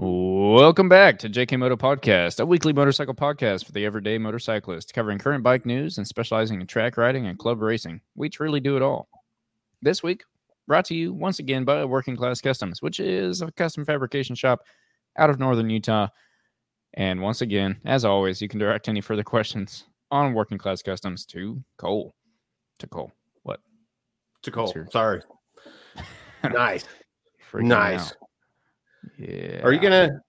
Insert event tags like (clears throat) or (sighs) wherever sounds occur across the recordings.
Welcome back to JK Moto Podcast, a weekly motorcycle podcast for the everyday motorcyclist, covering current bike news and specializing in track riding and club racing. We truly do it all. This week, brought to you once again by Working Class Customs, which is a custom fabrication shop out of northern Utah. And once again, as always, you can direct any further questions on Working Class Customs to Cole. To Cole. What? To Cole. your- Sorry. (laughs) nice. Freaking Nice. out. Yeah. Are you gonna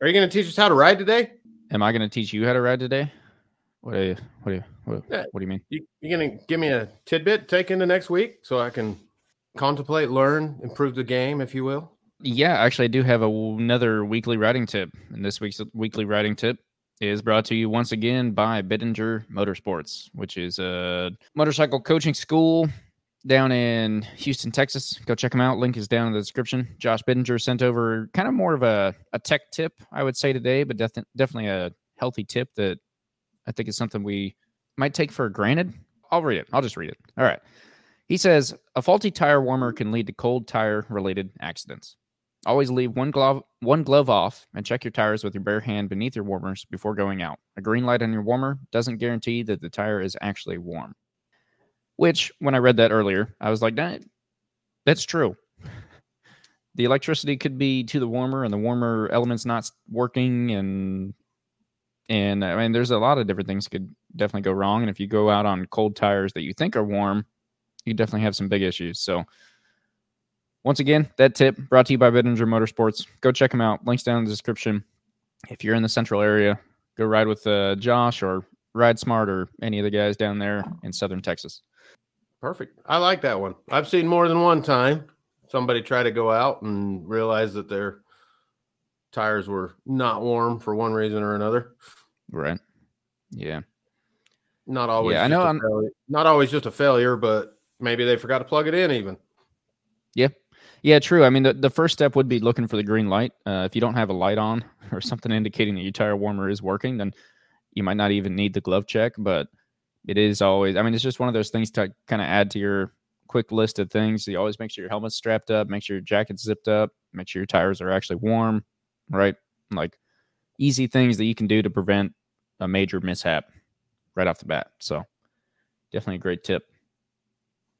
Are you gonna teach us how to ride today? Am I going to teach you how to ride today? What do you? What do you? What, what do you mean? You you gonna give me a tidbit take into next week so I can contemplate, learn, improve the game, if you will. Yeah, actually, I do have a, another weekly riding tip, and this week's weekly riding tip is brought to you once again by Bittinger Motorsports, which is a motorcycle coaching school down in Houston, Texas. Go check them out. Link is down in the description. Josh Bittinger sent over kind of more of a, a tech tip, I would say today, but def- definitely a healthy tip that I think is something we might take for granted. I'll read it. I'll just read it. All right. He says a faulty tire warmer can lead to cold tire related accidents. Always leave one glove one glove off and check your tires with your bare hand beneath your warmers before going out. A green light on your warmer doesn't guarantee that the tire is actually warm. Which, when I read that earlier, I was like, that, that's true. The electricity could be to the warmer, and the warmer element's not working, and and I mean, there's a lot of different things could definitely go wrong. And if you go out on cold tires that you think are warm, you definitely have some big issues. So, once again, that tip brought to you by Bittinger Motorsports. Go check them out. Links down in the description. If you're in the central area, go ride with uh, Josh or Ride Smart or any of the guys down there in southern Texas. Perfect. I like that one. I've seen more than one time somebody try to go out and realize that their tires were not warm for one reason or another. Right. Yeah. Not always. Yeah, I know I'm- failure- Not always just a failure, but maybe they forgot to plug it in. Even Yeah. Yeah, true. I mean, the, the first step would be looking for the green light. Uh, if you don't have a light on (laughs) or something indicating that your tire warmer is working, then you might not even need the glove check. But it is always, I mean, it's just one of those things to kind of add to your quick list of things. You always make sure your helmet's strapped up, make sure your jacket's zipped up, make sure your tires are actually warm, right? Like easy things that you can do to prevent a major mishap right off the bat. So definitely a great tip.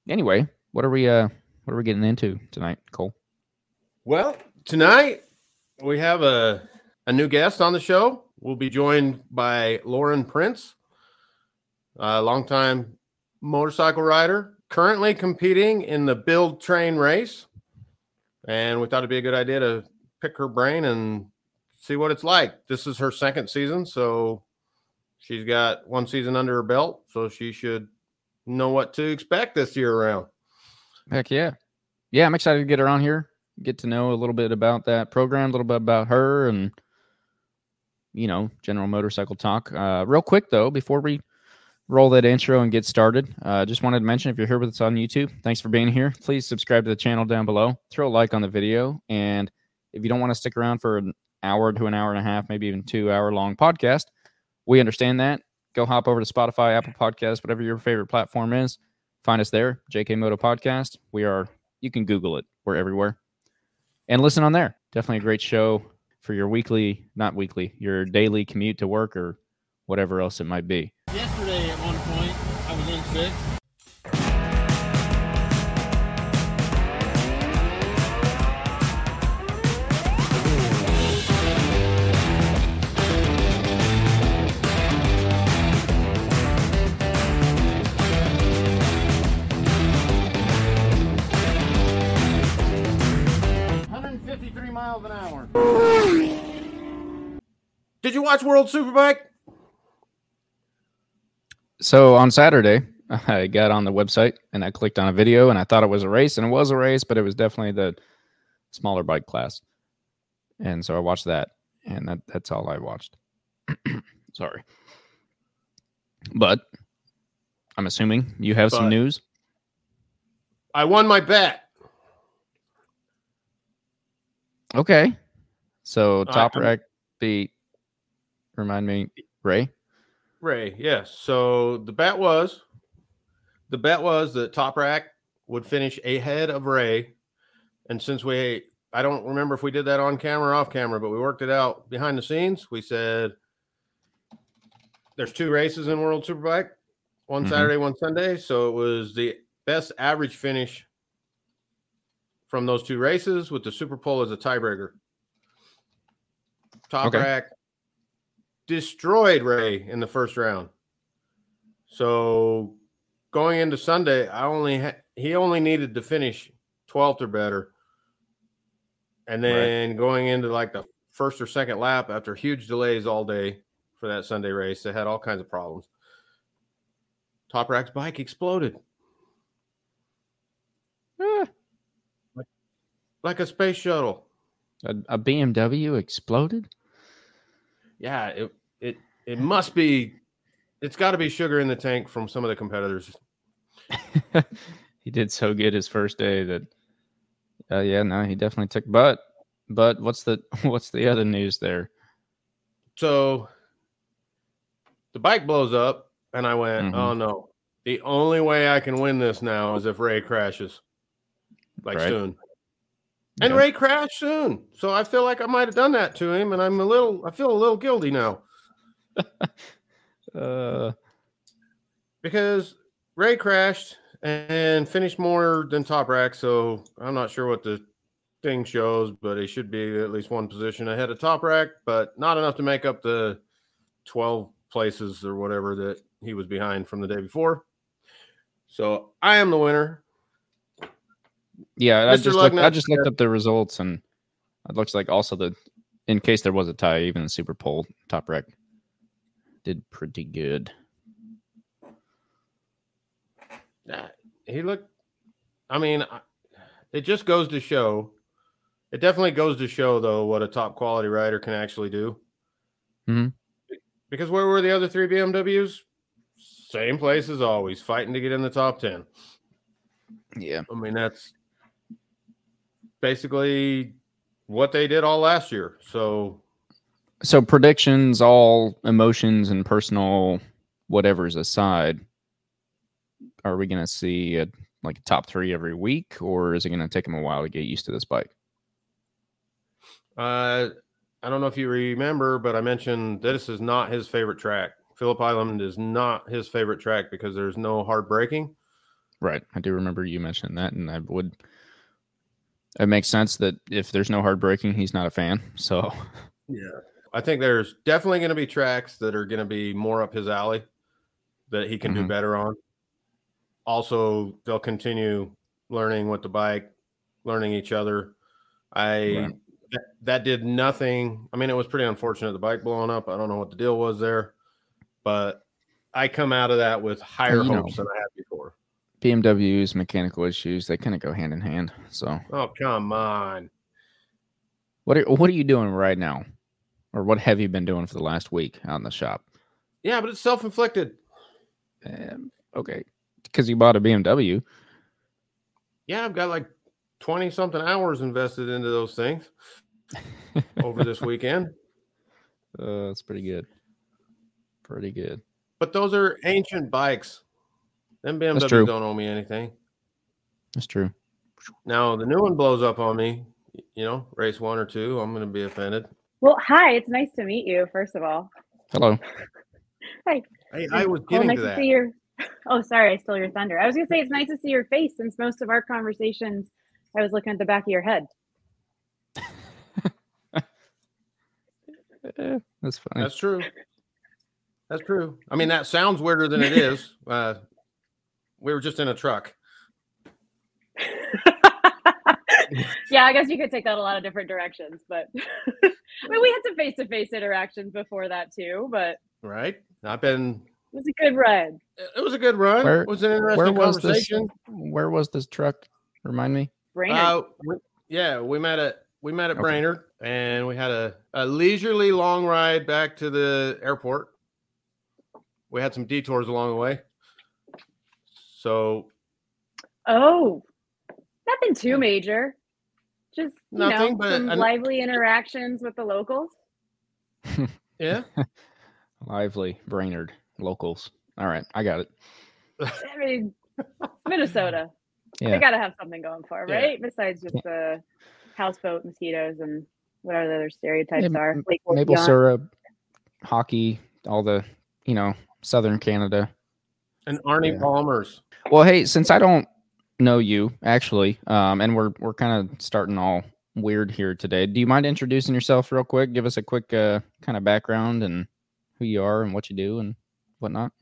Anyway, what are we uh what are we getting into tonight, Cole? Well, tonight we have a, a new guest on the show. We'll be joined by Lauren Prince, a longtime motorcycle rider, currently competing in the build train race. And we thought it'd be a good idea to pick her brain and see what it's like. This is her second season, so she's got one season under her belt, so she should know what to expect this year around. Heck yeah. Yeah, I'm excited to get her on here, get to know a little bit about that program, a little bit about her and you know, general motorcycle talk. Uh real quick though, before we roll that intro and get started, uh just wanted to mention if you're here with us on YouTube, thanks for being here. Please subscribe to the channel down below. Throw a like on the video and if you don't want to stick around for an hour to an hour and a half, maybe even 2 hour long podcast, we understand that. Go hop over to Spotify, Apple Podcasts, whatever your favorite platform is. Find us there, JK Moto Podcast. We are, you can Google it. We're everywhere. And listen on there. Definitely a great show for your weekly, not weekly, your daily commute to work or whatever else it might be. Yesterday, at one point, I was in hour. Did you watch World Superbike? So on Saturday, (laughs) I got on the website and I clicked on a video and I thought it was a race and it was a race, but it was definitely the smaller bike class. And so I watched that and that, that's all I watched. (clears throat) Sorry. But I'm assuming you have some news. I won my bet. Okay. So Toprak beat remind me Rea. Rea, yes. So the bet was the bet was that Toprak would finish ahead of Rea. And since we I don't remember if we did that on camera or off camera, but we worked it out behind the scenes. We said there's two races in World Superbike, one Mhm. Saturday, one Sunday. So it was the best average finish from those two races with the Super Pole as a tiebreaker. Top Okay. rack destroyed Rea in the first round. So going into Sunday, I only ha- he only needed to finish 12th or better. And Right. then going into like the first or second lap after huge delays all day for that Sunday race, they had all kinds of problems. Toprak's bike exploded Eh, like a space shuttle. a, a BMW exploded. Yeah, it it must be it's got to be sugar in the tank from some of the competitors. (laughs) he did so good his first day that uh, yeah no he definitely took but but what's the (laughs) what's the other news there So the bike blows up, and I went, Mhm. "Oh no! The only way I can win this now is if Rea crashes, like Right. soon." And Yeah. Rea crashed soon, so I feel like I might have done that to him, and I'm a little, I feel a little guilty now (laughs) uh because Rea crashed and finished more than Toprak, so I'm not sure what the thing shows, but he should be at least one position ahead of Toprak, but not enough to make up the 12 places or whatever that he was behind from the day before. So I am the winner. yeah i Mr. just looked, i just looked up the results and it looks like also the in case there was a tie even the super pole Toprak did pretty good Nah, He looked, I mean, it just goes to show, it definitely goes to show, though, what a top quality rider can actually do. Mhm. Because where were the other three BMWs? Same place as always, fighting to get in the top 10. yeah I mean, that's basically what they did all last year. So, so predictions all emotions and personal whatever's aside are we going to see a, like a top three every week or is it going to take them a while to get used to this bike uh, I don't know if you remember, but I mentioned that this is not his favorite track. Phillip Island is not his favorite track because there's no hard braking. right i do remember you mentioned that and i would it makes sense that if there's no hard braking he's not a fan so Yeah. I think there's definitely going to be tracks that are going to be more up his alley that he can do Mhm. better on. Also, they'll continue learning with the bike, learning each other. I Right. that, that did nothing. I mean, it was pretty unfortunate the bike blowing up. I don't know what the deal was there, but I come out of that with higher you know. hopes than I had before. bmws mechanical issues they kind of go hand in hand so Oh, come on. what are, what are you doing right now or what have you been doing for the last week out in the shop Yeah, but it's self-inflicted. um, okay because you bought a bmw Yeah, I've got like 20 something hours invested into those things (laughs) over this weekend. Uh, that's pretty good. Pretty good. But those are ancient bikes. Them BMWs don't owe me anything. That's true. Now the new one blows up on me, you know, race one or two, I'm gonna be offended. Well, hi. It's nice to meet you. First of all, Hello. (laughs) hi. I, I was Oh, getting nice to to see your. (laughs) Oh, sorry, I stole your thunder. I was gonna say it's nice to see your face since most of our conversations, I was looking at the back of your head. (laughs) Eh, that's fine. That's true. That's true. I mean, that sounds weirder than it is. Uh, we were just in a truck. (laughs) yeah, I guess you could take that a lot of different directions, but (laughs) I mean, we had some face-to-face interactions before that too. But Right? I've been. it was a good run. It was a good run. Where- it was an Where interesting was this? conversation. Where was this truck? Remind me. Brainerd. Uh, we, yeah, we met at we met at Okay. Brainerd, and we had a, a leisurely long ride back to the airport. We had some detours along the way. So oh, nothing too major. Just you Nothing, know, but some an- lively interactions with the locals. (laughs) yeah, Lively Brainerd locals. All right, I got it. I mean, Minnesota. Yeah. They got to have something going for, it, Yeah. right? Besides just the houseboat mosquitoes and whatever the other stereotypes Yeah, are. m- Lake Maple Wood syrup, hockey, all the you know southern Canada. And Arnie Yeah. Palmer's. Well, hey, since I don't know you actually, um, and we're we're kind of starting all weird here today. Do you mind introducing yourself real quick? Give us a quick uh, kind of background and who you are and what you do and whatnot.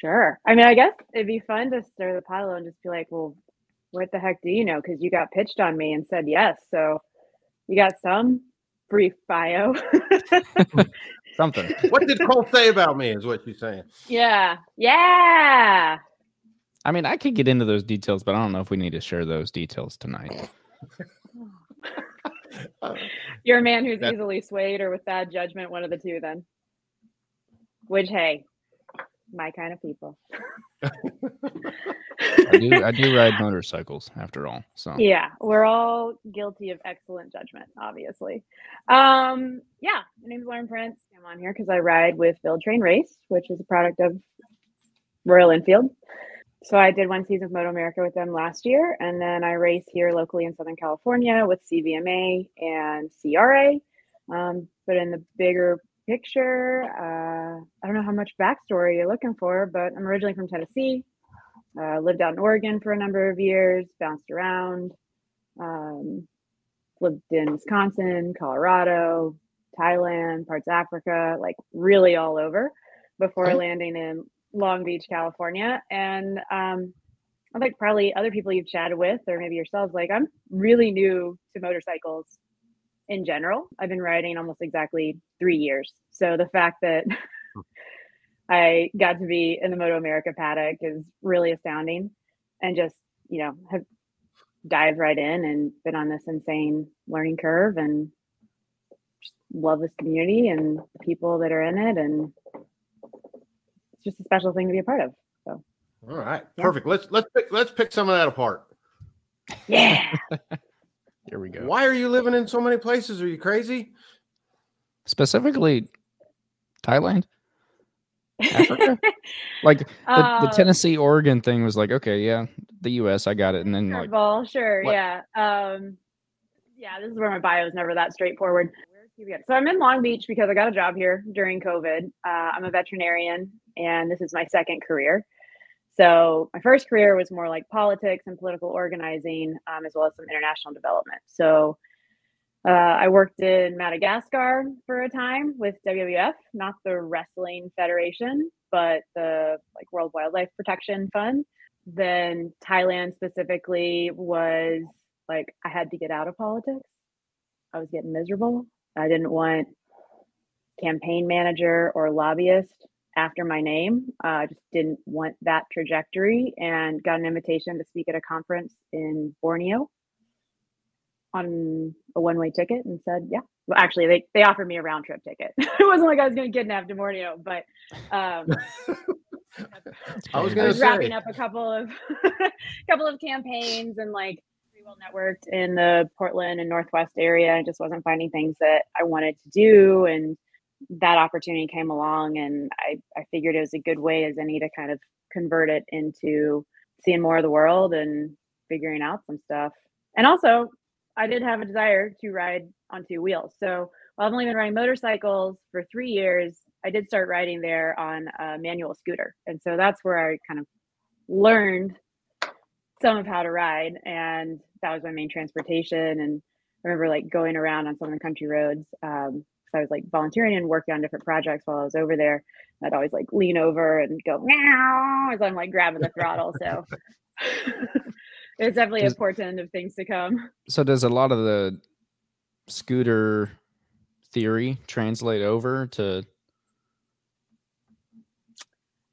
Sure. I mean, I guess it'd be fun to stir the pot and just be like, well, what the heck do you know? Because you got pitched on me and said yes. So you got some brief bio. (laughs) Something. What did Cole say about me? Is what she's saying. yeah. Yeah. I mean, I could get into those details, but I don't know if we need to share those details tonight. (laughs) You're a man who's That- easily swayed or with bad judgment, one of the two, then. Which, hey, my kind of people. I do I do ride (laughs) motorcycles after all. So Yeah, we're all guilty of excellent judgment, obviously. Um, yeah, my name's Lauren Prince. I'm on here because I ride with Build Train Race, which is a product of Royal Enfield. So I did one season of Moto America with them last year, and then I race here locally in Southern California with CVMA and CRA. Um, but in the bigger picture, uh, I don't know how much backstory you're looking for, but I'm originally from Tennessee. Uh, lived out in Oregon for a number of years, bounced around, um, lived in Wisconsin, Colorado, Thailand, parts of Africa, like really all over before landing in Long Beach, California. And um, I think probably other people you've chatted with, or maybe yourselves, like I'm really new to motorcycles in general. I've been riding almost exactly three years. So the fact that (laughs) I got to be in the Moto America paddock is really astounding and just, you know, have dived right in and been on this insane learning curve and love this community and the people that are in it and it's just a special thing to be a part of. So All right, Yeah. perfect. Let's let's pick let's pick some of that apart. yeah. (laughs) here we go. Why are you living in so many places? Are you crazy? Specifically, Thailand, (laughs) Africa. like the, the Um, Tennessee Oregon thing was like, okay, yeah, the U.S. I got it, and then like, Curveball, sure, what- yeah. Um, yeah, this is where my bio is never that straightforward. So I'm in Long Beach because I got a job here during COVID. Uh, I'm a veterinarian, and this is my second career. So my first career was more like politics and political organizing, um, as well as some international development. So uh, I worked in Madagascar for a time with WWF, not the Wrestling Federation, but the like World Wildlife Protection Fund. Then Thailand specifically was like I had to get out of politics. I was getting miserable. I didn't want campaign manager or lobbyist after my name. Uh, I just didn't want that trajectory and got an invitation to speak at a conference in Borneo on a one way ticket and said, yeah. Well, actually, they, they offered me a round trip ticket. (laughs) it wasn't like I was going to kidnap to Borneo, but um, (laughs) I was I gonna was wrapping up a couple of (laughs) couple of campaigns and like pretty well networked in the Portland and Northwest area. I just wasn't finding things that I wanted to do, and that opportunity came along, and I I figured it was a good way as any to kind of convert it into seeing more of the world and figuring out some stuff. And also, I did have a desire to ride on two wheels. So while I've only been riding motorcycles for three years, I did start riding there on a manual scooter. And so that's where I kind of learned some of how to ride. And that was my main transportation. And I remember like going around on some of the country roads. Um, so I was like volunteering and working on different projects while I was over there. I'd always like lean over and go meow as I'm like grabbing the throttle. So (laughs) it's definitely Does- a portend of things to come. so does a lot of the scooter theory translate over to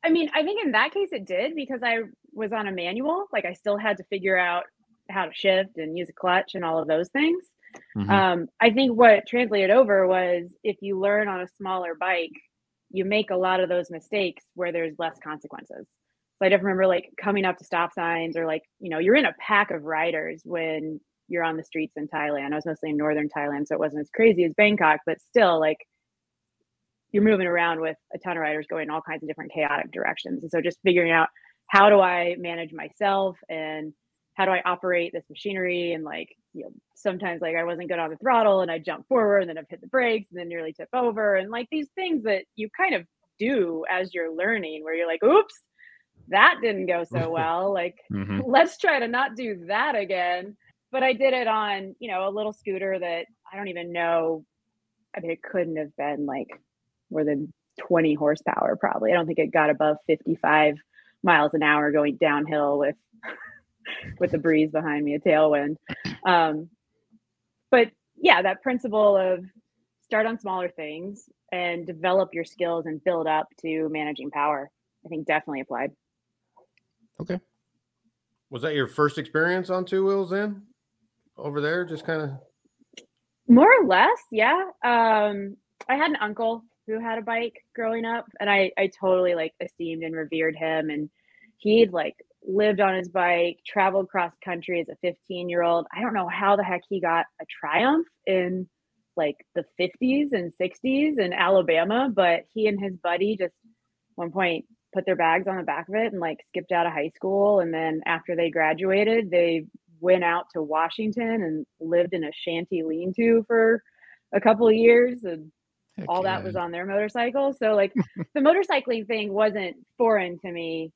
I mean, I think in that case it did because I was on a manual. Like I still had to figure out how to shift and use a clutch and all of those things. Mhm. Um, I think what translated over was if you learn on a smaller bike, you make a lot of those mistakes where there's less consequences. So I just remember like coming up to stop signs or like, you know, you're in a pack of riders when you're on the streets in Thailand. I was mostly in northern Thailand, so it wasn't as crazy as Bangkok, but still like you're moving around with a ton of riders going in all kinds of different chaotic directions. And so just figuring out how do I manage myself and how do I operate this machinery? And like, you know, sometimes like I wasn't good on the throttle and I jump forward and then I've hit the brakes and then nearly tip over. And like these things that you kind of do as you're learning where you're like, oops, that didn't go so (laughs) well. Like, Mhm. (laughs) let's try to not do that again. But I did it on, you know, a little scooter that I don't even know. I mean, it couldn't have been like more than 20 horsepower, probably. I don't think it got above 55 miles an hour going downhill with with the breeze behind me, a tailwind. Um, but yeah, that principle of start on smaller things and develop your skills and build up to managing power, I think definitely applied. Okay. Was that your first experience on two wheels then? Over there, just kind of. More or less, yeah. Um, I had an uncle who had a bike growing up, and I I totally like esteemed and revered him. And he'd like lived on his bike, traveled cross country as a 15 year old. I don't know how the heck he got a Triumph in like the 50s and 60s in Alabama, but he and his buddy just one point put their bags on the back of it and like skipped out of high school. And then after they graduated, they went out to Washington and lived in a shanty lean to for a couple of years. And Heck all that was on their motorcycle. So like (laughs) the motorcycling thing wasn't foreign to me.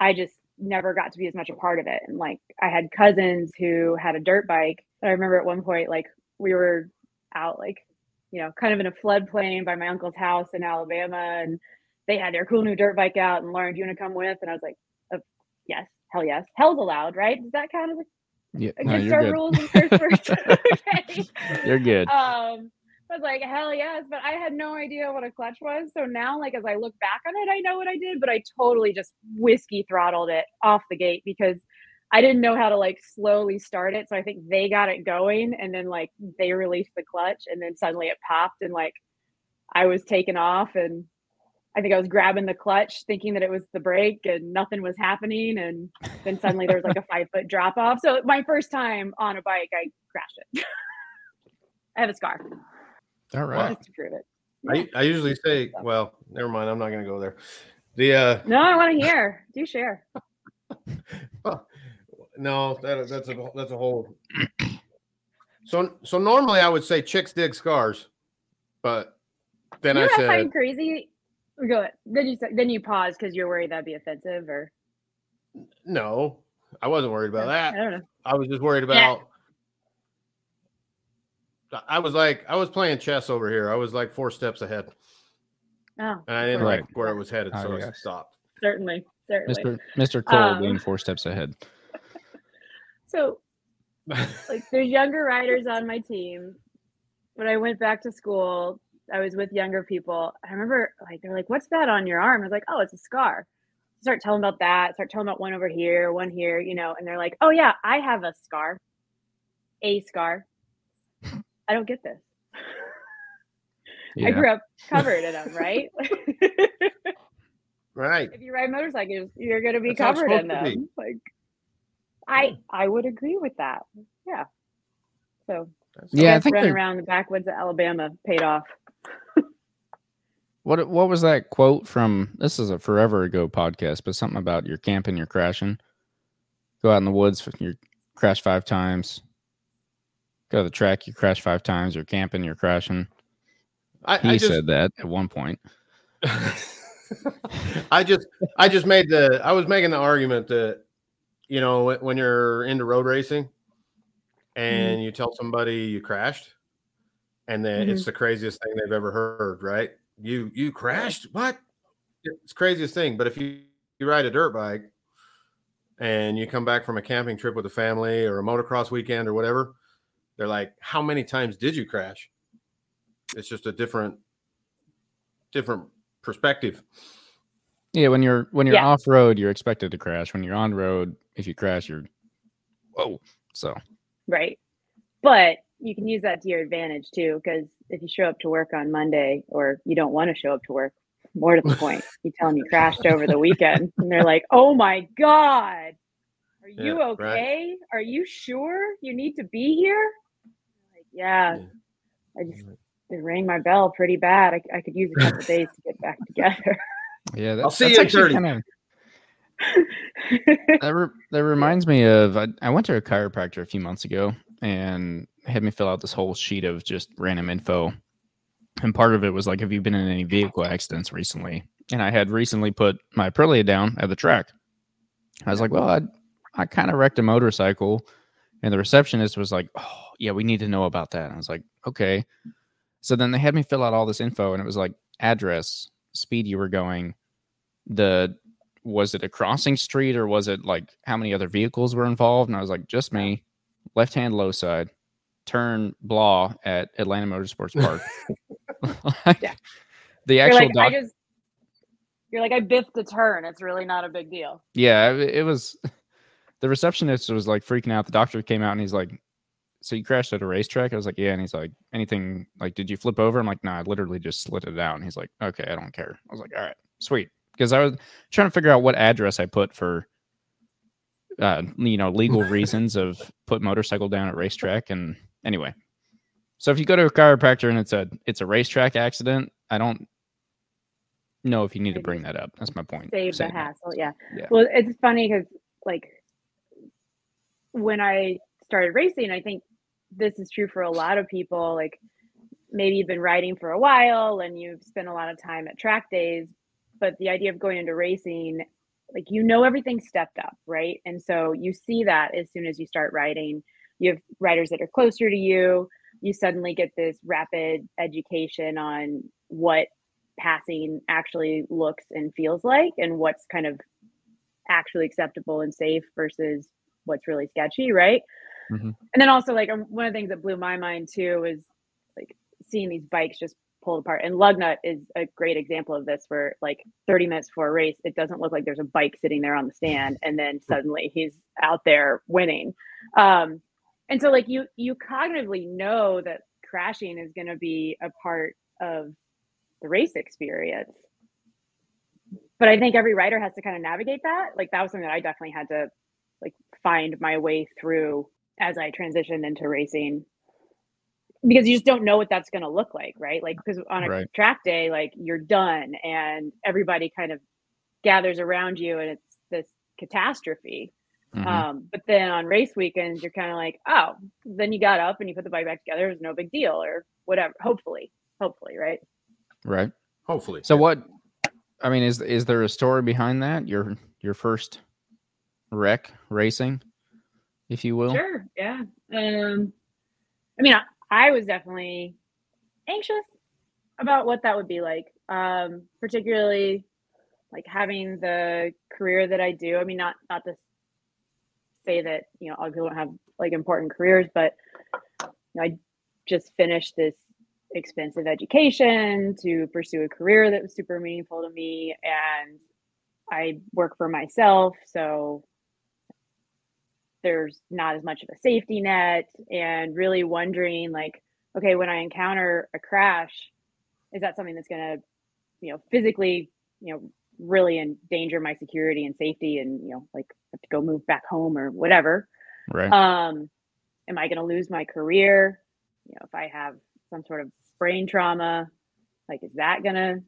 I just never got to be as much a part of it. And like I had cousins who had a dirt bike. I remember at one point like we were out like, you know, kind of in a floodplain by my uncle's house in Alabama and they had their cool new dirt bike out and Lauren, do you want to come with? And I was like, uh, yes, hell yes. Hell's allowed, right? Does that count as Yeah, a, no, against you're our good. rules and curse words? okay You're good. um I was like, hell yes, but I had no idea what a clutch was. So now, like as I look back on it, I know what I did, but I totally just whiskey throttled it off the gate because I didn't know how to like slowly start it. So I think they got it going and then like they released the clutch and then suddenly it popped and like I was taken off and I think I was grabbing the clutch thinking that it was the brake and nothing was happening. And then suddenly there was like a (laughs) five foot drop off. So my first time on a bike, I crashed it. (laughs) I have a scar All right. just to prove it. I, I usually say, well, never mind. I'm not going to go there. The uh No, I want to hear. Do share. (laughs) no, that, that's a that's a whole. (clears throat) So so normally I would say chicks dig scars, but then you I know I said find crazy. Go ahead. Then you said, then you pause because you're worried that'd be offensive, or no. I wasn't worried about I that. don't know. I was just worried Yeah. about. I was like, I was playing chess over here. I was like four steps ahead, Oh, and I didn't Right. like where it was headed, Oh, so I stopped. certainly, certainly. Mr. Mr. Cole Um, being four steps ahead. (laughs) So, like, there's younger riders on my team. When I went back to school, I was with younger people. I remember, like, they're like, "What's that on your arm?" I was like, "Oh, it's a scar." Start telling about that. Start telling about one over here, one here, you know. And they're like, "Oh yeah, I have a scar, a scar." I don't get this. (laughs) I grew up covered in them, right? (laughs) right. if you ride motorcycles, you're going to be That's covered in supposed to be. them. Like, I I would agree with that. Yeah. So That's- Yeah, I guess think running around the backwoods of Alabama paid off. What what was that quote from? This is a forever ago podcast, but something about you're camping, you're crashing. Go out in the woods, you crash five times. Go to the track, you crash five times. You're camping, you're crashing. I, He I just, said that at one point. (laughs) I just I just made the I was making the argument that you know when, when you're into road racing and mm-hmm. you tell somebody you crashed and then it's mm-hmm. the craziest thing they've ever heard, right? You you crashed? What? It's the craziest thing. But if you, you ride a dirt bike and you come back from a camping trip with a family or a motocross weekend or whatever, they're like, How many times did you crash? It's just a different different perspective. Yeah, when you're when you're Yeah. off road, you're expected to crash. When you're on road, if you crash, you're whoa. So Right. But you can use that to your advantage too, because if you show up to work on Monday or you don't want to show up to work, more to the point, (laughs) you tell them you crashed over the weekend and they're like, oh my God, are you Yeah, right. okay? Are you sure you need to be here? Like, yeah, I just it rang my bell pretty bad. I, I could use a couple days to get back together. (laughs) yeah, that, I'll see that's you at actually 30. kind of (laughs) that, re- that reminds me of I, I went to a chiropractor a few months ago and had me fill out this whole sheet of just random info. And part of it was like, have you been in any vehicle accidents recently? And I had recently put my Aprilia down at the track. I was like, well, I, I kind of wrecked a motorcycle. And the receptionist was like, oh, yeah, we need to know about that. And I was like, okay. So then they had me fill out all this info and it was like address, speed you were going, the was it a crossing street or was it like how many other vehicles were involved? And I was like, just me, left hand low side, turn blah at Atlanta Motorsports Park. (laughs) (laughs) like, Yeah. The You're actual like, I just, you're like, I biffed a turn. It's really not a big deal. yeah, it, it was (laughs) the receptionist was like freaking out. The doctor came out and he's like, So you crashed at a racetrack? I was like, Yeah. And he's like, Anything like, did you flip over? I'm like, No, I literally just slid it out. And he's like, Okay, I don't care. I was like, All right, sweet. Because I was trying to figure out what address I put for uh, you know, legal (laughs) reasons of put motorcycle down at racetrack. And anyway. So if you go to a chiropractor and it's a it's a racetrack accident, I don't know if you need to bring that up. That's my point. Save the hassle. Yeah. Yeah. Well, it's funny because like when I started racing, I think this is true for a lot of people. Like maybe you've been riding for a while and you've spent a lot of time at track days, but the idea of going into racing, like you know everything's stepped up, right? And so you see that as soon as you start riding. You have riders that are closer to you. You suddenly get this rapid education on what passing actually looks and feels like and what's kind of actually acceptable and safe versus what's really sketchy, right? Mhm. And then also like um, one of the things that blew my mind too is like seeing these bikes just pulled apart. And Lugnut is a great example of this where like 30 minutes before a race, it doesn't look like there's a bike sitting there on the stand and then suddenly he's out there winning. Um and so like you you cognitively know that crashing is going to be a part of the race experience but i think every rider has to kind of navigate that like that was something that i definitely had to like find my way through as i transitioned into racing because you just don't know what that's going to look like right like because on a Right. track day like you're done and everybody kind of gathers around you and it's this catastrophe Mhm. um, but then on race weekends, you're kind of like, oh, then you got up and you put the bike back together. It was no big deal or whatever. Hopefully, hopefully, right? right. Hopefully. So what? I mean, is is there a story behind that? Your your first wreck racing, if you will. Sure. Yeah. Um, I mean, I, I was definitely anxious about what that would be like, um, particularly like having the career that I do. I mean, not not to say that you know other people don't have like important careers, but you know, I just finished this expensive education to pursue a career that was super meaningful to me, and I work for myself, so there's not as much of a safety net and really wondering like okay when i encounter a crash is that something that's going to you know physically you know really endanger my security and safety and you know like have to go move back home or whatever? Right. um am i going to lose my career? You know if i have some sort of brain trauma like is that going to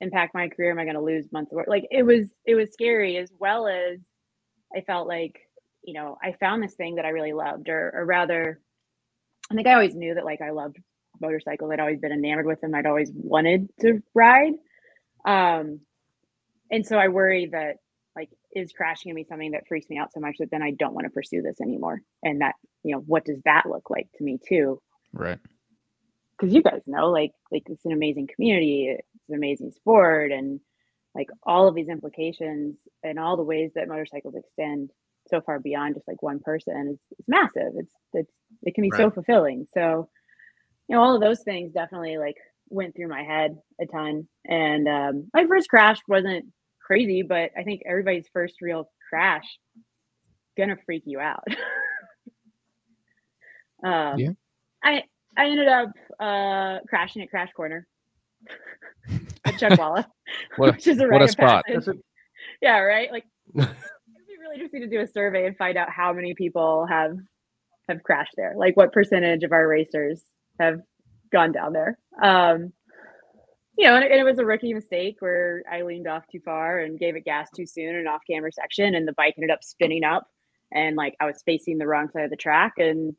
impact my career? Am i going to lose months of work? Like it was it was scary as well as i felt like you know i found this thing that i really loved or, or rather i think i always knew that like i loved motorcycles. I'd always been enamored with them. I'd always wanted to ride. Um and so i worry that like is crashing gonna be something that freaks me out so much that then i don't want to pursue this anymore? And that you know what does that look like to me too? Right. because you guys know like like it's an amazing community it's an amazing sport and like all of these implications and all the ways that motorcycles extend so far beyond just like one person is, is massive. It's it's it can be so fulfilling. So you know all of those things definitely like went through my head a ton. And um my first crash wasn't crazy but i think everybody's first real crash gonna freak you out. (laughs) Um Yeah. i i ended up uh crashing at crash corner (laughs) at chuckwalla (laughs) What which is a what a spot. yeah right? Like really interesting to do a survey and find out how many people have have crashed there like what percentage of our racers have gone down there. Um you know, and it, it was a rookie mistake where I leaned off too far and gave it gas too soon in off camber section, and the bike ended up spinning up, and like I was facing the wrong side of the track, and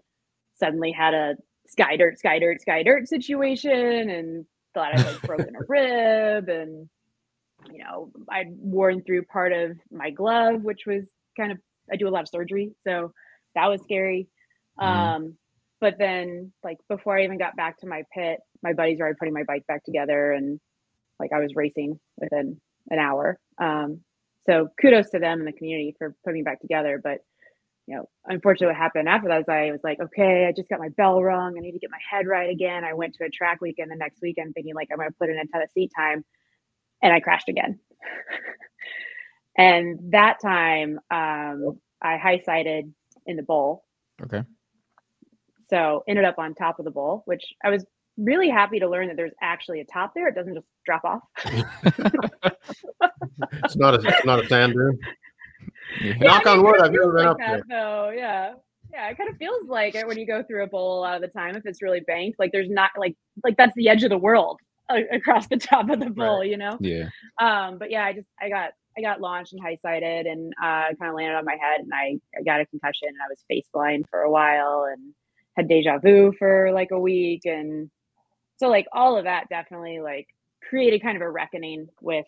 suddenly had a sky dirt, sky dirt, sky dirt situation, and thought I'd like broken a (laughs) rib, and you know I'd worn through part of my glove, which was kind of I do a lot of surgery, so that was scary. Mhm. Um, but then like before I even got back to my pit, my buddies were already putting my bike back together and like I was racing within an hour. Um, so kudos to them and the community for putting me back together. But you know, unfortunately what happened after that is I was like, okay, I just got my bell rung. I need to get my head right again. I went to a track weekend the next weekend thinking like I'm gonna put in a ton of seat time and I crashed again. (laughs) and that time um I high sided in the bowl Okay. so ended up on top of the bowl, which I was really happy to learn that there's actually a top there. It doesn't just drop off. (laughs) It's not a it's not a sand dune. Yeah. Knock on wood, I've never feels been like up that, there. Though, yeah. Yeah, it kind of feels like it when you go through a bowl a lot of the time if it's really banked. Like there's not like like that's the edge of the world uh, across the top of the bowl, you know? Yeah. Um, but yeah, I just I got I got launched and high sided and uh kind of landed on my head and I, I got a concussion and I was face blind for a while and had deja vu for like a week and so like all of that definitely like created kind of a reckoning with,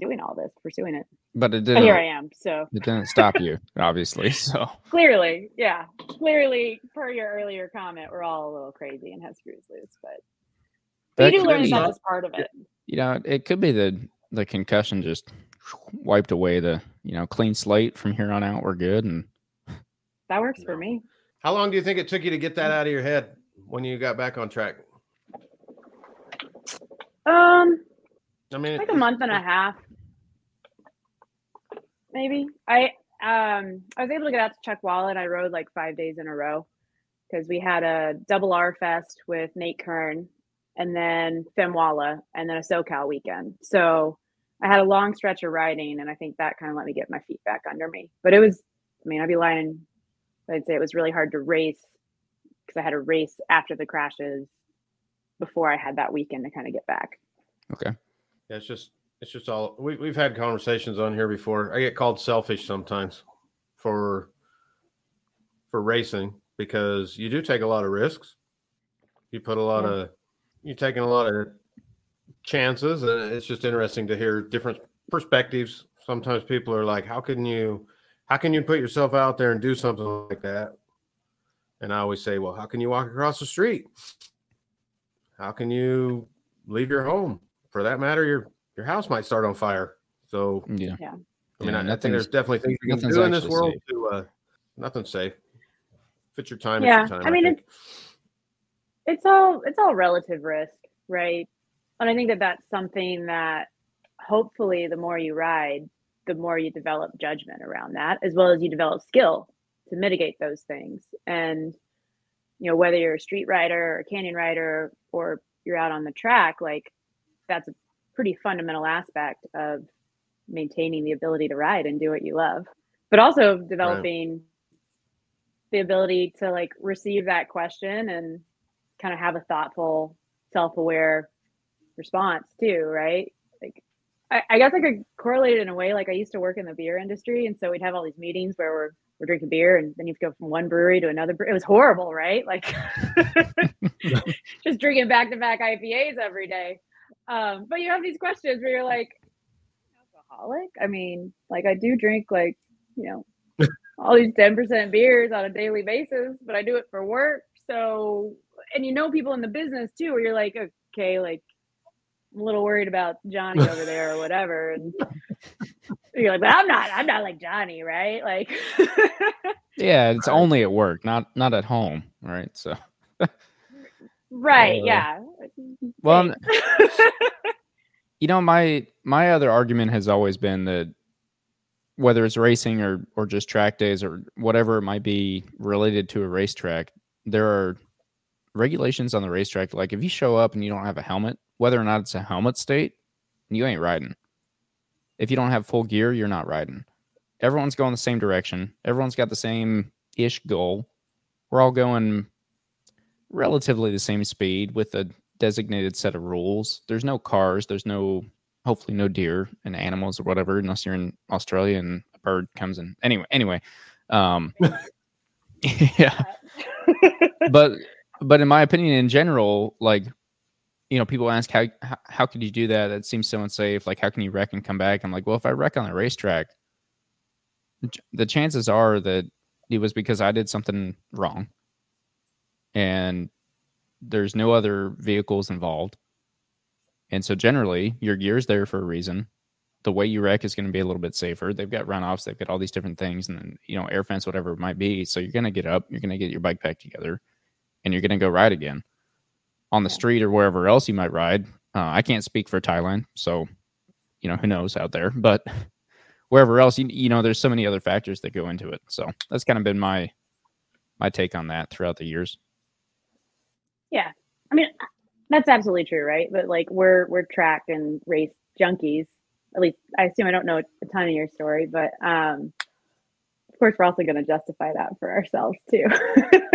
doing all this, pursuing it. But it But here I didn't. am. So It didn't stop you, obviously. (laughs) So clearly, yeah, clearly per your earlier comment, we're all a little crazy and have screws loose, but, but That you do learn be- that that's part of it. you know, it could be the the concussion just wiped away the you know clean slate from here on out. We're good, and That works for me. How long do you think it took you to get that out of your head when you got back on track? Um, I mean, like a month and a half maybe i um i was able to get out to Chuckwalla i rode like five days in a row because we had a double r fest with nate kern and then femwalla and then a socal weekend so i had a long stretch of riding and i think that kind of let me get my feet back under me but it was i mean i'd be lying if i'd say it was really hard to race because i had a race after the crashes before i had that weekend to kind of get back okay, Yeah, it's just it's just all we, we've had conversations on here before. I get called selfish sometimes for for racing because you do take a lot of risks. You put a lot Yeah. of you're taking a lot of chances, and it's just interesting to hear different perspectives. Sometimes people are like, "How can you, how can you put yourself out there and do something like that?" And I always say, "Well, how can you walk across the street? How can you leave your home? For that matter, your your house might start on fire. So, yeah, I mean, Yeah, I, I think there's definitely things you can do in this world safe. to uh, nothing's safe. If it's your time, Yeah, your time. I mean, think. it's all it's all relative risk right and i think that that's something that hopefully the more you ride the more you develop judgment around that as well as you develop skill to mitigate those things. And you know whether you're a street rider or a canyon rider or you're out on the track like that's a pretty fundamental aspect of maintaining the ability to ride and do what you love but also developing the ability to like receive that question and kind of have a thoughtful, self-aware response too, right? Like I, I guess I could correlate it in a way like I used to work in the beer industry and so we'd have all these meetings where we're we're drinking beer and then you go from one brewery to another bre- it was horrible, right? Like (laughs) just drinking back to back IPAs every day. Um, but you have these questions where you're like, alcoholic? I mean, like I do drink like, you know, all these 10% beers on a daily basis, but I do it for work. So, and you know people in the business too, where you're like, okay, like a little worried about Johnny over there or whatever. And (laughs) you're like, but I'm not, I'm not like Johnny, right? Like, (laughs) yeah. It's only at work, not not at home, right? So, (laughs) right. Uh, yeah. well, you know, my my other argument has always been that whether it's racing or or just track days or whatever it might be related to a racetrack, there are regulations on the racetrack. Like if you show up and you don't have a helmet, whether or not it's a helmet state, you ain't riding. If you don't have full gear, you're not riding. Everyone's going the same direction. Everyone's got the same ish goal. We're all going relatively the same speed with a designated set of rules. There's no cars. There's no hopefully no deer and animals or whatever unless you're in Australia and a bird comes in. Anyway, anyway, um, (laughs) (laughs) yeah. but but in my opinion, in general, like you know, people ask how, how could you do that? That seems so unsafe. Like, how can you wreck and come back? I'm like, well, if I wreck on a racetrack, the chances are that it was because I did something wrong, and there's no other vehicles involved. And so generally, your gear's there for a reason. The way you wreck is going to be a little bit safer. They've got runoffs, they've got all these different things, and then, you know, air fence, whatever it might be. So you're going to get up, you're going to get your bike pack together, and you're going to go ride again on the street or wherever else you might ride. Uh, I can't speak for Thailand, so you know who knows out there, (laughs) but wherever else, you, you know, there's so many other factors that go into it. So that's kind of been my my take on that throughout the years. Yeah, I mean that's absolutely true, right? But like we're we're track and race junkies. At least I assume I don't know a ton of your story, but um, of course we're also going to justify that for ourselves too. (laughs)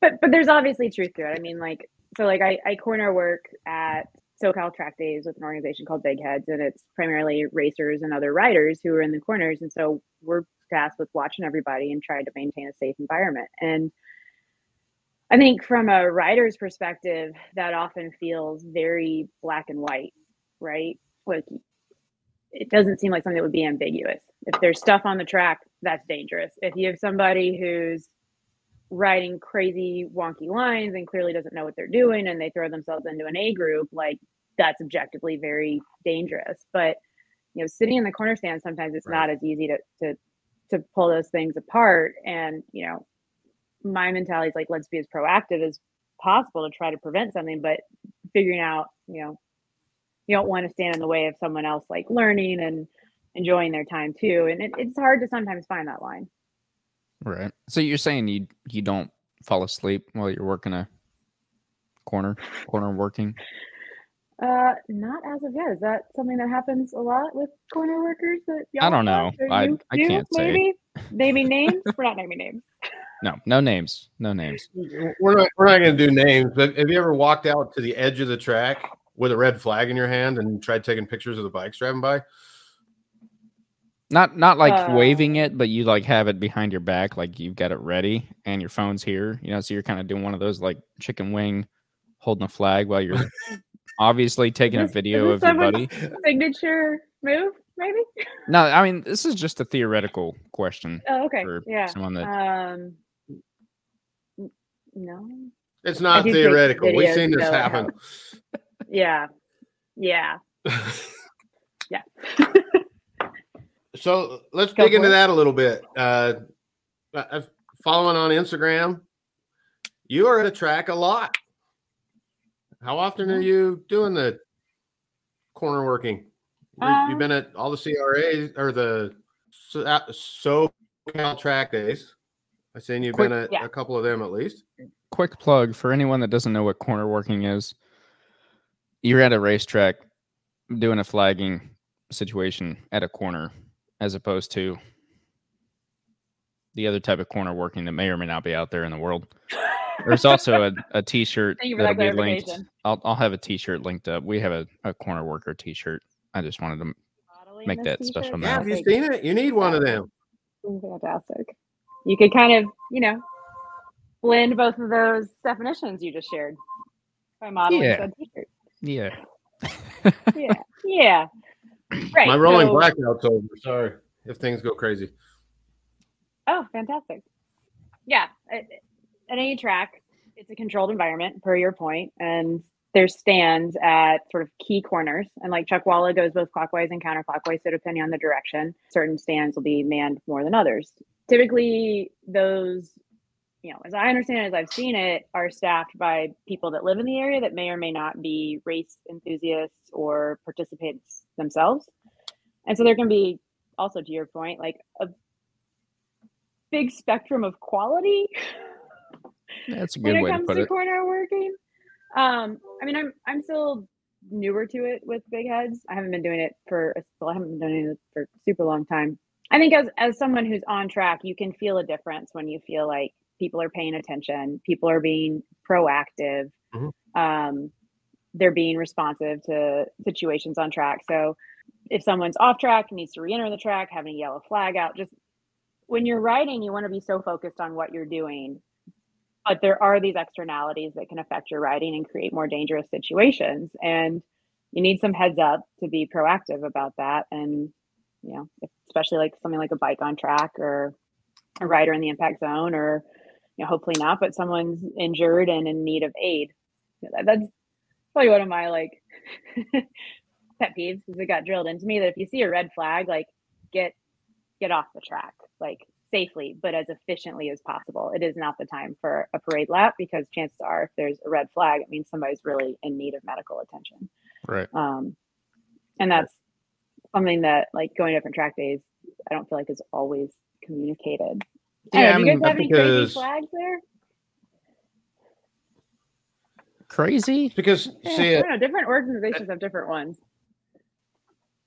but but there's obviously truth to it. I mean, like so like I, I corner work at SoCal Track Days with an organization called Big Heads, and it's primarily racers and other riders who are in the corners. And so we're tasked with watching everybody and trying to maintain a safe environment. And I think from a rider's perspective, that often feels very black and white, right? Like it doesn't seem like something that would be ambiguous. If there's stuff on the track, that's dangerous. If you have somebody who's riding crazy wonky lines and clearly doesn't know what they're doing and they throw themselves into an A group, like that's objectively very dangerous. But you know, sitting in the corner stand sometimes it's right. not as easy to to to pull those things apart. And you know, my mentality is like let's be as proactive as possible to try to prevent something, but figuring out, you know, you don't want to stand in the way of someone else like learning and enjoying their time too. And it, it's hard to sometimes find that line. Right. So you're saying you you don't fall asleep while you're working a corner corner working? Uh, not as of yet. Is that something that happens a lot with corner workers? That y'all I don't know. I I do, can't maybe? say. Naming (laughs) names? We're not naming names. No, no names. No names. We're not. We're not going to do names. But have you ever walked out to the edge of the track with a red flag in your hand and tried taking pictures of the bikes driving by? Not not like uh, waving it, but you like have it behind your back, like you've got it ready, and your phone's here. You know, so you're kind of doing one of those like chicken wing, holding a flag while you're (laughs) obviously taking a video of your buddy. Signature move, maybe. No, I mean this is just a theoretical question. Oh, okay. yeah. Someone that. Um, no. It's not theoretical. We've seen this happen. yeah. Yeah. (laughs) yeah. (laughs) So let's Go dig into that a little bit. Uh, following on Instagram, you are at a track a lot. How often are you doing the corner working? Um, You've been at all the CRAs or the SoCal track days. I've seen you've quick, been at yeah. a couple of them at least. Quick plug for anyone that doesn't know what corner working is. You're at a racetrack doing a flagging situation at a corner as opposed to the other type of corner working that may or may not be out there in the world. There's also a, a t-shirt (laughs) that'll be linked. I'll, I'll have a t-shirt linked up. We have a, a corner worker t-shirt. I just wanted to make that t-shirt? special. Yeah, have you seen it? You need one of them. Fantastic. You could kind of, you know, blend both of those definitions you just shared by modeling yeah. t-shirt. Yeah. yeah. Yeah. Right. My rolling so, blackout's over. Sorry if things go crazy. Oh, fantastic. Yeah. At, at any track, it's a controlled environment, per your point, and there's stands at sort of key corners. And like Chuckwalla goes both clockwise and counterclockwise. So depending on the direction, certain stands will be manned more than others. Typically, those, you know, as I understand as I've seen it, are staffed by people that live in the area that may or may not be race enthusiasts or participants themselves. And so there can be also to your point, like a big spectrum of quality. That's a good when it way comes to, put to it. corner working. Um, I mean, I'm I'm still newer to it with big heads. I haven't been doing it for well, I haven't been doing it for super long time. I think as as someone who's on track, you can feel a difference when you feel like people are paying attention, people are being proactive. Mm-hmm. Um, they're being responsive to situations on track. So if someone's off track needs to re-enter the track, having a yellow flag out, just when you're riding, you want to be so focused on what you're doing. But there are these externalities that can affect your riding and create more dangerous situations. And you need some heads up to be proactive about that. And, you know, especially like something like a bike on track or a rider in the impact zone or, you know, hopefully not, but someone's injured and in need of aid. That's probably one of my like (laughs) pet peeves because it got drilled into me that if you see a red flag, like get get off the track, like safely, but as efficiently as possible. It is not the time for a parade lap because chances are if there's a red flag, it means somebody's really in need of medical attention. Right. Um and that's something that like going to different track days, I don't feel like is always communicated. Yeah, Yeah, do I you guys have any crazy because- flags there? Crazy. Because Yeah, see, I don't know. Different organizations have different ones.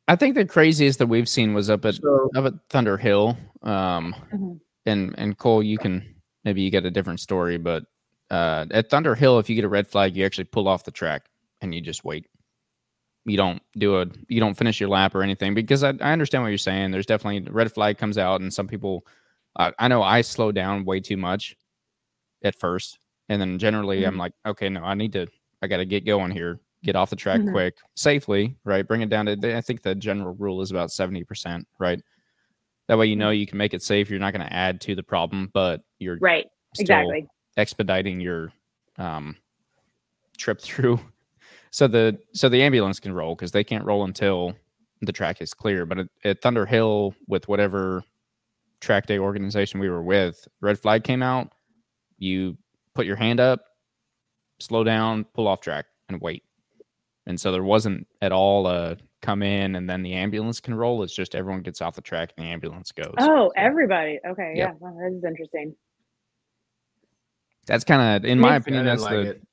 I think the craziest that we've seen was up at so up at Thunder Hill. Um, Mhm. and and Cole, you can maybe you get a different story, but uh, at Thunder Hill, if you get a red flag, you actually pull off the track and you just wait. You don't do a you don't finish your lap or anything because I, I understand what you're saying. There's definitely the red flag comes out, and some people, uh, I know I slow down way too much at first, and then generally I'm like, okay, no, I need to, I got to get going here, get off the track Mhm. quick, safely, right? Bring it down to, I think the general rule is about seventy percent, right? That way you know you can make it safe. You're not going to add to the problem, but you're Right. Exactly. expediting your um, trip (laughs) through. So the so the ambulance can roll because they can't roll until the track is clear. But at, at Thunder Hill, with whatever track day organization we were with, red flag came out. You put your hand up, slow down, pull off track, and wait. And so there wasn't at all a come in and then the ambulance can roll. It's just everyone gets off the track and the ambulance goes. Oh, everybody. Okay. Yep. Yeah. Well, that is interesting. That's kind of, in my opinion, that's like the it.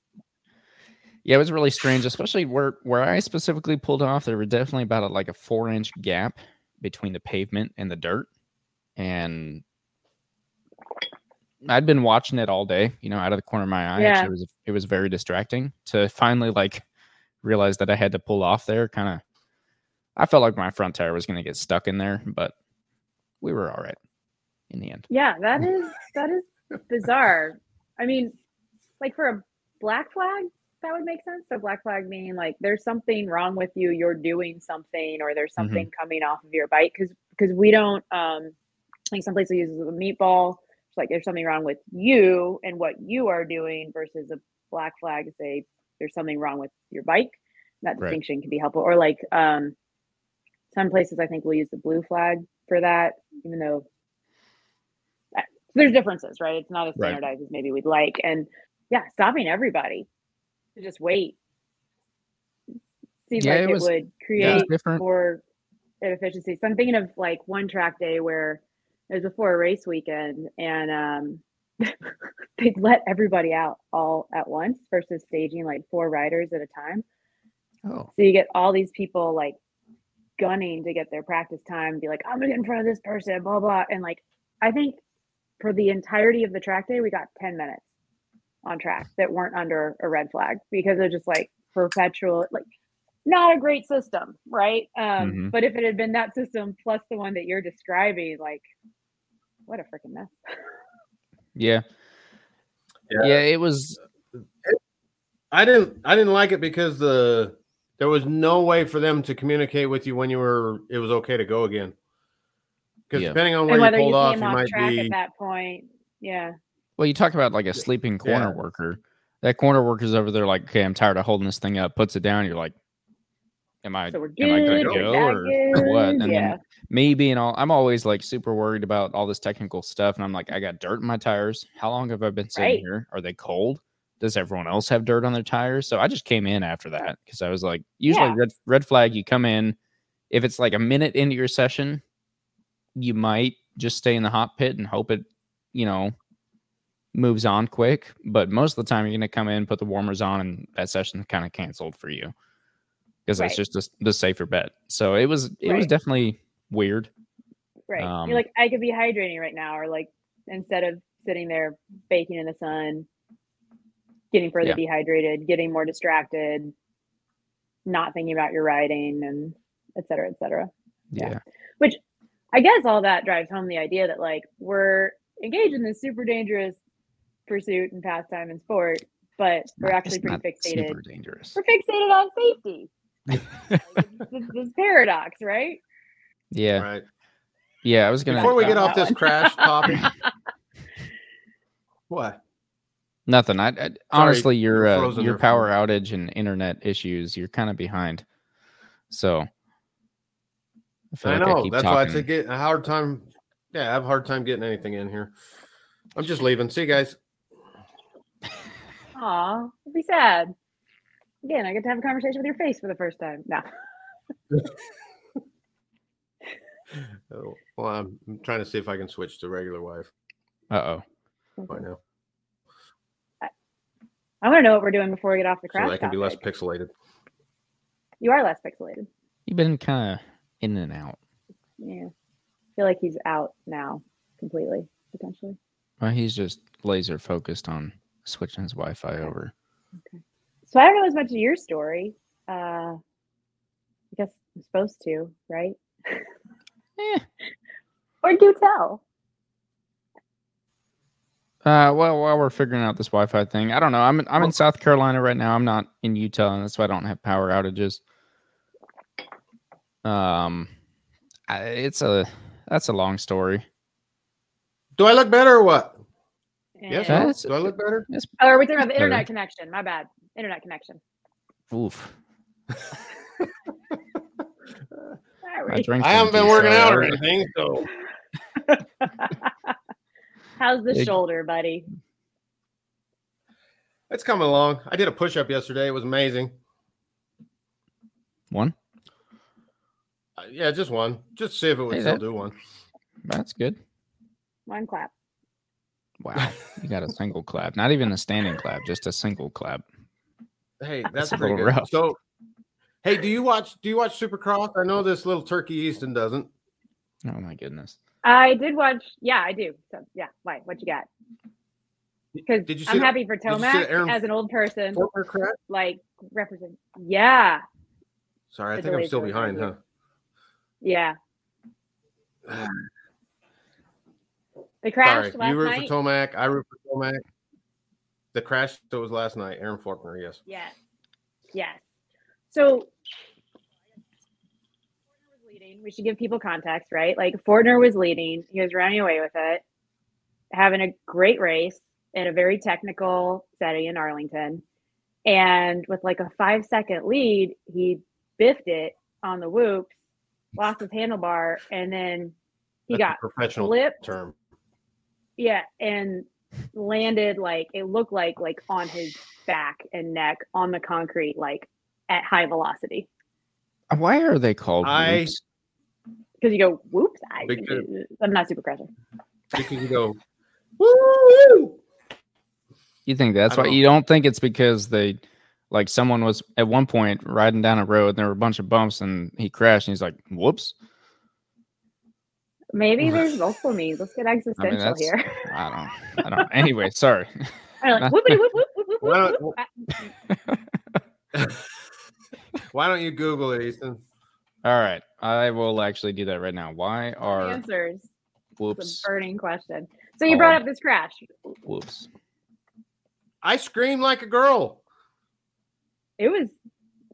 Yeah, it was really strange, especially where where I specifically pulled off. There were definitely about a, like a four inch gap between the pavement and the dirt, and I'd been watching it all day, you know, out of the corner of my eye. Yeah. Actually, it was it was very distracting to finally like realize that I had to pull off there. Kind of, I felt like my front tire was going to get stuck in there, but we were all right in the end. Yeah, that (laughs) is that is bizarre. I mean, like for a black flag, that would make sense. So black flag meaning like there's something wrong with you, you're doing something, or there's something coming off of your bike. Because because we don't um like some places uses a meatball. It's like there's something wrong with you and what you are doing versus a black flag say there's something wrong with your bike. That Right. distinction can be helpful. Or like um some places I think will use the blue flag for that, even though uh, there's differences, right? It's not as Right. standardized as maybe we'd like. And yeah, stopping everybody to just wait seems Yeah, like it was- would It create different. more efficiency. So I'm thinking of like one track day where it was before a race weekend and um (laughs) they'd let everybody out all at once versus staging like four riders at a time. Oh, So you get all these people like gunning to get their practice time, be like, I'm gonna get in front of this person, blah blah. And like I think for the entirety of the track day, we got 10 minutes on track that weren't under a red flag because was just like perpetual, like not a great system, right? Um, Mhm. but if it had been that system plus the one that you're describing, like what a freaking mess. yeah. Yeah. yeah, It was I didn't I didn't like it because the there was no way for them to communicate with you when you were it was okay to go again. Because Yeah. depending on where you whether you pulled off, came you off might track be at that point, yeah. Well, you talk about like a sleeping corner Yeah. worker. That corner worker's over there, like, okay, I'm tired of holding this thing up. Puts it down. You're like, am I, So we're am I gonna go or what? And yeah. then me being all, I'm always like super worried about all this technical stuff, and I'm like, I got dirt in my tires. How long have I been sitting Right. here? Are they cold? Does everyone else have dirt on their tires? So I just came in after that because I was like, usually Yeah. red red flag. You come in, if it's like a minute into your session, you might just stay in the hot pit and hope it, you know, moves on quick. But most of the time, you're going to come in, put the warmers on, and that session kind of canceled for you because that's Right. just the, the safer bet. So it was it was definitely weird. Right. Um, You're like, I could be hydrating right now, or like instead of sitting there baking in the sun, getting further Yeah. dehydrated, getting more distracted, not thinking about your riding and et cetera, et cetera. Yeah. Yeah. Which I guess all that drives home the idea that like we're engaged in this super dangerous pursuit and pastime and sport, but we're Not- actually pretty fixated. Super dangerous. We're fixated on safety. This, this paradox, right? Yeah. Right. Yeah. I was gonna Before we get off this one. crash (laughs) topic, what? Nothing. I, I honestly, your uh, your power me. outage and internet issues, you're kind of behind. So I, feel I like know. keep That's why I talking. take it a hard time. Yeah, I have a hard time getting anything in here. I'm just leaving. See you guys. Aw, it'd be sad. Again, I get to have a conversation with your face for the first time. No. (laughs) Oh, Well, I'm I'm trying to see if I can switch to regular wife Uh oh. right now, I want to know what we're doing before we get off the so crash. that I can be less pixelated. You are less pixelated. You've been kind of in and out. Yeah. I feel like he's out now completely, potentially. Well, he's just laser focused on switching his Wi-Fi over. So I don't know as much of your story. Uh, I guess I'm supposed to, right? Eh. (laughs) Or do tell. Uh, well, while we're figuring out this Wi-Fi thing, I don't know. I'm in, I'm in South Carolina right now. I'm not in Utah, and that's why I don't have power outages. Um, I, it's a that's a long story. Do I look better or what? Yes. And- no? That's- Do I look better? It's, Oh, are we talking about the Better. internet connection? My bad. Internet connection. oof. Sorry. drink's I haven't been empty, working so out or anything, so (laughs) How's the Big- shoulder, buddy? it's coming along. I did a push up yesterday. It was amazing. One. Uh, yeah, just one. Just see if it would Hey, still that- do one. That's good. One clap. Wow, you got a single clap, not even a standing clap, just a single clap. Hey, That's that's, a pretty little good. rough. So, hey, do you watch? Do you watch Supercross? I know this little turkey Easton doesn't. Oh my goodness. I did watch. Yeah, I do. So yeah, why? What you got? Because Did you see I'm the- happy for you Tomac Aaron as an old person, Fortner crash? like represent. Yeah, Sorry, I think I'm still behind, huh? yeah. (sighs) They Sorry, last you root night. for Tomac. I root for Tomac. The crash that was last night. Aaron Fortner, yes. Yes. Yes. So leading. We should give people context, right? Like Fortner was leading. He was running away with it, having a great race in a very technical setting in Arlington. And with like a five second lead, he biffed it on the whoops, lost his handlebar, and then he That's got a professional flipped. term. Yeah, and landed like it looked like like on his back and neck on the concrete, like at high velocity. Uh, why are they called? I- Because you go, whoops! I, Big trip. I'm not super crasher. Because you go, woo! You think that's why? don't You don't think it's because they, like, someone was at one point riding down a road and there were a bunch of bumps and he crashed and he's like, "Whoops!" Maybe there's multiple means. Let's get existential that's- here. I don't. I don't. Anyway, sorry. (laughs) Like, (laughs) whoop whoop whoop whoop. Ah, (laughs) Why don't you Google it, Easton? All right, I will actually do that right now. Why are Answers. Whoops a burning question. So you brought Oh. up this crash. whoops? I screamed like a girl. It was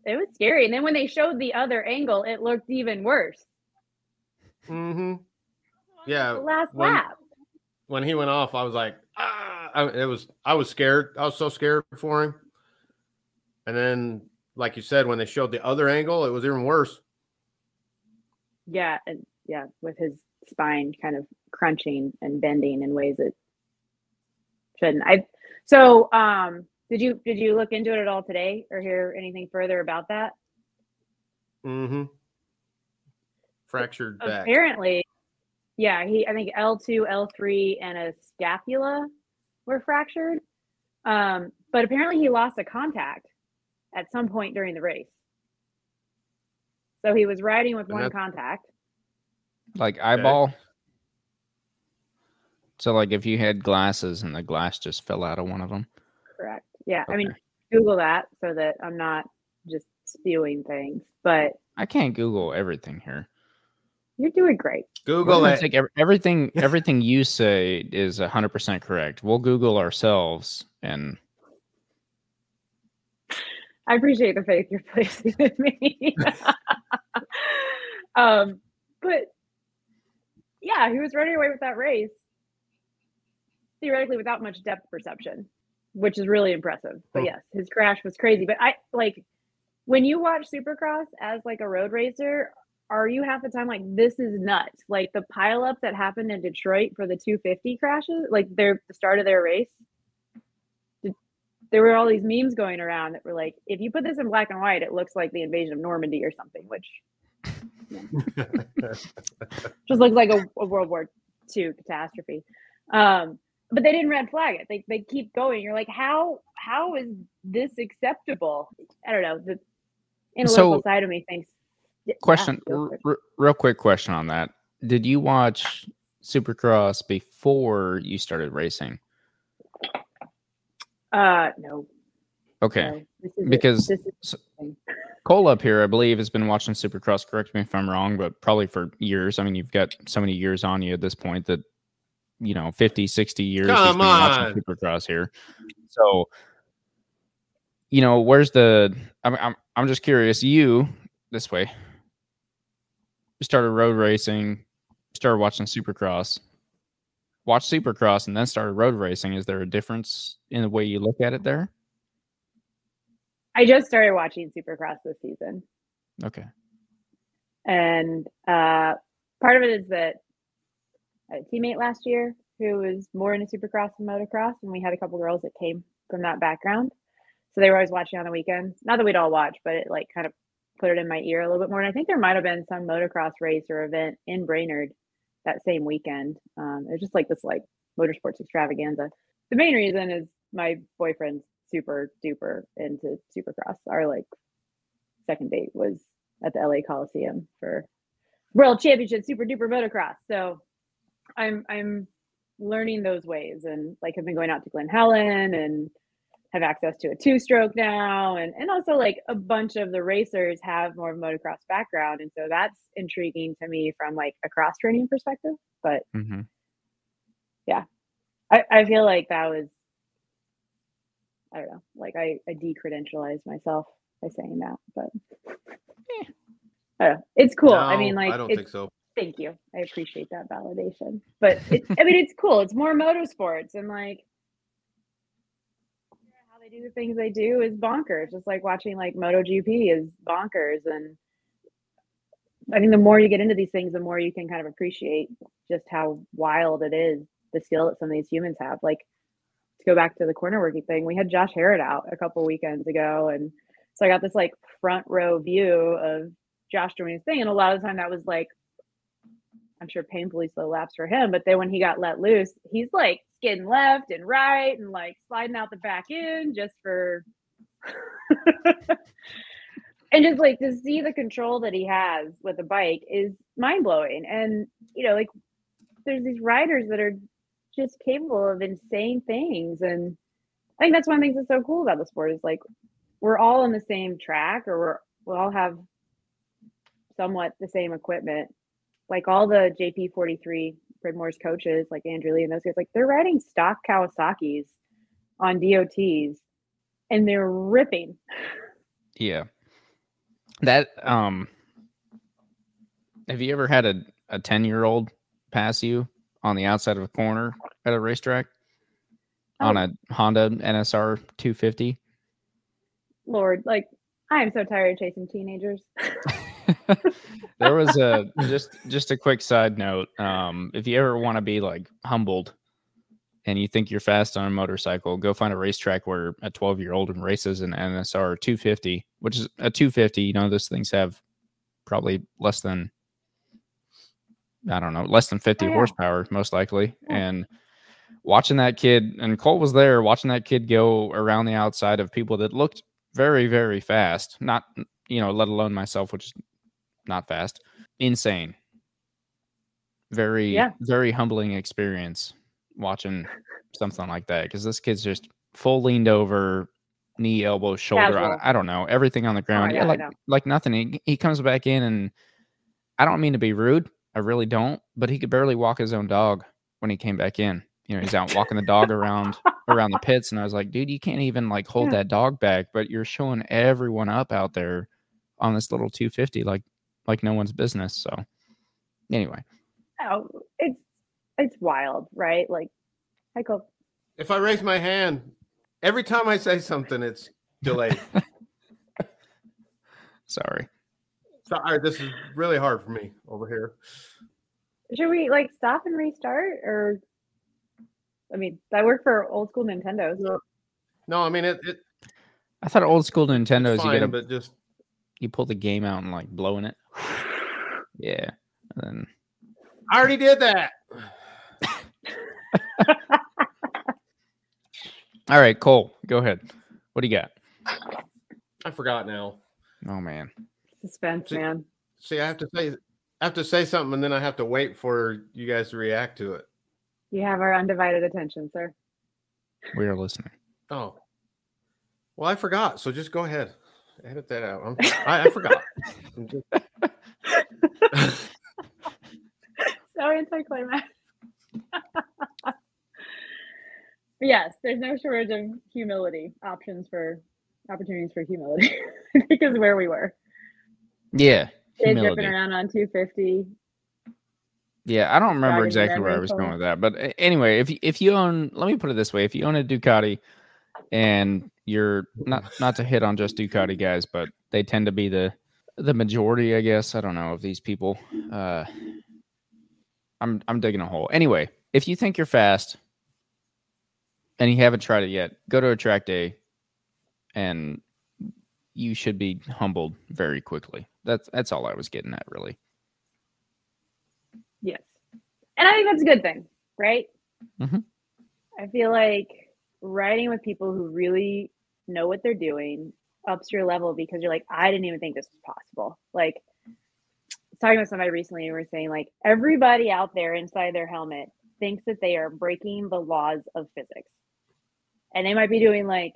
it was scary. And then when they showed the other angle, it looked even worse. Mm-hmm. Yeah, The last when- lap. When he went off, I was like, ah! I, it was. I was scared. I was so scared for him. And then, like you said, when they showed the other angle, it was even worse. Yeah, and yeah, with his spine kind of crunching and bending in ways it shouldn't. I so um did you did you look into it at all today or hear anything further about that? Mm-hmm. Fractured back. Apparently, yeah, he I think L two, L three, and a scapula were fractured. Um, but apparently he lost a contact at some point during the race. So he was riding with And one contact. Like eyeball. So, like, if you had glasses and the glass just fell out of one of them. Correct. Yeah. I mean, Google that so that I'm not just spewing things, but I can't Google everything here. You're doing great. Google gonna it. take ev- everything. (laughs) Everything you say is hundred percent correct. We'll Google ourselves, and I appreciate the faith you're placing in me. (laughs) um, but yeah, he was running away with that race theoretically without much depth perception, which is really impressive. But Hmm. yes, his crash was crazy. But I like when you watch Supercross as like a road racer, are you half the time like this is nuts? Like the pileup that happened in Detroit for the 250 crashes, like their the start of their race. There were all these memes going around that were like, if you put this in black and white, it looks like the invasion of Normandy or something, which (laughs) just looks like a, a World War II catastrophe. Um, but they didn't red flag it. They, they keep going. You're like, how how is this acceptable? I don't know. The analytical So- side of me thinks. Yeah, question, go r- r- real quick question on that. Did you watch Supercross before you started racing? Uh, no. Okay, no. This is because this is Cole up here, I believe, has been watching Supercross. Correct me if I'm wrong, but probably for years. I mean, you've got so many years on you at this point that, you know, 50, 60 years he's Come been watching on. Supercross here. So, you know, where's the, I'm, I'm, I'm just curious, you, this way, you started road racing, started watching Supercross, watched Supercross, and then started road racing. Is there a difference in the way you look at it there? I just started watching Supercross this season. Okay. And uh, part of it is that a teammate last year who was more into supercross and motocross, and we had a couple girls that came from that background. So they were always watching on the weekends. Not that we'd all watch, but it like kind of put it in my ear a little bit more. And I think there might have been some motocross race or event in Brainerd that same weekend. Um, it was just like this like motorsports extravaganza. The main reason is my boyfriend's super duper into supercross. Our like second date was at the LA Coliseum for World Championship Super Duper Motocross. So I'm I'm learning those ways and like I've been going out to Glen Helen and have access to a two stroke now and and also like a bunch of the racers have more of a motocross background and so that's intriguing to me from like a cross training perspective but Mm-hmm. I, I feel like that was I don't know like I, I decredentialized myself by saying that but I it's cool. I mean like I don't think so. thank you. I appreciate that validation. But it, i mean it's cool. It's more motorsports and like do the things they do is bonkers. Just like watching like MotoGP is bonkers. And i think the more you get into these things the more you can kind of appreciate just how wild it is the skill that some of these humans have. Like to go back to the corner working thing we had josh Harrod out a couple weekends ago. And so i got this like front row view of josh doing his thing. And a lot of the time that was like I'm sure painfully slow laps for him. But then when he got let loose, he's like skidding left and right and like sliding out the back end just for (laughs) and just like to see the control that he has with a bike is mind blowing. And you know, like there's these riders that are just capable of insane things. And I think that's one of the things that's so cool about the sport is like we're all on the same track or we're we all have somewhat the same equipment like all the JP43 Pridmore's coaches, like Andrew Lee and those guys, like they're riding stock Kawasaki's on DOTs and they're ripping. Yeah. That um have you ever had a, a 10 year old pass you on the outside of a corner at a racetrack on Oh. a Honda NSR 250? Lord, like I am so tired of chasing teenagers. (laughs) (laughs) there was a (laughs) just just a quick side note. Um, if you ever want to be like humbled and you think you're fast on a motorcycle, go find a racetrack where a 12 year old races an NSR 250, which is a 250. You know, those things have probably less than I don't know, less than 50 Oh, yeah. horsepower, most likely. And watching that kid, and Cole was there, watching that kid go around the outside of people that looked very, very fast. Not, you know, let alone myself, which is not fast. Insane. Very, Yeah. very humbling experience watching something like that because this kid's just full leaned over, knee, elbow, shoulder. I, I don't know everything on the ground. yeah, yeah, like like nothing. He, he comes back in, and I don't mean to be rude. I really don't. But he could barely walk his own dog when he came back in. You know, he's out walking the dog around around the pits, and I was like, dude, you can't even like hold Yeah. that dog back, but you're showing everyone up out there on this little 250 like like no one's business. So anyway, Oh, it's it's wild, right? Like, hi, Cole. If I raise my hand, every time I say something, it's delayed. (laughs) sorry. Sorry, this is really hard for me over here. Should we like stop and restart, or? I mean, that worked for old school Nintendos. No, no I mean it. it I thought old school Nintendos Nintendo is you fine, get a but just you pull the game out and like blowing it. Yeah. And then I already did that. (laughs) all right, Cole, go ahead. What do you got? I forgot now. Oh man. Suspense, See- man. See, I have to say, I have to say something, and then I have to wait for you guys to react to it. You have our undivided attention, sir. We are listening. Oh, well, I forgot. So just go ahead, edit that out. I'm, I, I forgot. (laughs) I'm just- (laughs) So anticlimactic. (laughs) yes, there's no shortage of humility options for opportunities for humility. I think is where we were. Yeah. Humility. ripping around on 250. Yeah, I don't remember exactly where I was going with that, but anyway, if you, if you own, let me put it this way: if you own a Ducati, and you're not not to hit on just Ducati guys, but they tend to be the the majority, I guess. I don't know of these people. Uh, I'm I'm digging a hole. Anyway, if you think you're fast and you haven't tried it yet, go to a track day, and you should be humbled very quickly. That's that's all I was getting at, really. Yes. And I think that's a good thing, right? Mhm. I feel like riding with people who really know what they're doing ups your level because you're like, I didn't even think this was possible. Like, talking with somebody recently and we are saying, like, everybody out there inside their helmet thinks that they are breaking the laws of physics. And they might be doing like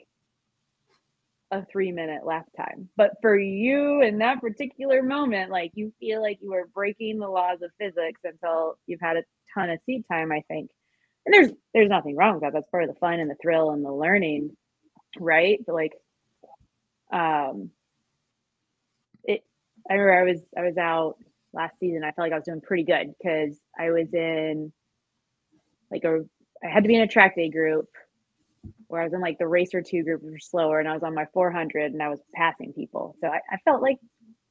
a three minute lap time. But for you in that particular moment, like you feel like you are breaking the laws of physics until you've had a ton of seat time, I think. And there's there's nothing wrong with that. That's part of the fun and the thrill and the learning, right? But like um it I remember I was I was out last season. I felt like I was doing pretty good because I was in like a I had to be in a track day group where I was in like the racer two group, which was slower, and I was on my 400 and I was passing people. So I, I felt like,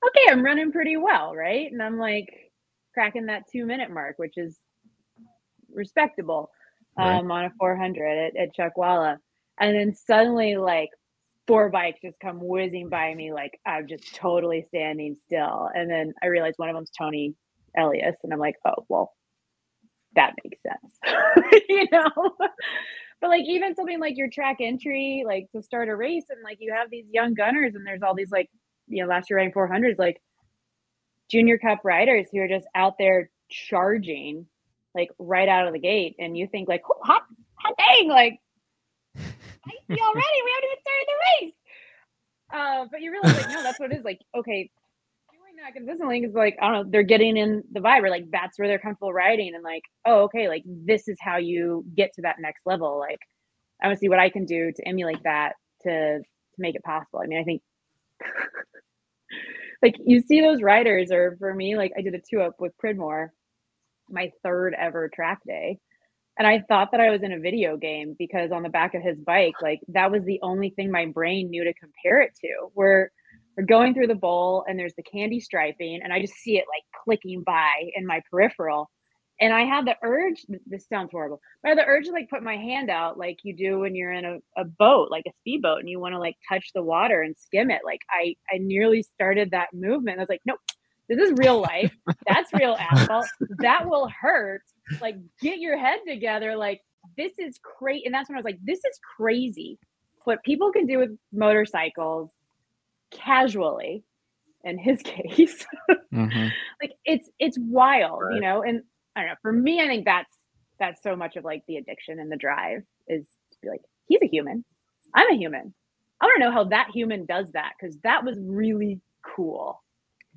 okay, I'm running pretty well, right? And I'm like cracking that two minute mark, which is respectable Right. um, on a 400 at, at Chuckwalla. And then suddenly, like, four bikes just come whizzing by me, like I'm just totally standing still. And then I realized one of them's Toni Elias, and I'm like, oh, well, that makes sense, (laughs) you know? but like even something like your track entry, like to start a race, and like you have these young gunners, and there's all these like, you know, last year riding 400s, like junior cup riders who are just out there charging, like right out of the gate, and you think like, hot, hot dang, like See already, we haven't even started the race. Uh, but you realize like, no, that's what it is. Like, okay, doing that consistently is like, I don't know, they're getting in the vibe, or like that's where they're comfortable riding, and like, oh, okay, like this is how you get to that next level. Like, I want to see what I can do to emulate that to to make it possible. I mean, I think (laughs) like you see those riders, or for me, like I did a two up with Pridmore, my third ever track day. And I thought that I was in a video game because on the back of his bike, like that was the only thing my brain knew to compare it to. We're we're going through the bowl and there's the candy striping, and I just see it like clicking by in my peripheral. And I had the urge, this sounds horrible, but I had the urge to like put my hand out like you do when you're in a, a boat, like a speedboat, and you want to like touch the water and skim it. Like I I nearly started that movement. I was like, nope, this is real life. (laughs) That's real asphalt. That will hurt. Like, get your head together. Like, this is crazy. And that's when I was like, this is crazy. What people can do with motorcycles casually, in his (laughs) case, Mhm. like it's it's wild, Right. you know. And I don't know. For me, I think that's that's so much of like the addiction and the drive is to be like, he's a human. I'm a human. I want to know how that human does that because that was really cool.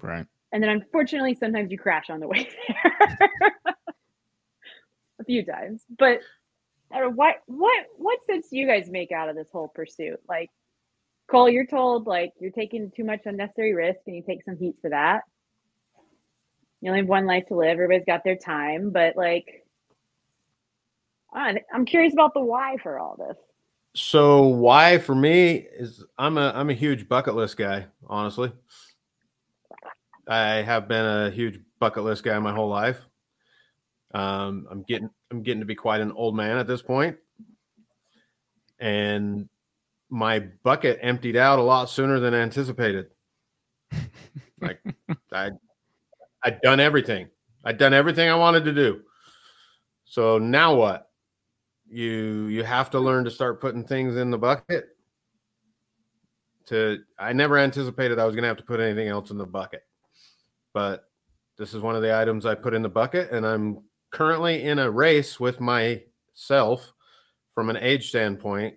Right. And then unfortunately, sometimes you crash on the way (laughs) there a few times. But what what what sense do you guys make out of this whole pursuit? Like Cole, you're told like you're taking too much unnecessary risk and you take some heat for that. You only have one life to live. Everybody's got their time, but like, I'm curious about the why for all this. So why for me is I'm a I'm a huge bucket list guy, honestly. I have been a huge bucket list guy my whole life. Um, I'm getting I'm getting to be quite an old man at this point, and my bucket emptied out a lot sooner than anticipated. (laughs) like I I'd done everything. I'd done everything I wanted to do. So now what? You you have to learn to start putting things in the bucket. To I never anticipated I was going to have to put anything else in the bucket. But this is one of the items I put in the bucket and I'm currently in a race with myself from an age standpoint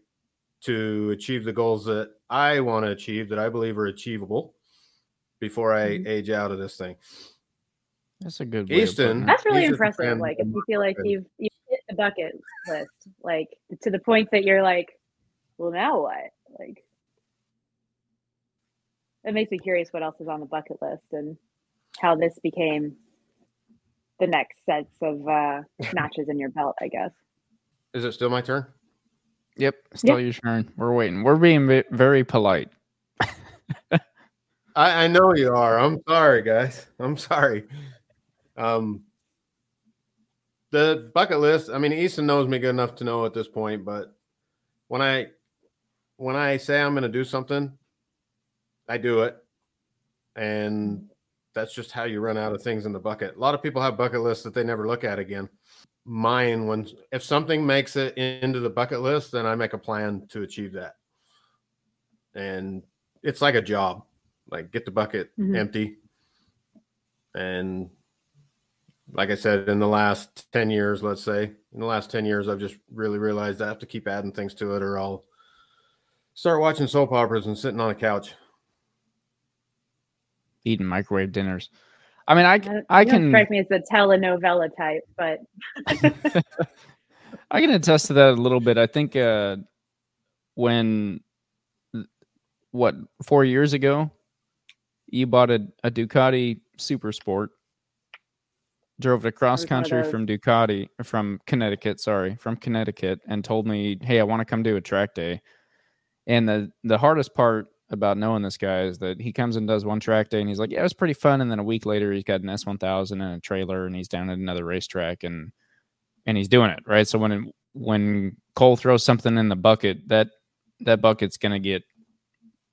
to achieve the goals that I want to achieve that I believe are achievable before I Mhm. age out of this thing. That's a good way Easton- putting. That's really He's impressive. Like if you feel like you've you've hit the bucket list, like to the point that you're like, well, now what? Like, it makes me curious what else is on the bucket list and how this became the next sets of uh, (laughs) notches in your belt. I guess. Is it still my turn? Yep. Still your turn. We're waiting. We're being ve- very polite. I, I know you are. I'm sorry, guys. I'm sorry. Um, the bucket list. I mean, Easton knows me good enough to know at this point, but when I when I say I'm going to do something, I do it, and that's just how you run out of things in the bucket. A lot of people have bucket lists that they never look at again. Mine, when if something makes it into the bucket list, then I make a plan to achieve that, and it's like a job like get the bucket Mhm. empty and like i said in the last 10 years let's say in the last 10 years i've just really realized i have to keep adding things to it or i'll start watching soap operas and sitting on a couch Eating microwave dinners. I mean, I you I can strike me as the telenovela type, but (laughs) I can attest to that a little bit. I think uh, when what four years ago, you bought a, a Ducati Super Sport, drove it across was one of country from Ducati from Connecticut, sorry, from Connecticut, and told me, "Hey, I want to come do a track day." And the the hardest part about knowing this guy is that he comes and does one track day, and he's like, "Yeah, it was pretty fun." And then a week later, he's got an S one thousand and a trailer, and he's down at another racetrack, and and he's doing it right. So when it, when Cole throws something in the bucket, that that bucket's gonna get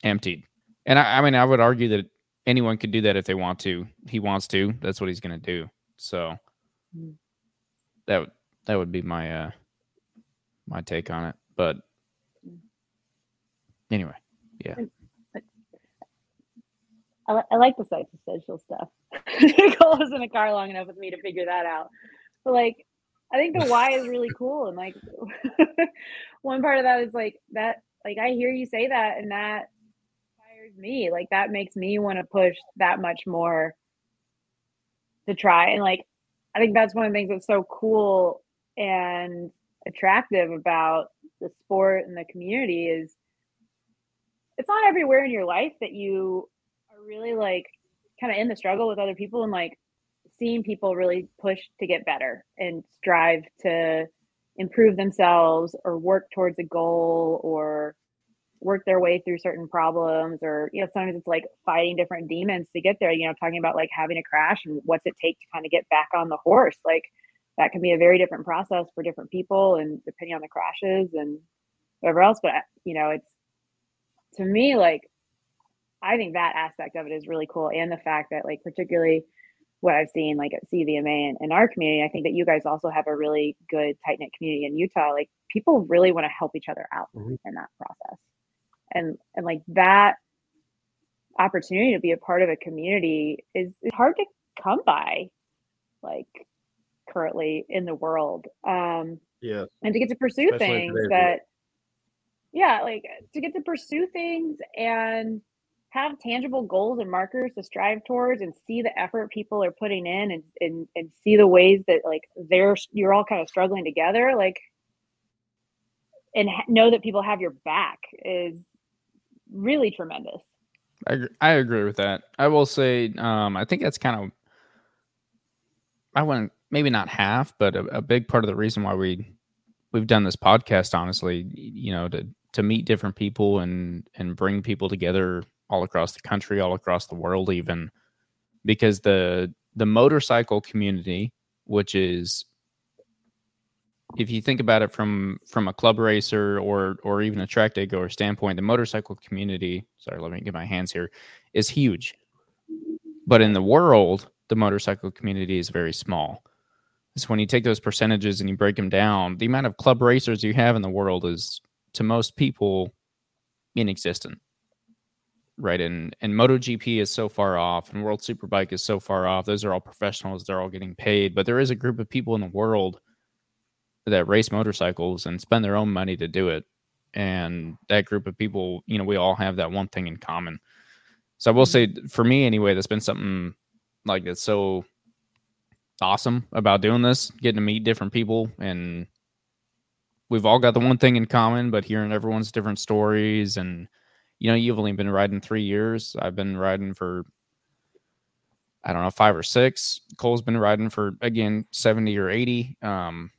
emptied. And I, I mean, I would argue that anyone could do that if they want to. He wants to. That's what he's gonna do. So Mm. that would that would be my uh my take on it. But anyway, I, li- I like the psychosocial stuff. (laughs) Nicole was in the car long enough with me to figure that out. But like, I think the (laughs) why is really cool. And like, (laughs) one part of that is like that, like, I hear you say that, and that inspires me. Like, that makes me want to push that much more to try. And like, I think that's one of the things that's so cool and attractive about the sport and the community is it's not everywhere in your life that you really like kind of in the struggle with other people and like seeing people really push to get better and strive to improve themselves or work towards a goal or work their way through certain problems or you know sometimes it's like fighting different demons to get there. You know talking about like having a crash and what's it take to kind of get back on the horse. Like that can be a very different process for different people and depending on the crashes and whatever else but you know it's to me like I think that aspect of it is really cool. And the fact that, like, particularly what I've seen, like, at CVMA and in our community, I think that you guys also have a really good, tight knit community in Utah. Like, people really want to help each other out Mhm. in that process. And, and like, that opportunity to be a part of a community is, is hard to come by, like, currently in the world. Um, yeah and to get to pursue Especially things world. that yeah, like to get to pursue things and have tangible goals and markers to strive towards and see the effort people are putting in and, and, and see the ways that like they're you're all kind of struggling together like and know that people have your back is really tremendous. I, I agree with that. I will say um i think that's kind of i wouldn't maybe not half but a, a big part of the reason why we we've done this podcast honestly you know to to meet different people and and bring people together all across the country, all across the world, even because the the motorcycle community, which is if you think about it from from a club racer or or even a track day goer standpoint, the motorcycle community, sorry, let me get my hands here, is huge. But in the world, the motorcycle community is very small. So when you take those percentages and you break them down, the amount of club racers you have in the world is to most people inexistent right? And and MotoGP is so far off, and World Superbike is so far off. Those are all professionals; they're all getting paid. But there is a group of people in the world that race motorcycles and spend their own money to do it. And that group of people, you know, we all have that one thing in common. So I will say, Mm-hmm. for me anyway, that's been something like that's so awesome about doing this, getting to meet different people and we've all got the one thing in common, but hearing everyone's different stories and you know, you've only been riding three years. I've been riding for I don't know, five or six. Cole's been riding for again 70 or 80. Um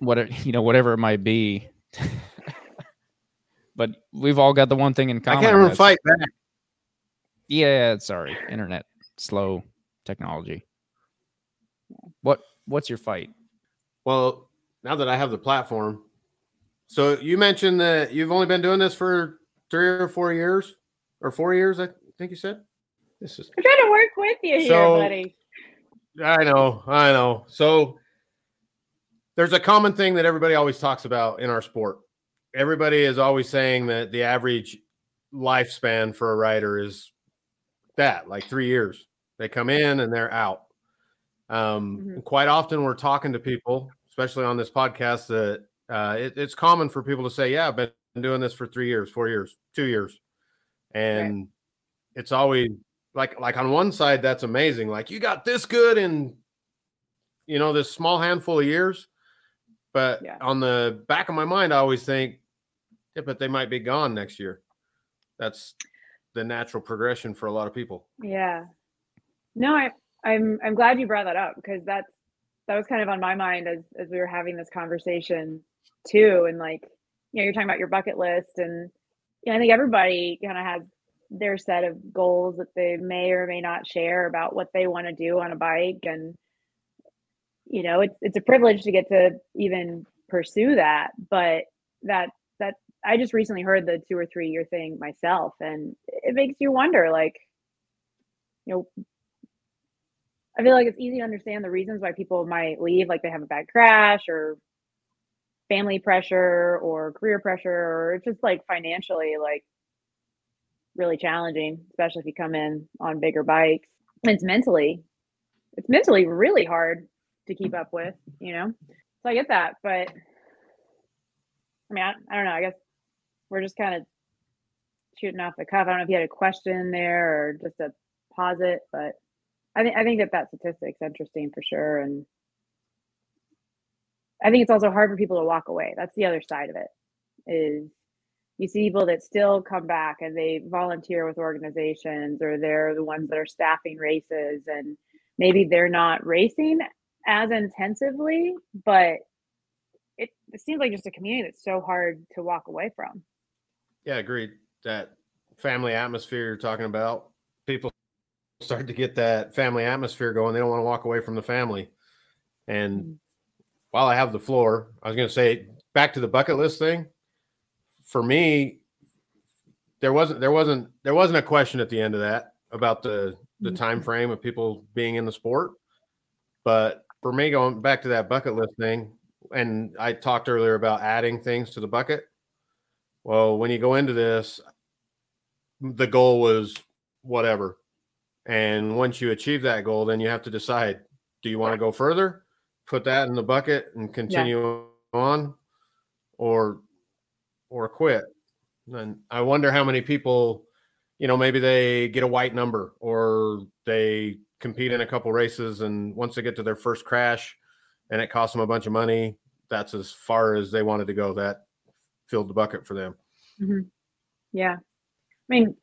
what (laughs) you know, whatever it might be. (laughs) but we've all got the one thing in common. I can't even fight back. Yeah, sorry. Internet, slow technology. What what's your fight? Well, now that I have the platform, so you mentioned that you've only been doing this for three or four years, or four years, I think you said. This is i'm trying to work with you here buddy I know, I know. So there's a common thing that everybody always talks about in our sport. Everybody is always saying that the average lifespan for a rider is that, like three years. They come in and they're out. Um, Mhm. Quite often, we're talking to people, especially on this podcast, that uh, it, it's common for people to say, "Yeah, I've been doing this for three years, four years, two years," and it's always like like on one side that's amazing like you got this good in you know this small handful of years but Yeah. on the back of my mind i always think yeah but they might be gone next year that's the natural progression for a lot of people Yeah. No, I, I'm I'm glad you brought that up because that's that was kind of on my mind as as we were having this conversation too. And like, you know, you're talking about your bucket list and you know, I think everybody kind of has their set of goals that they may or may not share about what they want to do on a bike. And you know, it's it's a privilege to get to even pursue that. But that that I just recently heard the two or three year thing myself and it makes you wonder like you know I feel like it's easy to understand the reasons why people might leave, like they have a bad crash or family pressure or career pressure, or just like financially like really challenging, especially if you come in on bigger bikes. It's mentally, it's mentally really hard to keep up with, you know? So I get that, but I mean, I, I don't know. I guess we're just kind of shooting off the cuff. I don't know if you had a question there or just a posit, but I think I think that that statistic's interesting for sure, and I think it's also hard for people to walk away. That's the other side of it. Is you see people that still come back and they volunteer with organizations, or they're the ones that are staffing races, and maybe they're not racing as intensively, but it, it seems like just a community that's so hard to walk away from. yeah agreed that family atmosphere you're talking about people start to get that family atmosphere going they don't want to walk away from the family and Mhm. While I have the floor, I was going to say back to the bucket list thing. For me, there wasn't there wasn't there wasn't a question at the end of that about the the Mhm. time frame of people being in the sport. But for me, going back to that bucket list thing, and I talked earlier about adding things to the bucket. Well, when you go into this, the goal was whatever. And once you achieve that goal, then you have to decide do you want to go further, put that in the bucket and continue on, or or quit. And I wonder how many people, you know, maybe they get a white number or they compete in a couple races and once they get to their first crash and it costs them a bunch of money, that's as far as they wanted to go. That filled the bucket for them. Mm-hmm. Yeah. I mean,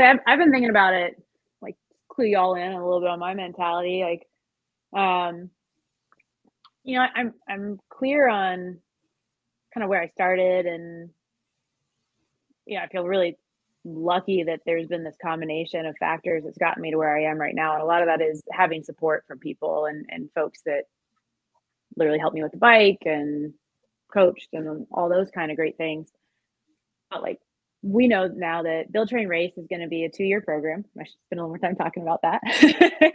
I've, I've been thinking about it, like clue y'all in a little bit on my mentality. Like, um, you know, I'm, I'm clear on kind of where I started and, yeah, I feel really lucky that there's been this combination of factors that's gotten me to where I am right now. And a lot of that is having support from people and, and folks that literally helped me with the bike and coached and all those kind of great things. But like we know now that Build Train Race is going to be a two year program. I should spend a little more time talking about that. (laughs)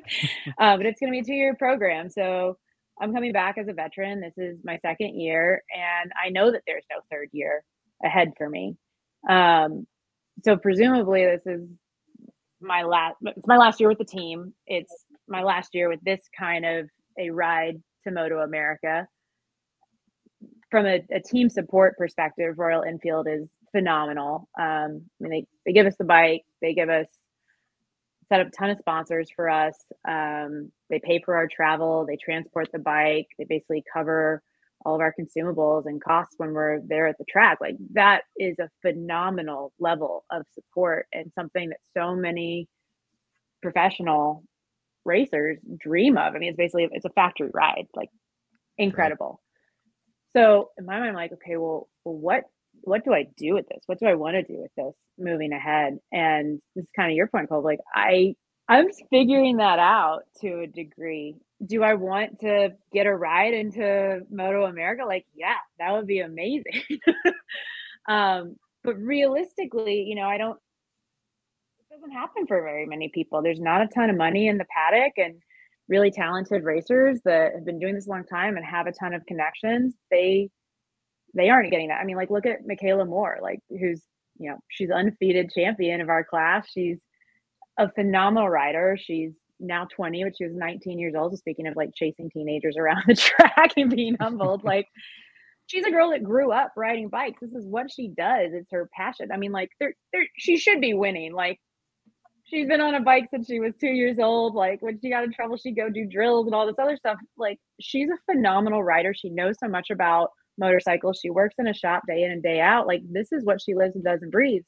uh, but it's going to be a two year program. So I'm coming back as a veteran. This is my second year, and I know that there's no third year ahead for me. Um, so presumably, this is my last. It's my last year with the team. It's my last year with this kind of a ride to Moto America. From a, a team support perspective, Royal Enfield is phenomenal. Um, I mean, they, they give us the bike, they give us set up a ton of sponsors for us. Um, they pay for our travel, they transport the bike, they basically cover all of our consumables and costs when we're there at the track. Like that is a phenomenal level of support and something that so many professional racers dream of. I mean, it's basically it's a factory ride, like incredible. So in my mind, I'm like, okay, well, well, what what do I do with this? What do I want to do with this moving ahead? And this is kind of your point, Cole. Like I I'm figuring that out to a degree. Do I want to get a ride into Moto America? Like, yeah, that would be amazing. (laughs) um, but realistically, you know, I don't it doesn't happen for very many people. There's not a ton of money in the paddock and really talented racers that have been doing this a long time and have a ton of connections. They they aren't getting that. I mean, like look at Michaela Moore, like who's you know she's undefeated champion of our class. She's a phenomenal rider. She's now 20, but she was 19 years old. So speaking of like chasing teenagers (laughs) around the track and being humbled, like she's a girl that grew up riding bikes. This is what she does. It's her passion. I mean, like there, there, she should be winning. Like she's been on a bike since she was two years old. Like when she got in trouble, she'd go do drills and all this other stuff. Like she's a phenomenal rider. She knows so much about motorcycles. She works in a shop day in and day out. Like this is what she lives and does and breathes.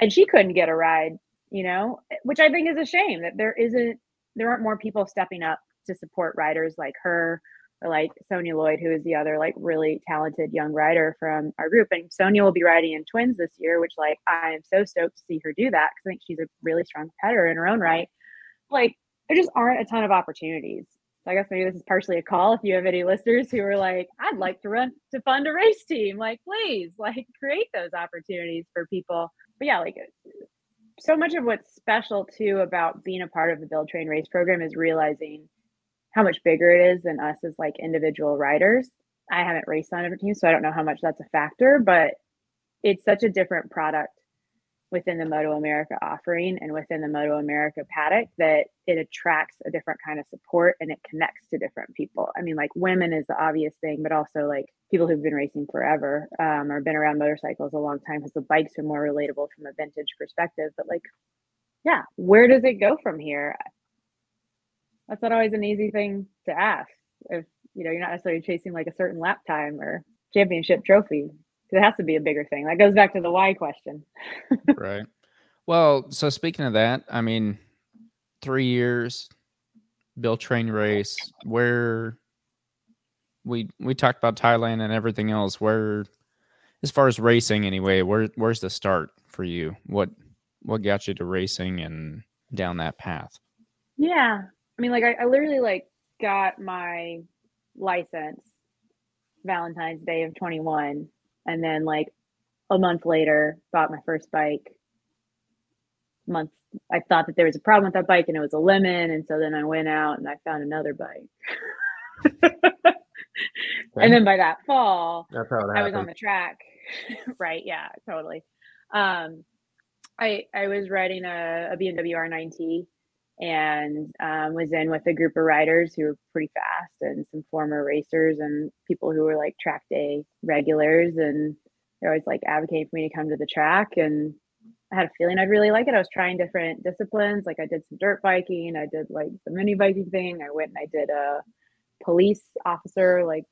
And she couldn't get a ride, you know, which I think is a shame that there isn't there aren't more people stepping up to support riders like her or like Sonia Lloyd, who is the other like really talented young rider from our group. And Sonia will be riding in twins this year, which like I am so stoked to see her do that because I think she's a really strong competitor in her own right. Like there just aren't a ton of opportunities. So I guess maybe this is partially a call if you have any listeners who are like, I'd like to run to fund a race team. Like, please, like (laughs) create those opportunities for people. But yeah, like so much of what's special too about being a part of the Build Train Race program is realizing how much bigger it is than us as like individual riders. I haven't raced on every team, so I don't know how much that's a factor, but it's such a different product within the Moto America offering and within the Moto America paddock that it attracts a different kind of support and it connects to different people. I mean, like women is the obvious thing, but also like people who've been racing forever um, or been around motorcycles a long time because the bikes are more relatable from a vintage perspective. But like, yeah, where does it go from here? That's not always an easy thing to ask if you know you're not necessarily chasing like a certain lap time or championship trophy it has to be a bigger thing. That goes back to the why question. (laughs) right. Well, so speaking of that, I mean, three years, Build Train Race, where we we talked about Thailand and everything else. Where, as far as racing, anyway, where where's the start for you? What what got you to racing and down that path? Yeah, I mean, like I, I literally like got my license Valentine's Day of 21 and then like a month later bought my first bike. Month i thought that there was a problem with that bike and it was a lemon. And so then i went out and i found another bike. (laughs) And then by that fall That's how it i was on the track. (laughs) Right. Yeah totally. Um i i was riding a, a bmw r9t and um, was in with a group of riders who were pretty fast and some former racers and people who were like track day regulars and they're always like advocating for me to come to the track and I had a feeling I'd really like it. I was trying different disciplines. Like I did some dirt biking, I did like the mini biking thing. I went and I did a police officer like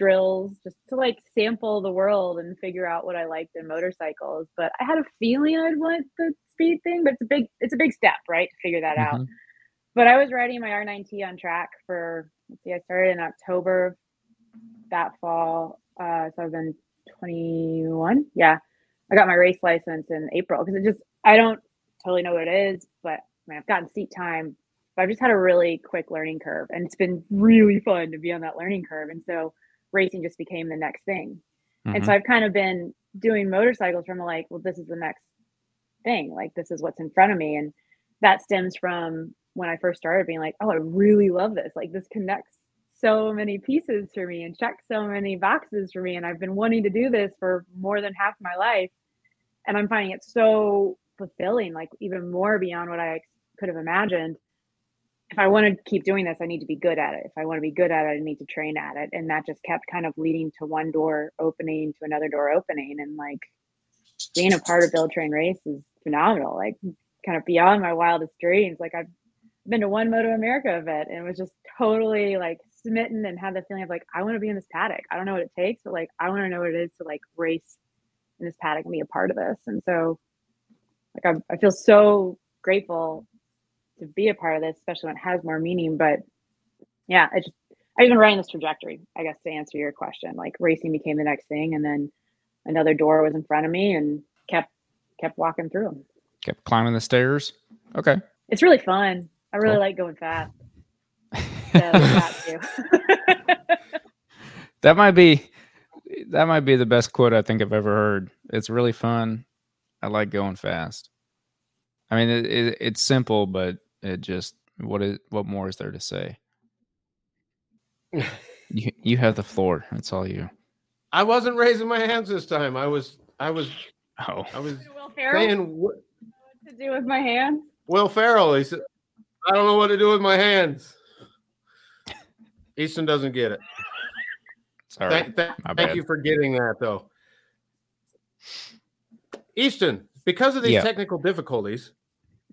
drills just to like sample the world and figure out what I liked in motorcycles. But I had a feeling I'd want the speed thing, but it's a big it's a big step, right? To figure that mm-hmm. out. But I was riding my R9T on track for let's see, I started in October that fall. Uh, so I've been 21. Yeah. I got my race license in April because it just I don't totally know what it is, but I mean, I've gotten seat time. But I've just had a really quick learning curve, and it's been really fun to be on that learning curve. And so racing just became the next thing. Mm-hmm. And so mm-hmm. I've kind of been doing motorcycles from like, well, this is the next thing. Like this is what's in front of me, and that stems from when I first started being like, oh, I really love this. Like this connects so many pieces for me and checks so many boxes for me. And I've been wanting to do this for more than half my life and I'm finding it so fulfilling, like even more beyond what I could have imagined. If I want to keep doing this, I need to be good at it. If I want to be good at it, I need to train at it. And that just kept kind of leading to one door opening to another door opening. And like being a part of Build Train Race is phenomenal. Like kind of beyond my wildest dreams. Like I've been to one Moto America event and was just totally like smitten and had the feeling of like, I want to be in this paddock. I don't know what it takes, but like I want to know what it is to like race in this paddock and be a part of this. And so, like, I, I feel so grateful to be a part of this, especially when it has more meaning. But yeah, I just, I've been riding this trajectory, I guess, to answer your question. Like, racing became the next thing, and then another door was in front of me, and kept kept walking through them. Kept climbing the stairs. Okay. It's really fun. I really cool. like going fast. (laughs) (laughs) that might be that might be the best quote I think I've ever heard. It's really fun. I like going fast. I mean, it, it, it's simple, but it just what is what more is there to say? (laughs) you you have the floor. It's all you. I wasn't raising my hands this time. I was I was oh I was saying what, what to do with my hands. Will Ferrell. He said, "I don't know what to do with my hands." Easton doesn't get it. Sorry. Thank, thank, thank you for getting that, though. Easton, because of these yeah. technical difficulties,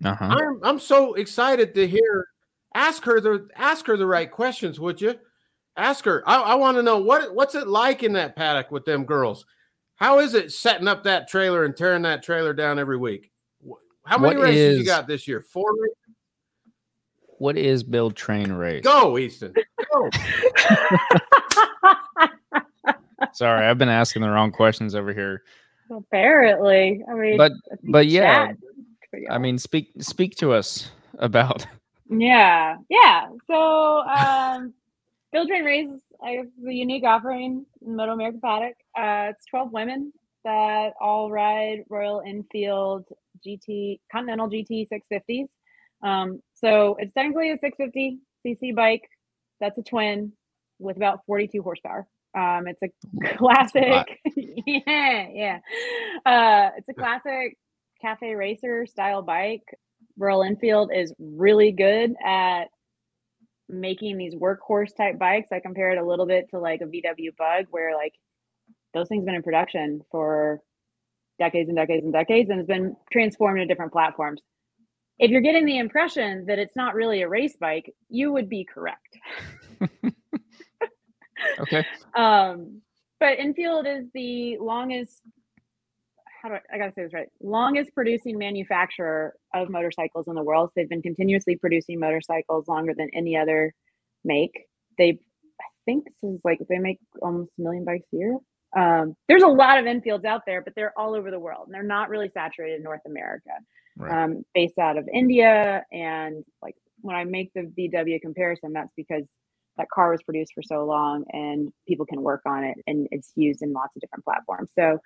uh-huh. I'm I'm so excited to hear. Ask her the ask her the right questions, would you? Ask her. I, I want to know what what's it like in that paddock with them girls. How is it setting up that trailer and tearing that trailer down every week? How many what races is, you got this year? Four. What is build train race? Go, Easton. Go. (laughs) Sorry, I've been asking the wrong questions over here. Apparently, I mean, but but yeah, I mean, speak speak to us (laughs) about. Yeah, yeah. So, um, (laughs) Build Train Race is a unique offering in Moto America Paddock. Uh, it's twelve women that all ride Royal Enfield GT Continental GT 650s. Um, so it's technically a 650 cc bike. That's a twin with about 42 horsepower. Um, it's a classic. (laughs) yeah, yeah. Uh, it's a classic cafe racer style bike. Royal Enfield is really good at making these workhorse type bikes. I compare it a little bit to like a VW Bug, where like those things have been in production for decades and decades and decades, and it's been transformed to different platforms. If you're getting the impression that it's not really a race bike, you would be correct. (laughs) okay. (laughs) Um, but Enfield is the longest. How do I, I gotta say this right? Longest producing manufacturer of motorcycles in the world. So they've been continuously producing motorcycles longer than any other make. They, I think this is like they make almost a million bikes a year. Um, there's a lot of Enfields out there, but they're all over the world, and they're not really saturated in North America. Right. Um, based out of India, and like when I make the VW comparison, that's because that car was produced for so long and people can work on it and it's used in lots of different platforms. So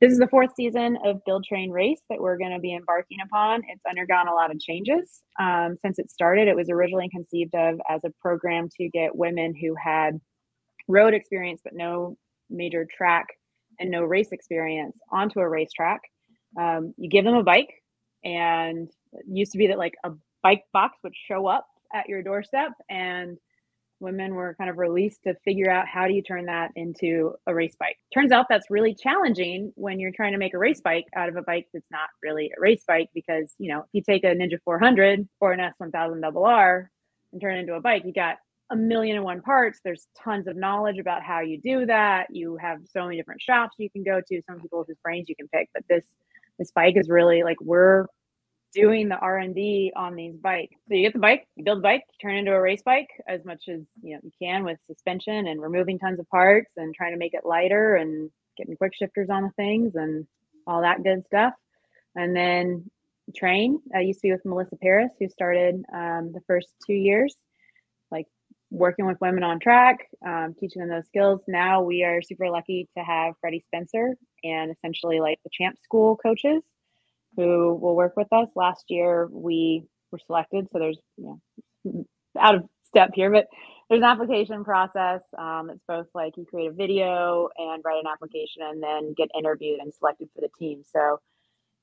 this is the fourth season of Build Train Race that we're going to be embarking upon. It's undergone a lot of changes um, since it started. It was originally conceived of as a program to get women who had road experience but no major track and no race experience onto a racetrack. Um, you give them a bike, and it used to be that like a bike box would show up at your doorstep and women were kind of released to figure out how do you turn that into a race bike. Turns out that's really challenging when you're trying to make a race bike out of a bike that's not really a race bike because, you know, if you take a Ninja 400 or an S1000 RR and turn it into a bike, you got a million and one parts. There's tons of knowledge about how you do that. You have so many different shops you can go to, some people whose brains you can pick, but this this bike is really like we're doing the r&d on these bikes. So you get the bike you build the bike turn it into a race bike as much as you know you can with suspension and removing tons of parts and trying to make it lighter and getting quick shifters on the things and all that good stuff. And then train. I used to be with melissa paris who started um, the first two years like working with women on track um, teaching them those skills. Now we are super lucky to have freddie spencer and essentially like the champ school coaches who will work with us. Last year we were selected, so there's you know (laughs) out of step here, but there's an application process. Um, it's both like you create a video and write an application, and then get interviewed and selected for the team. So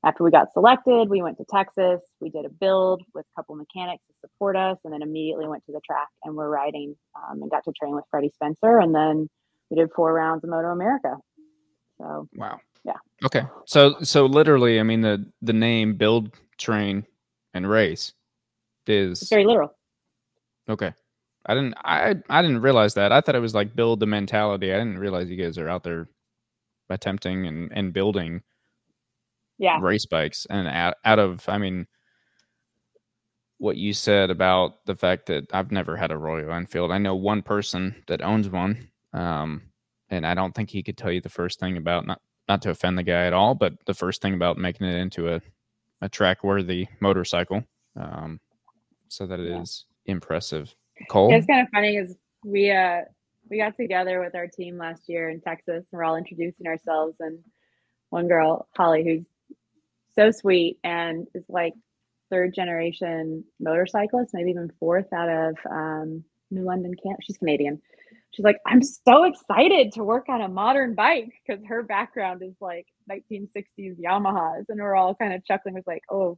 after we got selected, we went to Texas. We did a build with a couple mechanics to support us, and then immediately went to the track and we're riding um, and got to train with Freddie Spencer, and then we did four rounds of Moto America. So wow, yeah. Okay. So so literally, I mean the the name build, train, and race is it's very literal. Okay. I didn't I I didn't realize that. I thought it was like build the mentality. I didn't realize you guys are out there attempting and, and building yeah race bikes and out, out of I mean what you said about the fact that I've never had a Royal Enfield. I know one person that owns one. Um, and I don't think he could tell you the first thing about not not to offend the guy at all, but the first thing about making it into a, a track worthy motorcycle. Um, so that it yeah. is impressive. Cole? It's kind of funny because we uh we got together with our team last year in Texas and we're all introducing ourselves and one girl, Holly, who's so sweet and is like third generation motorcyclist, maybe even fourth out of um, New London camp. She's Canadian she's like, I'm so excited to work on a modern bike because her background is like 1960s Yamahas, and we're all kind of chuckling. Was like, oh,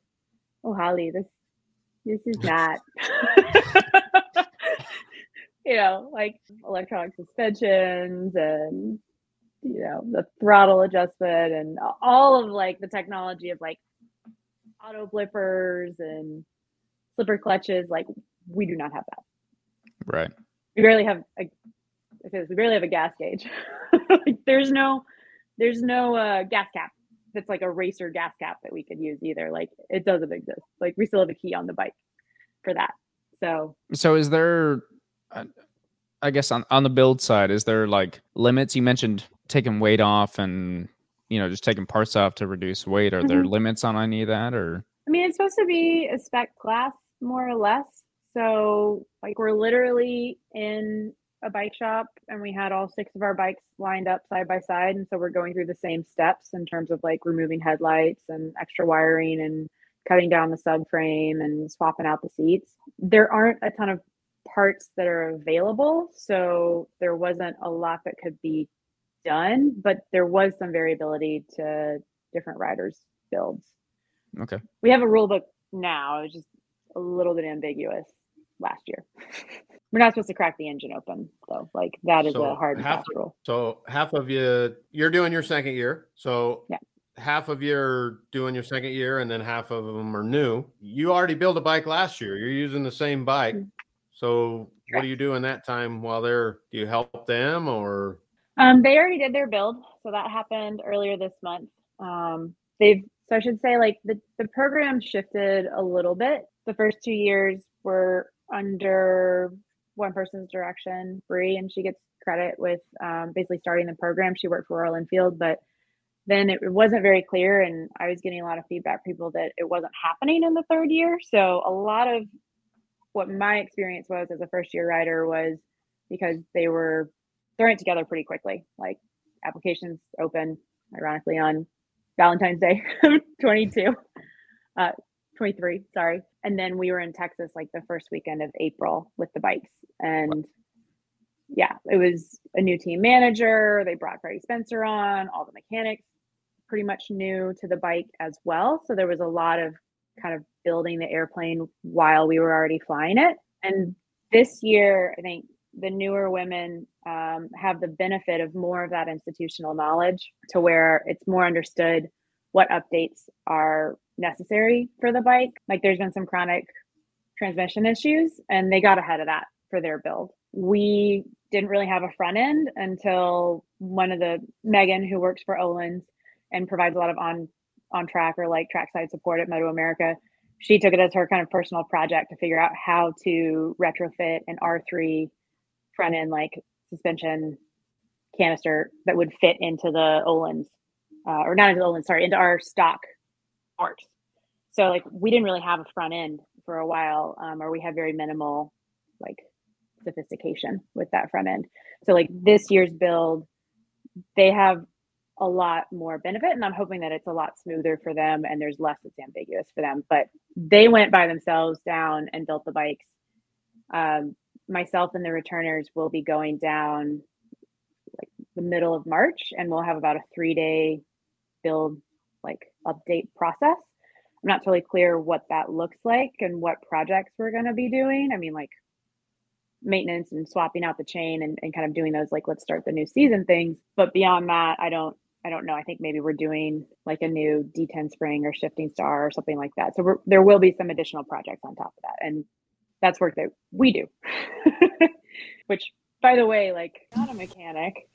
oh, Holly, this this is not. (laughs) (laughs) you know, like electronic suspensions and you know the throttle adjustment and all of like the technology of like auto blippers and slipper clutches. Like we do not have that. Right. We barely have a because we barely have a gas gauge. (laughs) like, there's no there's no uh, gas cap that's like a racer gas cap that we could use either. Like it doesn't exist. Like we still have a key on the bike for that. So so is there? Uh, I guess on on the build side, is there like limits? You mentioned taking weight off and you know just taking parts off to reduce weight. Are mm-hmm. there limits on any of that or? I mean, it's supposed to be a spec class more or less. So like we're literally in a bike shop and we had all six of our bikes lined up side by side and so we're going through the same steps in terms of like removing headlights and extra wiring and cutting down the subframe and swapping out the seats. There aren't a ton of parts that are available so there wasn't a lot that could be done but there was some variability to different riders builds. Okay. We have a rule book now it's just a little bit ambiguous last year (laughs) We're not supposed to crack the engine open, though. Like that is so a hard half, rule. So half of you, you're doing your second year. So yeah. half of you are doing your second year, and then half of them are new. You already built a bike last year. You're using the same bike. Mm-hmm. So what do you do in that time while they're? Do you help them or? Um, they already did their build, so that happened earlier this month. Um, they've so I should say like the the program shifted a little bit. The first two years were under one person's direction, Bree, and she gets credit with um, basically starting the program. She worked for Royal Enfield, but then it, wasn't very clear, and I was getting a lot of feedback people that it wasn't happening in the third year. So a lot of what my experience was as a first year rider was because they were throwing it together pretty quickly. Like applications open, ironically, on Valentine's Day, (laughs) 22, uh, 23, sorry. And then we were in Texas like the first weekend of April with the bikes. And yeah, it was a new team manager. They brought Freddie Spencer on, all the mechanics pretty much new to the bike as well. So there was a lot of kind of building the airplane while we were already flying it. And this year, I think the newer women um, have the benefit of more of that institutional knowledge to where it's more understood what updates are necessary for the bike. Like there's been some chronic transmission issues and they got ahead of that for their build. We didn't really have a front end until one of the Megan who works for Öhlins and provides a lot of on on track or like trackside support at Moto America. She took it as her kind of personal project to figure out how to retrofit an R3 front end like suspension canister that would fit into the Öhlins, uh, or not into the Öhlins, sorry, into our stock parts. So like we didn't really have a front end for a while, um, or we had very minimal like sophistication with that front end. So like this year's build, they have a lot more benefit and i'm hoping that it's a lot smoother for them and there's less that's ambiguous for them but they went by themselves down and built the bikes um, myself and the returners will be going down like the middle of March and we'll have about a three day build like update process. I'm not totally clear what that looks like and what projects we're going to be doing. I mean, like maintenance and swapping out the chain and, and kind of doing those like let's start the new season things. But beyond that, I don't I don't know. I think maybe we're doing like a new D10 spring or shifting star or something like that. So there will be some additional projects on top of that. And that's work that we do. (laughs) Which, by the way, like not a mechanic.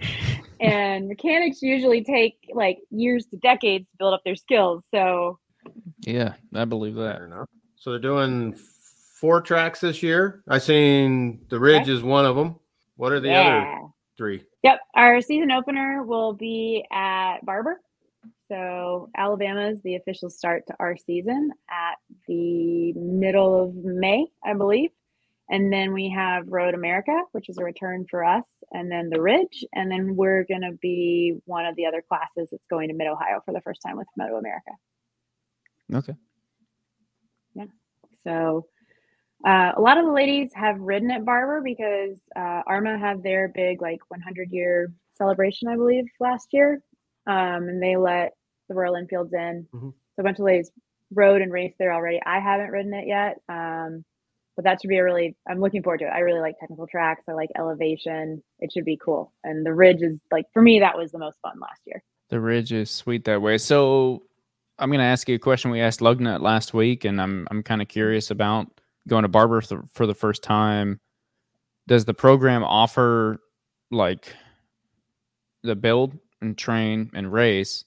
(laughs) and mechanics usually take like years to decades to build up their skills. So yeah, I believe that. So they're doing four tracks this year. I seen the Ridge okay. is one of them. What are the yeah. other three? Yep, our season opener will be at Barber so Alabama is the official start to our season at the middle of May, I believe. And then we have Road America, which is a return for us, and then the Ridge. And then we're going to be one of the other classes that's going to Mid Ohio for the first time with Moto America. Okay. Yeah. So uh, a lot of the ladies have ridden at Barber because uh, AHRMA had their big, like, 100 year celebration, I believe, last year um, and they let the Royal Enfields in. Mm-hmm. So a bunch of ladies rode and raced there already. I haven't ridden it yet, um, but that should be a really. I'm looking forward to it. I really like technical tracks. I like elevation. It should be cool. And the Ridge is like for me that was the most fun last year. The Ridge is sweet that way. So I'm going to ask you a question we asked Lugnut last week, and I'm I'm kind of curious about going to Barber for the first time. Does the program offer like the build and train and race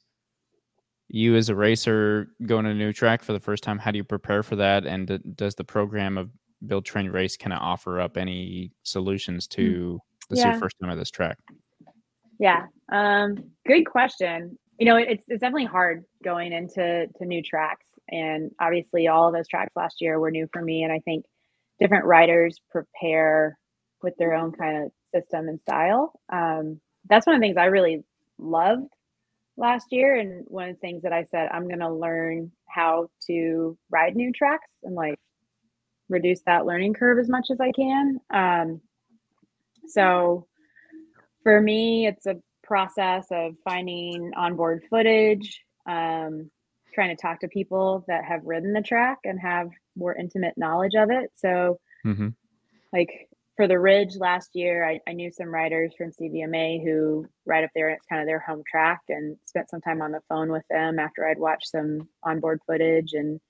you as a racer going to a new track for the first time how do you prepare for that and does the program of build train race kind of offer up any solutions to mm. this yeah. your first time at this track yeah um good question you know it's, it's definitely hard going into to new tracks and obviously all of those tracks last year were new for me and i think different riders prepare with their own kind of system and style um, that's one of the things i really loved last year. And one of the things that I said, I'm going to learn how to ride new tracks and like reduce that learning curve as much as I can. Um, so for me, it's a process of finding onboard footage, um, trying to talk to people that have ridden the track and have more intimate knowledge of it. So, mm-hmm. like, for the Ridge last year, I, I, knew some riders from CVMA who ride up there and it's kind of their home track and spent some time on the phone with them after I'd watched some onboard footage and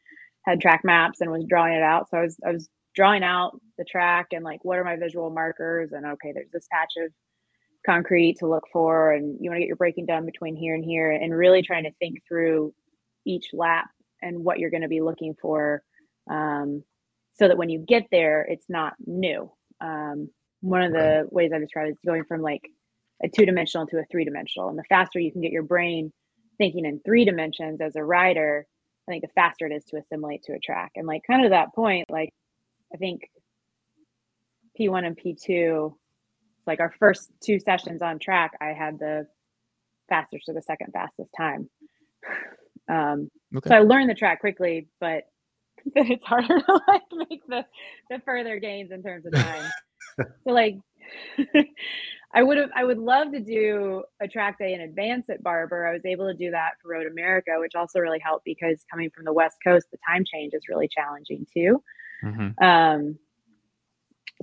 had track maps and was drawing it out. So I was I was drawing out the track and like what are my visual markers and okay, there's this patch of concrete to look for and you want to get your braking done between here and here and really trying to think through each lap and what you're going to be looking for um, so that when you get there it's not new um, one of the ways I describe it is going from like a two dimensional to a three dimensional. And the faster you can get your brain thinking in three dimensions as a rider, I think the faster it is to assimilate to a track. And like kind of that point, like I think P1 and P2, like our first two sessions on track, I had the fastest or the second fastest time. (laughs) Um, okay. So I learned the track quickly, but (laughs) it's harder to like make the the further gains in terms of time. (laughs) so like I would have I would love to do a track day in advance at Barber. I was able to do that for Road America, which also really helped because coming from the West Coast, the time change is really challenging too. Mm-hmm. Um,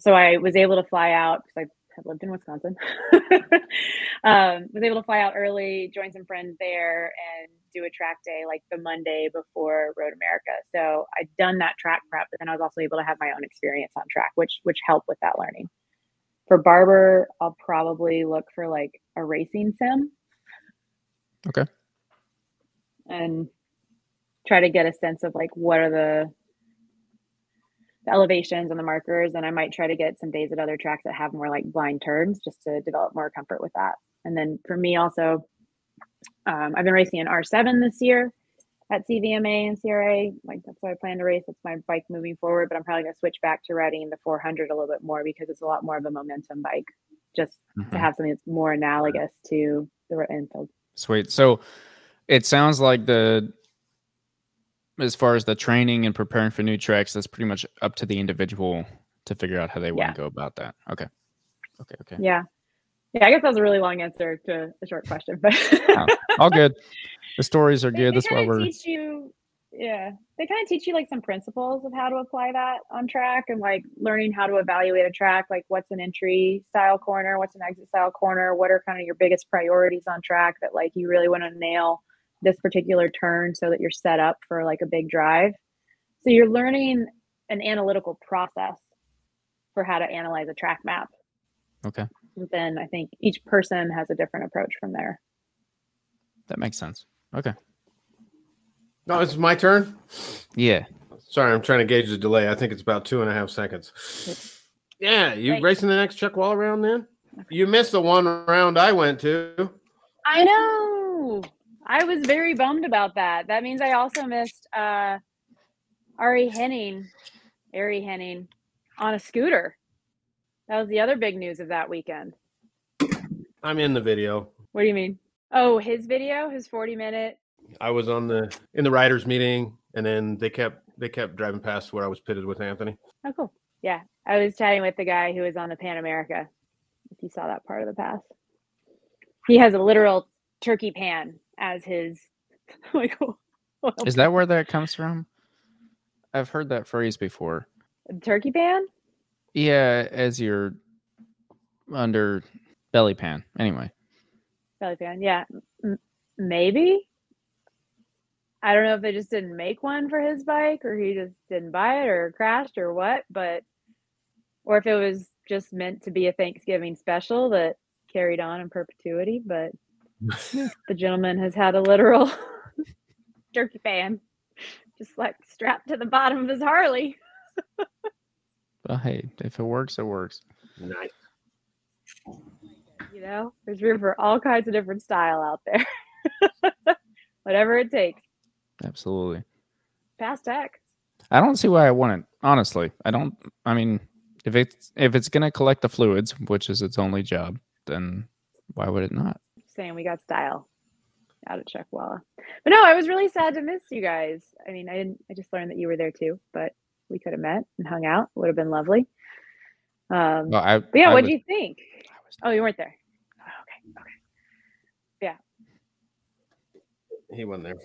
so I was able to fly out because I have lived in Wisconsin. (laughs) um, was able to fly out early, join some friends there, and do a track day like the Monday before Road America. So I'd done that track prep, but then I was also able to have my own experience on track, which which helped with that learning. For Barber, I'll probably look for like a racing sim. Okay. And try to get a sense of like what are the the elevations and the markers and i might try to get some days at other tracks that have more like blind turns just to develop more comfort with that and then for me also um, i've been racing an r7 this year at cvma and cra like that's what i plan to race that's my bike moving forward but i'm probably going to switch back to riding the 400 a little bit more because it's a lot more of a momentum bike just Mhm. to have something that's more analogous to the Enfield. Sweet. So it sounds like the as far as the training and preparing for new tracks, that's pretty much up to the individual to figure out how they want Yeah. to go about that. Okay. Okay. Okay. Yeah. Yeah, I guess that was a really long answer to a short question, but All good. The stories are good. they That's why we're teach you yeah they kind of teach you like some principles of how to apply that on track and like learning how to evaluate a track like what's an entry style corner what's an exit style corner what are kind of your biggest priorities on track that like you really want to nail this particular turn so that you're set up for like a big drive so you're learning an analytical process for how to analyze a track map okay. And then i think each person has a different approach from there That makes sense. Okay. No, it's my turn. Yeah. Sorry, I'm trying to gauge the delay. I think it's about two and a half seconds. Yeah, you Thanks. racing the next Chuckwalla round then? You missed the one round I went to. I know. I was very bummed about that. That means I also missed uh Ari Henning, Ari Henning on a scooter. That was the other big news of that weekend. I'm in the video. What do you mean? Oh, his video, his 40 minute. I was on the in the riders meeting, and then they kept they kept driving past where I was pitted with Anthony. Oh, cool. Yeah. I was chatting with the guy who was on the Pan America. If you saw that part of the pass, he has a literal turkey pan as his (laughs) like. well, (laughs) Is that where that comes from? I've heard that phrase before. turkey pan? Yeah, as your under belly pan. Anyway. Belly pan, yeah, M- maybe. I don't know if they just didn't make one for his bike, or he just didn't buy it, or crashed, or what. But, or if it was just meant to be a Thanksgiving special that carried on in perpetuity. But (laughs) the gentleman has had a literal (laughs) turkey pan, just like strapped to the bottom of his Harley. (laughs) Well, hey, if it works, it works. Nice. You know, there's room for all kinds of different style out there. (laughs) Whatever it takes. Absolutely. Past tech. I don't see why I want it. Honestly, I don't. I mean, if it's if it's gonna collect the fluids, which is its only job, then why would it not? saying we got style out of Chuckwalla. But no, I was really sad to miss you guys. I mean, I didn't. I just learned that you were there too, but we could have met and hung out. Would have been lovely. Um, Well, I. but yeah, what do you think? I was- Oh, you weren't there. Okay, okay. Yeah. He wasn't there.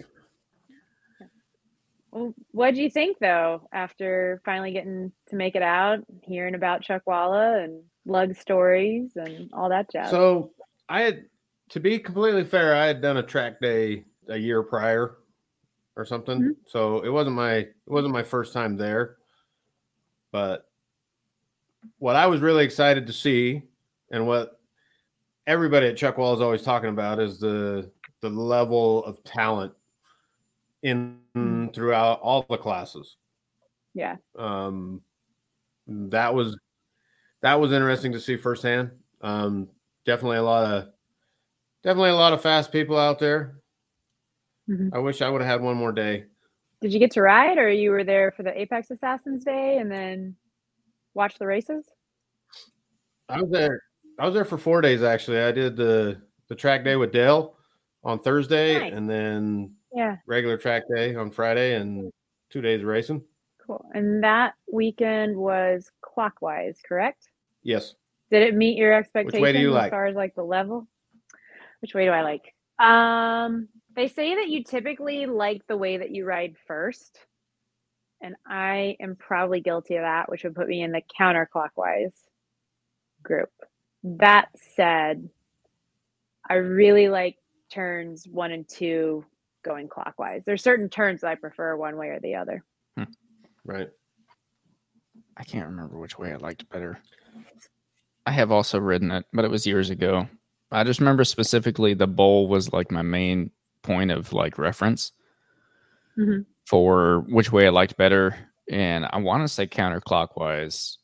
Well, what do you think though after finally getting to make it out, hearing about Chuckwalla and lug stories and all that jazz? So I had to be completely fair, I had done a track day a year prior or something. Mhm. So it wasn't my it wasn't my first time there. But what I was really excited to see and what everybody at Chuckwalla is always talking about is the the level of talent in throughout all the classes yeah, um that was that was interesting to see firsthand um definitely a lot of definitely a lot of fast people out there Mhm. i wish i would have had one more day did you get to ride, or you were there for the Apex Assassins Day and then watch the races? i was there i was there for four days actually i did the the track day with dale on thursday Nice. and then Yeah, regular track day on friday and two days of racing cool. And that weekend was clockwise, correct? yes Did it meet your expectations Which way do you as like? far as like the level? Which way do I like? Um, they say that you typically like the way that you ride first, and I am probably guilty of that, which would put me in the counterclockwise group. That said, I really like turns one and two going clockwise. There's certain turns that I prefer one way or the other. Hmm. Right. I can't remember which way I liked better. I have also ridden it, but it was years ago. I just remember specifically the bowl was like my main point of like reference Mhm. for which way I liked better. And I want to say counterclockwise.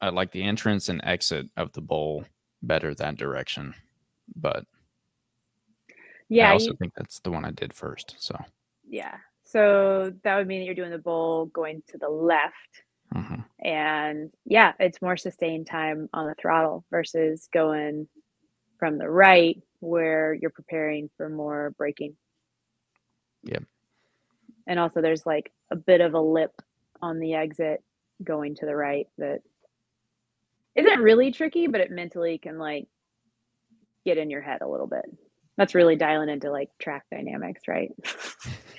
I like the entrance and exit of the bowl better that direction. But yeah, I also you- think that's the one I did first. So yeah. So that would mean that you're doing the bowl going to the left. mhm. And yeah, it's more sustained time on the throttle versus going from the right where you're preparing for more braking. Yeah. And also there's like a bit of a lip on the exit going to the right that isn't really tricky, but it mentally can like get in your head a little bit. That's really dialing into like track dynamics, right?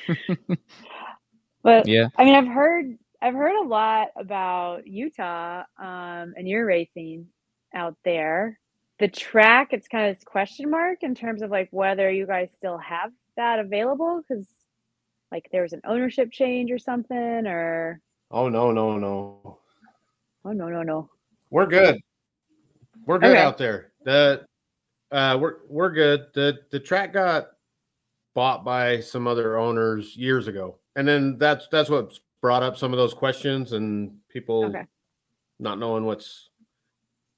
(laughs) but yeah. I mean, I've heard I've heard a lot about Utah um, and your racing out there. The track, it's kind of this question mark in terms of like whether you guys still have that available because like there was an ownership change or something, or Oh no, no, no. oh no no no We're good. We're good Okay. out there. The uh we're we're good. The the track got bought by some other owners years ago. And then that's that's what brought up some of those questions and people okay not knowing what's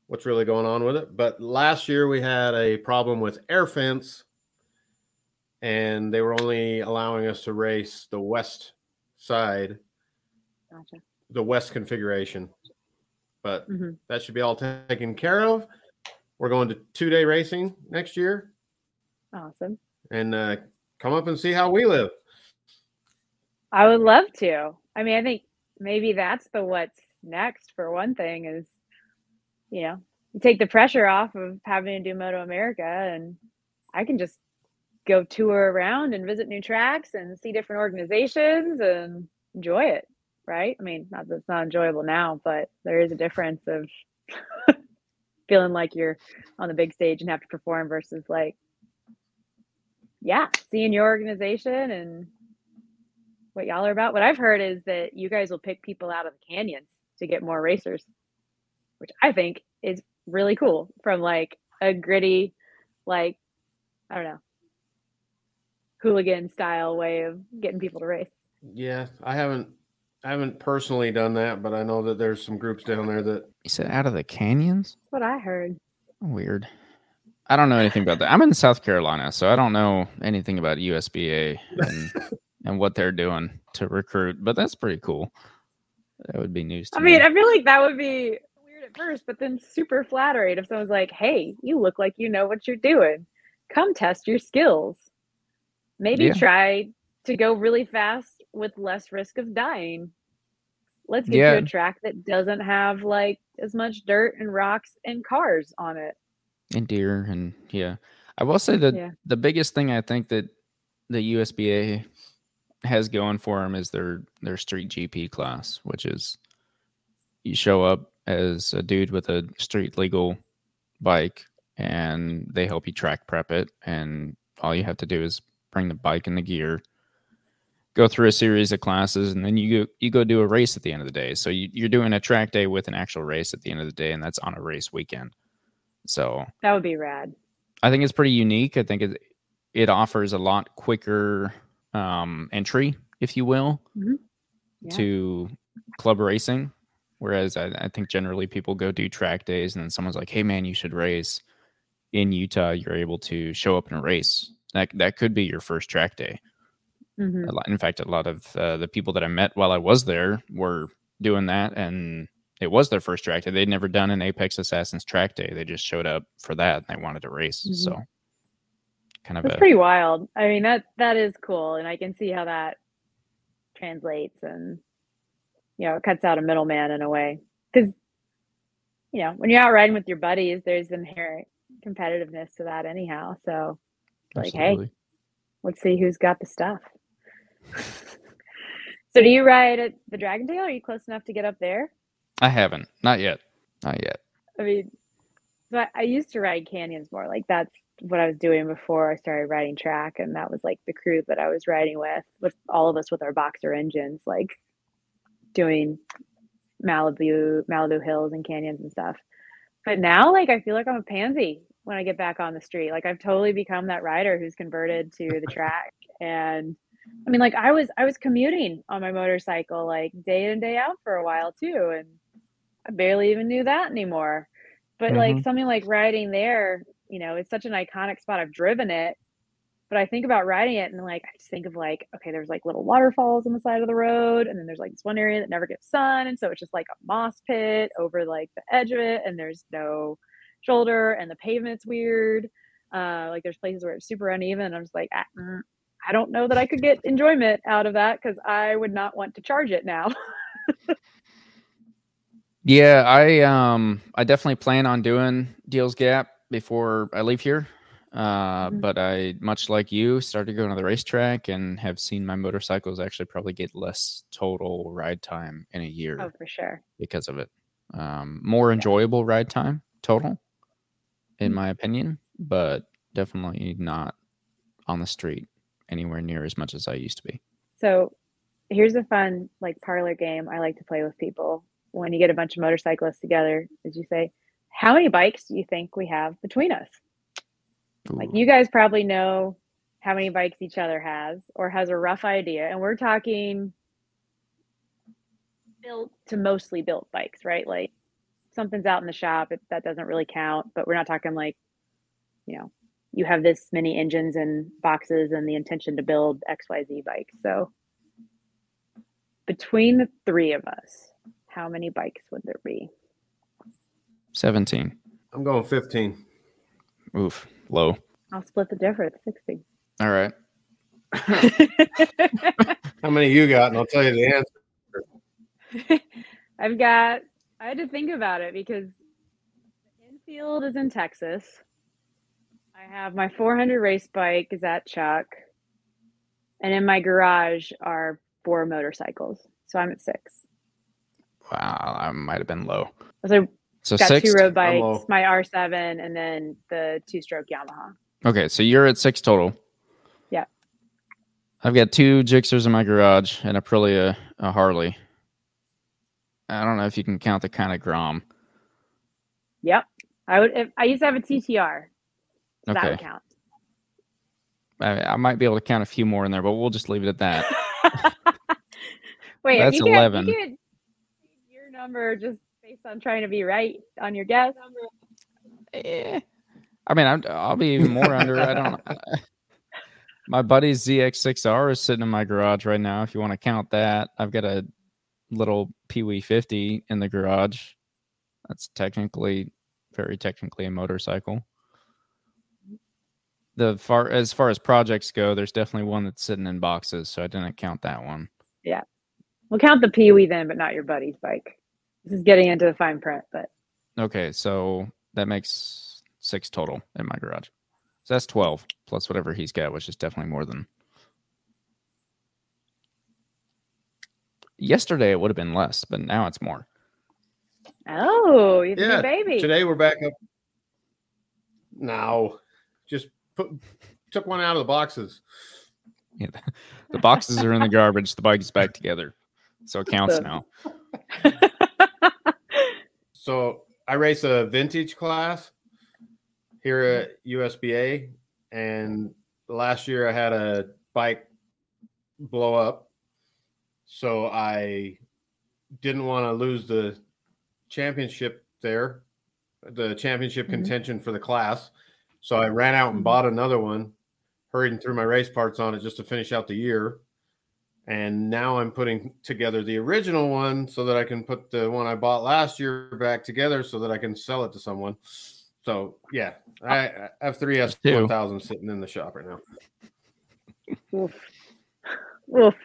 what's really going on with it. But last year we had a problem with air fence and they were only allowing us to race the west side, gotcha. the west configuration. But hmm that should be all taken care of. We're going to two day racing next year Awesome. and uh, come up and see how we live. I would love to. I mean, I think maybe that's the what's next for one thing is, you know, you take the pressure off of having to do Moto America and I can just go tour around and visit new tracks and see different organizations and enjoy it. Right. I mean, not that it's not enjoyable now, but there is a difference of (laughs) feeling like you're on the big stage and have to perform versus like, yeah, seeing your organization and what y'all are about. What I've heard is that you guys will pick people out of the canyons to get more racers, which I think is really cool from like a gritty, like, I don't know, hooligan style way of getting people to race. Yeah, I haven't I haven't personally done that, but I know that there's some groups down there that You said out of the canyons? That's what I heard. Weird. I don't know anything about that. I'm in South Carolina, so I don't know anything about USBA and, (laughs) and what they're doing to recruit, but that's pretty cool. That would be news to I mean, me. I feel like that would be weird at first, but then super flattering if someone's like, hey, you look like you know what you're doing. Come test your skills. Maybe Yeah. try to go really fast with less risk of dying. Let's get Yeah. you a track that doesn't have like as much dirt and rocks and cars on it. and deer and yeah i will say that Yeah. the biggest thing i think that the usba has going for them is their their street gp class which is you show up as a dude with a street legal bike and they help you track prep it and all you have to do is bring the bike and the gear go through a series of classes and then you go you go do a race at the end of the day so you, you're doing a track day with an actual race at the end of the day and that's on a race weekend so That would be rad. I think it's pretty unique. I think it it offers a lot quicker um, entry, if you will, Yeah. to club racing. Whereas I, I think generally people go do track days and then someone's like, "Hey man, you should race." In Utah, you're able to show up and race. That that could be your first track day. Mhm. A lot, in fact, a lot of uh, the people that I met while I was there were doing that, and it was their first track day. They'd never done an Apex Assassins track day. They just showed up for that and they wanted to race. Mhm. So, kind of That's a pretty wild. I mean, that that is cool, and I can see how that translates, and you know, it cuts out a middleman in a way. Because you know, when you're out riding with your buddies, there's inherent competitiveness to that, anyhow. So, like, hey, let's see who's got the stuff. (laughs) So do you ride at the Dragon Tail? Are you close enough to get up there? I haven't. Not yet. Not yet. I mean, so I, I used to ride canyons more. Like that's what I was doing before I started riding track, and that was like the crew that I was riding with, with all of us with our boxer engines, like doing Malibu, Malibu hills and canyons and stuff. But now, like, I feel like I'm a pansy when I get back on the street. Like, I've totally become that rider who's converted to the (laughs) track. And I mean, like, I was I was commuting on my motorcycle like day in and day out for a while too, and I barely even knew that anymore. But like Mhm. something like riding there, you know, it's such an iconic spot. I've driven it, but I think about riding it and like I just think of like, okay, there's like little waterfalls on the side of the road, and then there's like this one area that never gets sun, and so it's just like a moss pit over like the edge of it, and there's no shoulder, and the pavement's weird. Uh, like there's places where it's super uneven. And I'm just like, ah, mm, I don't know that I could get enjoyment out of that because I would not want to charge it now. (laughs) Yeah, I um I definitely plan on doing Deals Gap before I leave here. Uh, Mhm. but I, much like you, started going to the racetrack and have seen my motorcycles actually probably get less total ride time in a year oh, for sure. because of it. Um, more enjoyable ride time total, in Mhm. my opinion, but definitely not on the street anywhere near as much as I used to be. So here's a fun like parlor game I like to play with people when you get a bunch of motorcyclists together. Is you say, how many bikes do you think we have between us? Like you guys probably know how many bikes each other has or has a rough idea. And we're talking built to mostly built bikes, right? Like something's out in the shop, it, that doesn't really count, but we're not talking like, you know, you have this many engines and boxes and the intention to build XYZ bikes. So between the three of us, how many bikes would there be? 17. I'm going 15. Oof, low. I'll split the difference, 60. All right. (laughs) How many you got? And I'll tell you the answer. (laughs) I've got, I had to think about it because the infield is in Texas. I have my 400 race bike is at Chuck. And in my garage are four motorcycles. So I'm at six. Wow, I might have been low. So So got six. two road bikes, low. my R7, and then the two stroke Yamaha. Okay, so you're at six total. Yeah. I've got two Gixxers in my garage and a Aprilia, a Harley. I don't know if you can count the kind of Grom. Yep. I would, if, I used to have a TTR. So That Okay, would count. I, I might be able to count a few more in there, but we'll just leave it at that. (laughs) Wait, That's if you 11. Get, you get your number just based on trying to be right on your guess. Eh. I mean, I'm, I'll be even more under. I don't. (laughs) My buddy's ZX6R is sitting in my garage right now. If you want to count that, I've got a little Pee Wee 50 in the garage. That's technically, very technically, a motorcycle. The far as far as projects go, there's definitely one that's sitting in boxes, so I didn't count that one. Yeah, we'll count the Pee Wee then, but not your buddy's bike. This is getting into the fine print, but Okay, so that makes six total in my garage. So that's 12 plus whatever he's got, which is definitely more than. Yesterday it would have been less, but now it's more. oh, you have a Yeah, new baby. Today we're back up. No, just put took one out of the boxes. (laughs) Yeah, the boxes are in the garbage. The bike is back together, so it counts (laughs) now. (laughs) So I race a vintage class here at USBA, and last year I had a bike blow up, so I didn't want to lose the championship there, the championship Mhm. contention for the class. So I ran out and Mhm. bought another one, hurried through my race parts on it just to finish out the year. And now I'm putting together the original one so that I can put the one I bought last year back together so that I can sell it to someone. So yeah, I, I have three S Two. one thousand sitting in the shop right now. Oof. Oof.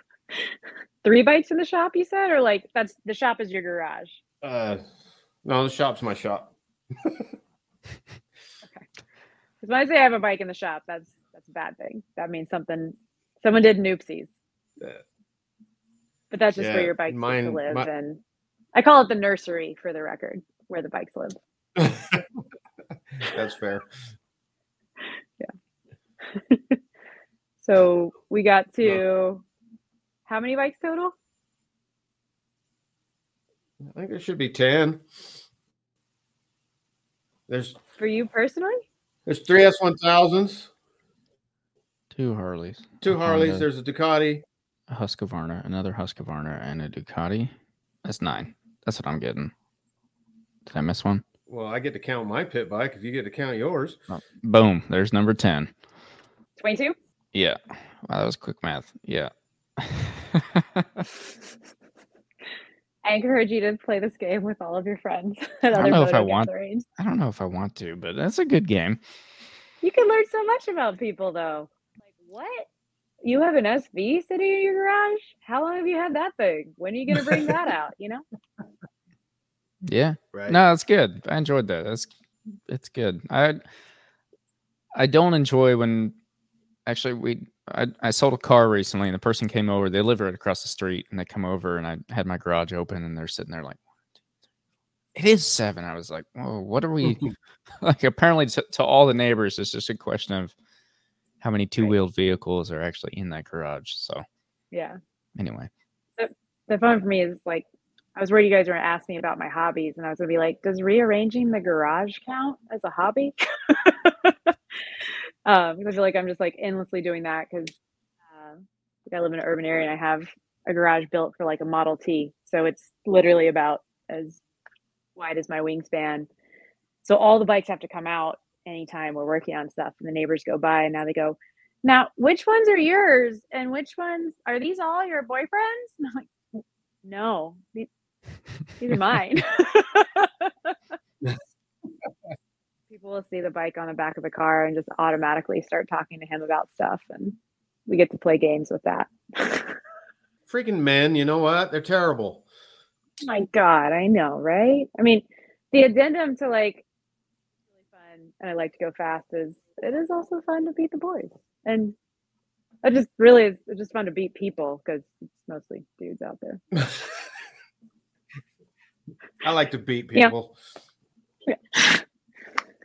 Three bikes in the shop, you said, or like that's the shop is your garage. Uh, no, the shop's my shop. Because when I say I have a bike in the shop, that's that's a bad thing. That means something someone did an oopsies. But that's just Yeah, where your bikes get mine- to live, my- and I call it the nursery for the record, where the bikes live. (laughs) That's fair. Yeah. (laughs) so we got to how many bikes total? I think there should be 10. There's For you personally? there's three S1000s, Two Harleys. two Harleys, there's a Ducati. A Husqvarna, another Husqvarna, and a Ducati. That's nine. That's what I'm getting. Did I miss one? Well, I get to count my pit bike if you get to count yours. Oh, boom. There's number 10. 22? Yeah. Wow, that was quick math. Yeah. (laughs) I encourage you to play this game with all of your friends (laughs) at don't know if I want- range. I don't know if I want to, but that's a good game. You can learn so much about people though. Like what? You have an SV sitting in your garage? How long have you had that thing? When are you gonna bring that out? You know? Yeah. Right. No, that's good. I enjoyed that. That's it's good. I I don't enjoy when actually we I, I sold a car recently and the person came over. They live right across the street and they come over and I had my garage open and they're sitting there like it is seven. I was like, whoa, what are we (laughs) (laughs) like? Apparently, to, to all the neighbors, it's just a question of how many two wheeled vehicles are actually in that garage. So, Yeah. anyway, The the fun for me is like I was worried you guys were gonna ask me about my hobbies, and I was gonna be like, does rearranging the garage count as a hobby? (laughs) um, because I feel like I'm just like endlessly doing that because uh, like I live in an urban area and I have a garage built for like a Model T, so it's literally about as wide as my wingspan. So all the bikes have to come out anytime we're working on stuff, and the neighbors go by, and now they go, "Now, which ones are yours, and which ones are these all your boyfriends?" And I'm like, "No, these, these are mine." (laughs) People will see the bike on the back of the car and just automatically start talking to him about stuff, and we get to play games with that. Freaking men, you know what? They're terrible. My God, I know, right? I mean, the addendum to like and I like to go fast. Is it is also fun to beat the boys, and I just really is it's just fun to beat people because it's mostly dudes out there. (laughs) I like to beat people. Yeah. people.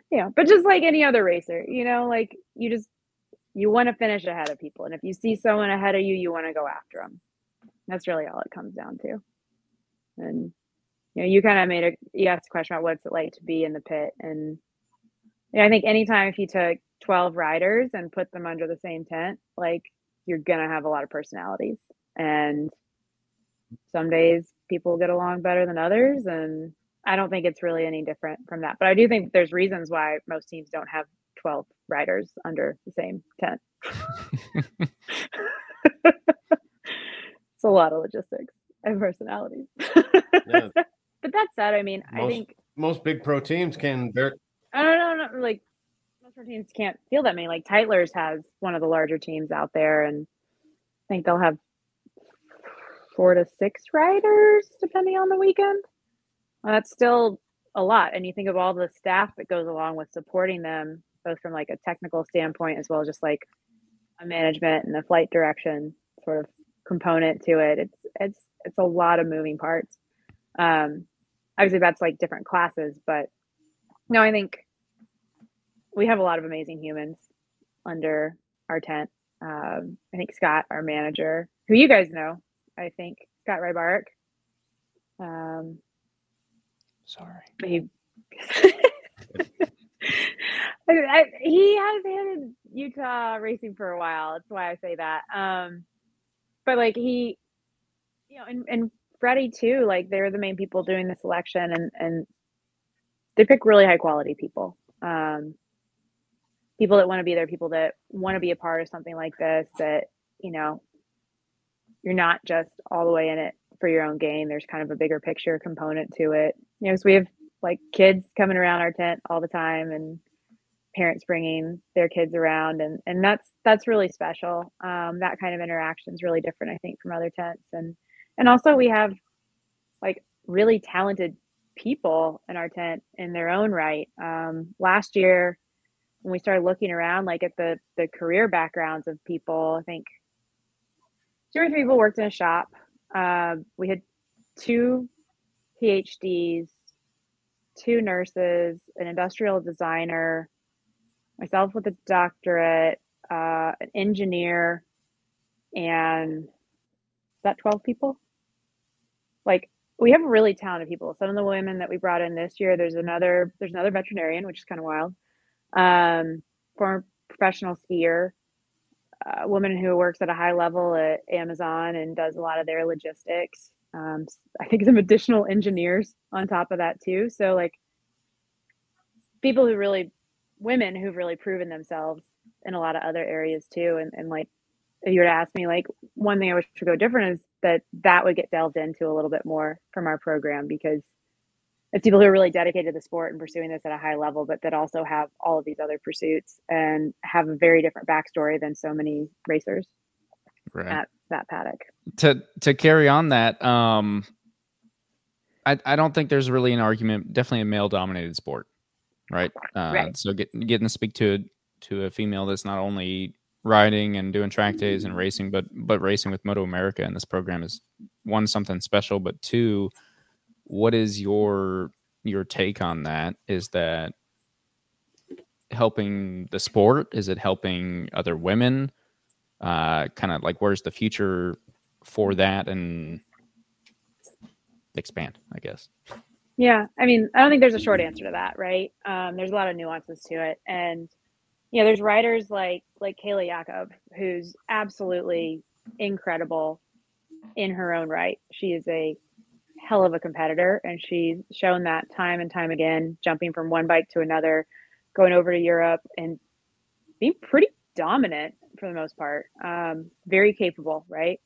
Yeah, but just like any other racer, you know, like you just you want to finish ahead of people, and if you see someone ahead of you, you want to go after them. That's really all it comes down to. And you know, you kind of made a you asked a question about what's it like to be in the pit, and yeah, I think anytime if you took twelve riders and put them under the same tent, like you're gonna have a lot of personalities, and some days people get along better than others, and I don't think it's really any different from that. But I do think there's reasons why most teams don't have 12 riders under the same tent. (laughs) it's a lot of logistics and personalities. Yeah. (laughs) But that said, I mean, I think Most big pro teams can. I don't know, no, like most teams can't feel that many. Like Tytler's has one of the larger teams out there, and I think they'll have four to six riders depending on the weekend. And that's still a lot. And you think of all the staff that goes along with supporting them, both from like a technical standpoint as well as just like a management and a flight direction sort of component to it. It's it's it's a lot of moving parts. Um, obviously that's like different classes, but no, I think we have a lot of amazing humans under our tent. Um, I think Scott, our manager, who you guys know, I think Scott Rybark. Um, sorry. he, (laughs) I, I, he has handed Utah racing for a while. That's why I say that. Um, but like he, you know, and, and Freddie too, like they're the main people doing the selection and, and they pick really high quality people. Um, people that want to be there, people that want to be a part of something like this, that, you know, you're not just all the way in it for your own gain. There's kind of a bigger picture component to it. You know, so we have like kids coming around our tent all the time and parents bringing their kids around and and that's that's really special um, that kind of interaction is really different i think from other tents and and also we have like really talented people in our tent in their own right um, last year when we started looking around like at the the career backgrounds of people i think two or three people worked in a shop Uh, we had two PhDs, two nurses, an industrial designer, myself with a doctorate, uh, an engineer, and is that 12 people? Like we have really talented people. Some of the women that we brought in this year, there's another there's another veterinarian, which is kind of wild. Um, former professional skier, a woman who works at a high level at Amazon and does a lot of their logistics. Um, I think some additional engineers on top of that too. So like people who really women who've really proven themselves in a lot of other areas too. And, and like if you were to ask me, like one thing I wish would go different is that that would get delved into a little bit more from our program because it's people who are really dedicated to the sport and pursuing this at a high level, but that also have all of these other pursuits and have a very different backstory than so many racers right. at that paddock. To to carry on that, um, I I don't think there's really an argument. Definitely a male dominated sport, right? Uh, right. So get, getting to speak to to a female that's not only riding and doing track days and racing, but but racing with Moto America and this program is one something special, but two, what is your your take on that? Is that helping the sport? Is it helping other women? Uh, kind of like where's the future for that and expand, I guess. Yeah, I mean, I don't think there's a short answer to that, right? Um, there's a lot of nuances to it, and yeah, there's writers like like Kayla Yaakov, who's absolutely incredible in her own right. She is a hell of a competitor, and she's shown that time and time again, jumping from one bike to another, going over to Europe, and being pretty dominant for the most part. Um, very capable, right?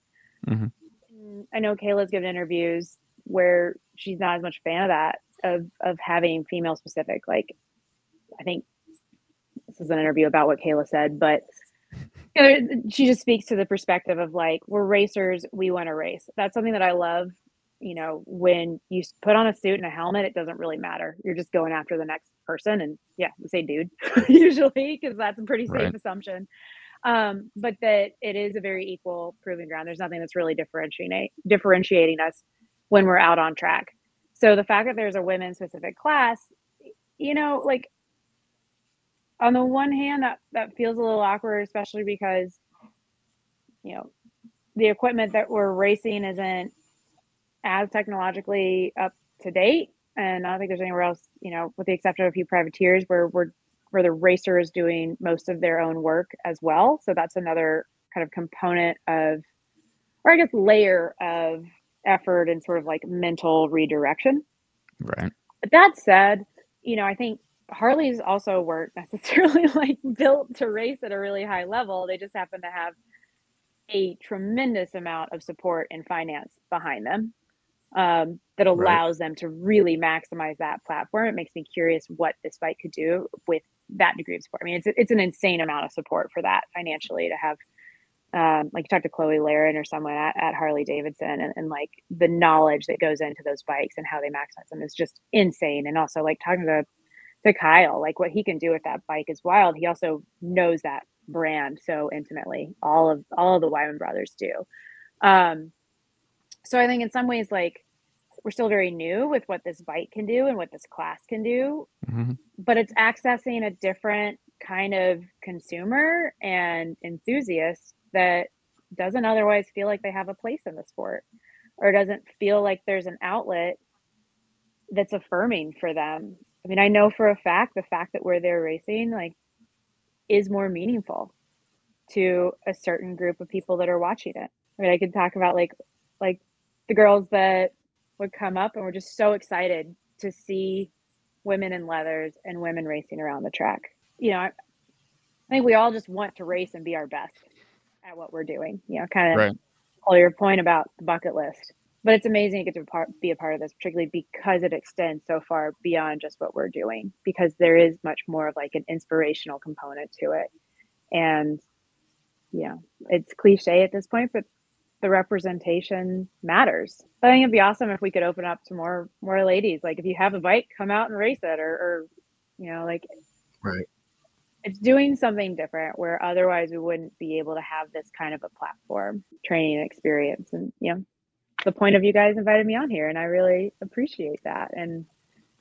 Mm-hmm. I know Kayla's given interviews where she's not as much fan of that of of having female specific. Like, I think this is an interview about what Kayla said, but you know, she just speaks to the perspective of like we're racers, we want to race. That's something that I love. You know, when you put on a suit and a helmet, it doesn't really matter. You're just going after the next person, and yeah, say dude (laughs) usually because that's a pretty safe right. assumption. Um, but that it is a very equal proving ground. There's nothing that's really differentiating differentiating us when we're out on track. So the fact that there's a women specific class, you know, like on the one hand that that feels a little awkward especially because you know the equipment that we're racing isn't as technologically up to date. And i don't think there's anywhere else you know with the exception of a few privateers where we're where the racer is doing most of their own work as well. So that's another kind of component of or i guess layer of effort and sort of like mental redirection. Right. But that said you know i think Harleys also weren't (laughs) necessarily like built to race at a really high level. They just happen to have a tremendous amount of support and finance behind them um, that allows right. them to really maximize that platform. It makes me curious what this bike could do with that degree of support. I mean, it's it's an insane amount of support for that financially to have. Um, like you talked to Chloe Laren or someone at, at Harley Davidson and, and like the knowledge that goes into those bikes and how they maximize them is just insane. And also like talking to to Kyle. Like what he can do with that bike is wild. He also knows that brand so intimately. All of all of the Wyman brothers do. Um, so I think in some ways, like we're still very new with what this bike can do and what this class can do, mm-hmm. but it's accessing a different kind of consumer and enthusiast that doesn't otherwise feel like they have a place in the sport or doesn't feel like there's an outlet that's affirming for them I mean, I know for a fact the fact that we're there racing like is more meaningful to a certain group of people that are watching it. I mean, I could talk about like like the girls that would come up and we're just so excited to see women in leathers and women racing around the track. You know, I, I think we all just want to race and be our best at what we're doing. You know, kind of right. all your point about the bucket list but it's amazing to get to part, be a part of this, particularly because it extends so far beyond just what we're doing. Because there is much more of like an inspirational component to it, and yeah, it's cliche at this point, but the representation matters. I think it'd be awesome if we could open up to more more ladies. Like if you have a bike, come out and race it, or, or you know, like right. It's doing something different where otherwise we wouldn't be able to have this kind of a platform, training experience, and you know, the point of you guys invited me on here, and I really appreciate that. And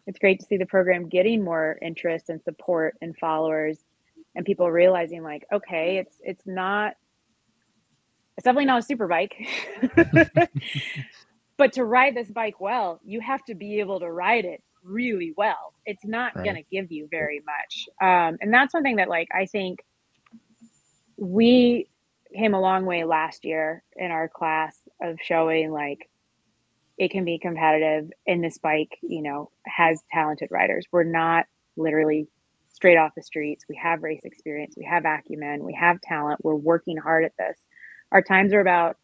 it's great to see the program getting more interest and support and followers, and people realizing like, okay, it's it's not, it's definitely not a super bike. (laughs) but to ride this bike well, you have to be able to ride it really well. It's not right. going to give you very much. Um, and that's one thing that, like, I think we came a long way last year in our class of showing, like, it can be competitive and this bike, you know, has talented riders. We're not literally straight off the streets. We have race experience, we have acumen, we have talent. We're working hard at this. Our times are about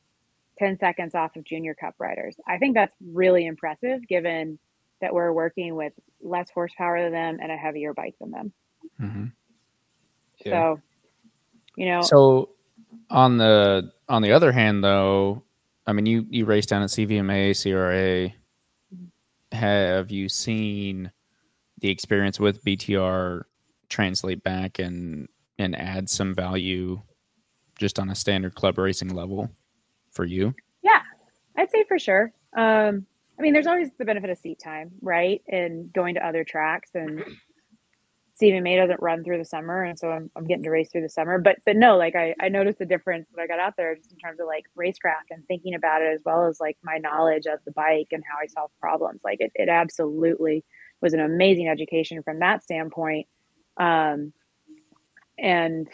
10 seconds off of junior cup riders. I think that's really impressive given that we're working with less horsepower than them and a heavier bike than them. Mm-hmm. Yeah. So, you know. So, on the on the other hand, though, I mean, you you race down at CVMA, CRA. Have you seen the experience with BTR translate back and and add some value just on a standard club racing level for you? Yeah, I'd say for sure. Um, I mean, there's always the benefit of seat time, right? And going to other tracks and CVMA doesn't run through the summer, and so I'm, I'm getting to race through the summer. But but no, like I I noticed the difference when I got out there just in terms of like racecraft and thinking about it as well as like my knowledge of the bike and how I solve problems. Like it it absolutely was an amazing education from that standpoint. Um, and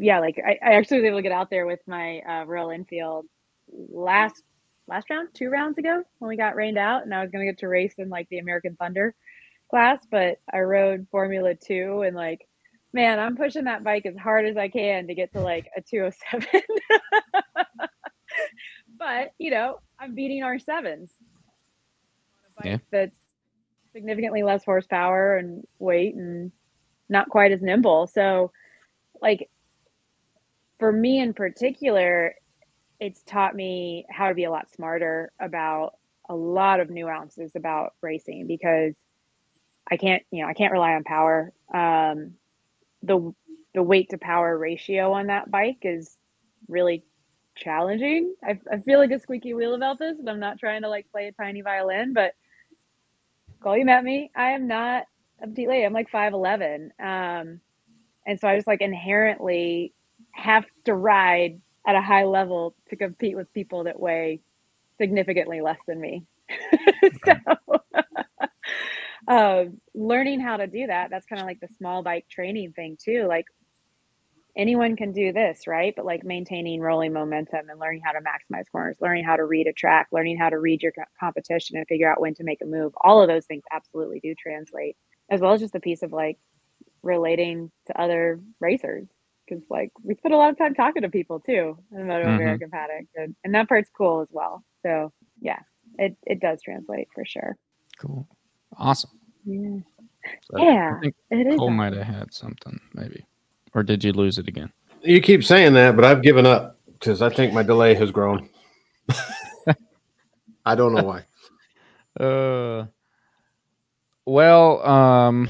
yeah, like I, I actually was able to get out there with my uh, Royal Enfield last last round, two rounds ago when we got rained out, and I was gonna get to race in like the American Thunder class, but I rode Formula Two and like, man, I'm pushing that bike as hard as I can to get to like a 207. (laughs) but you know, I'm beating R7s. yeah. That's significantly less horsepower and weight and not quite as nimble. So, like, for me in particular, it's taught me how to be a lot smarter about a lot of nuances about racing because I can't, you know, I can't rely on power. Um, the the weight to power ratio on that bike is really challenging. I, I feel like a squeaky wheel about this, and I'm not trying to like play a tiny violin, but call you met me. I am not a petite lady. I'm like five eleven, um, and so I just like inherently have to ride at a high level to compete with people that weigh significantly less than me. (laughs) so uh, (laughs) learning how to do that, that's kind of like the small bike training thing too. Like anyone can do this, right? But like maintaining rolling momentum and learning how to maximize corners, learning how to read a track, learning how to read your competition and figure out when to make a move. All of those things absolutely do translate, as well as just a piece of like relating to other racers because like we spend a lot of time talking to people too in the Moto mm-hmm. American paddock, and, and that part's cool as well. So yeah, it it does translate for sure. Cool, awesome. Yeah, so yeah. I think it is. Cole might have had something maybe, or did you lose it again? You keep saying that, but I've given up because I think my delay has grown. (laughs) I don't know why. Uh, well, um,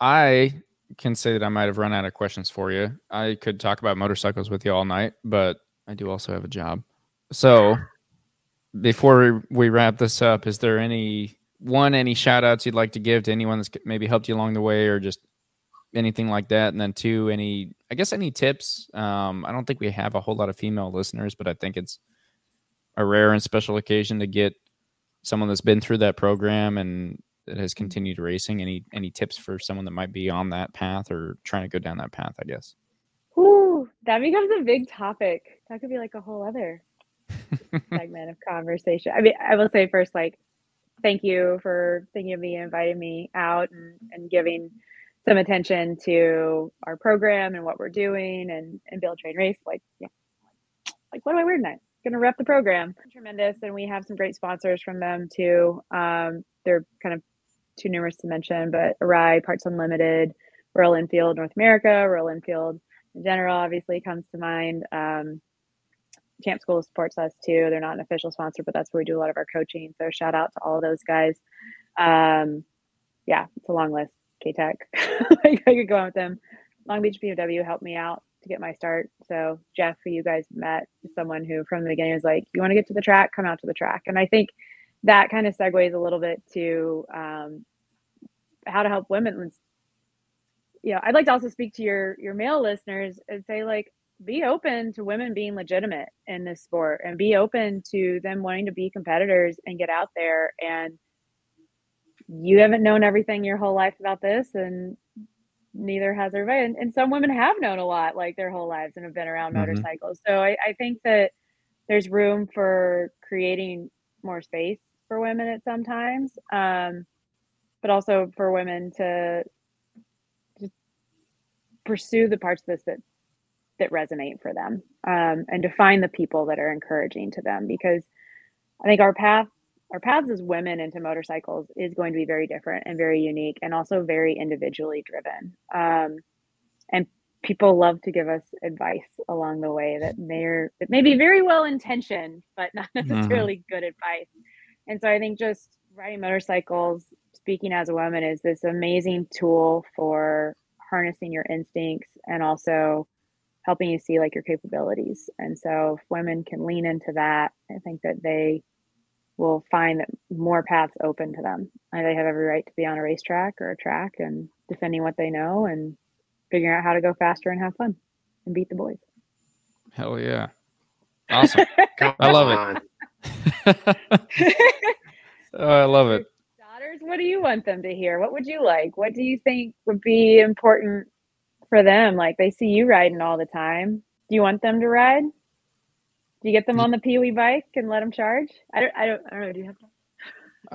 I can say that I might have run out of questions for you. I could talk about motorcycles with you all night, but I do also have a job. So before we wrap this up, is there any one, any shout outs you'd like to give to anyone that's maybe helped you along the way or just anything like that? And then two, any, I guess, any tips? Um, I don't think we have a whole lot of female listeners, but I think it's a rare and special occasion to get someone that's been through that program and that has continued racing? Any any tips for someone that might be on that path or trying to go down that path? I guess. Ooh, that becomes a big topic. That could be like a whole other (laughs) segment of conversation. I mean, I will say first, like, thank you for thinking of me inviting me out and, and giving some attention to our program and what we're doing and, and build train race. Like, yeah, like what do I wear tonight? Gonna rep the program. Tremendous, and we have some great sponsors from them too. Um, they're kind of too numerous to mention, but Arai, Parts Unlimited, Royal Enfield North America, Royal Enfield in general obviously comes to mind. Um, Champ School supports us too. They're not an official sponsor, but that's where we do a lot of our coaching. So shout out to all those guys. Um, yeah, it's a long list. K Tech, (laughs) I could go on with them. Long Beach BMW helped me out to get my start. So Jeff, who you guys met, someone who from the beginning was like, "You want to get to the track? Come out to the track." And I think that kind of segues a little bit to um, how to help women. You know, I'd like to also speak to your your male listeners and say like, be open to women being legitimate in this sport, and be open to them wanting to be competitors and get out there and you haven't known everything your whole life about this and neither has everybody. And, and, some women have known a lot like their whole lives and have been around mm-hmm. motorcycles. So I, I think that there's room for creating more space for women at sometimes, um, but also for women to just pursue the parts of this that that resonate for them um, and to find the people that are encouraging to them because I think our path our paths as women into motorcycles is going to be very different and very unique and also very individually driven. Um, and people love to give us advice along the way that may or that may be very well intentioned, but not (laughs) necessarily mm-hmm. good advice. And so I think just riding motorcycles, speaking as a woman, is this amazing tool for harnessing your instincts and also helping you see like your capabilities. And so if women can lean into that, I think that they will find that more paths open to them. And they have every right to be on a racetrack or a track and defending what they know and figuring out how to go faster and have fun and beat the boys. Hell yeah. Awesome. (laughs) I love it. (laughs) oh, I love it. Daughters, what do you want them to hear? What would you like? What do you think would be important for them? Like they see you riding all the time. Do you want them to ride? Do you get them on the Pee Wee bike and let them charge? I don't. I don't. I don't know. Do you have that?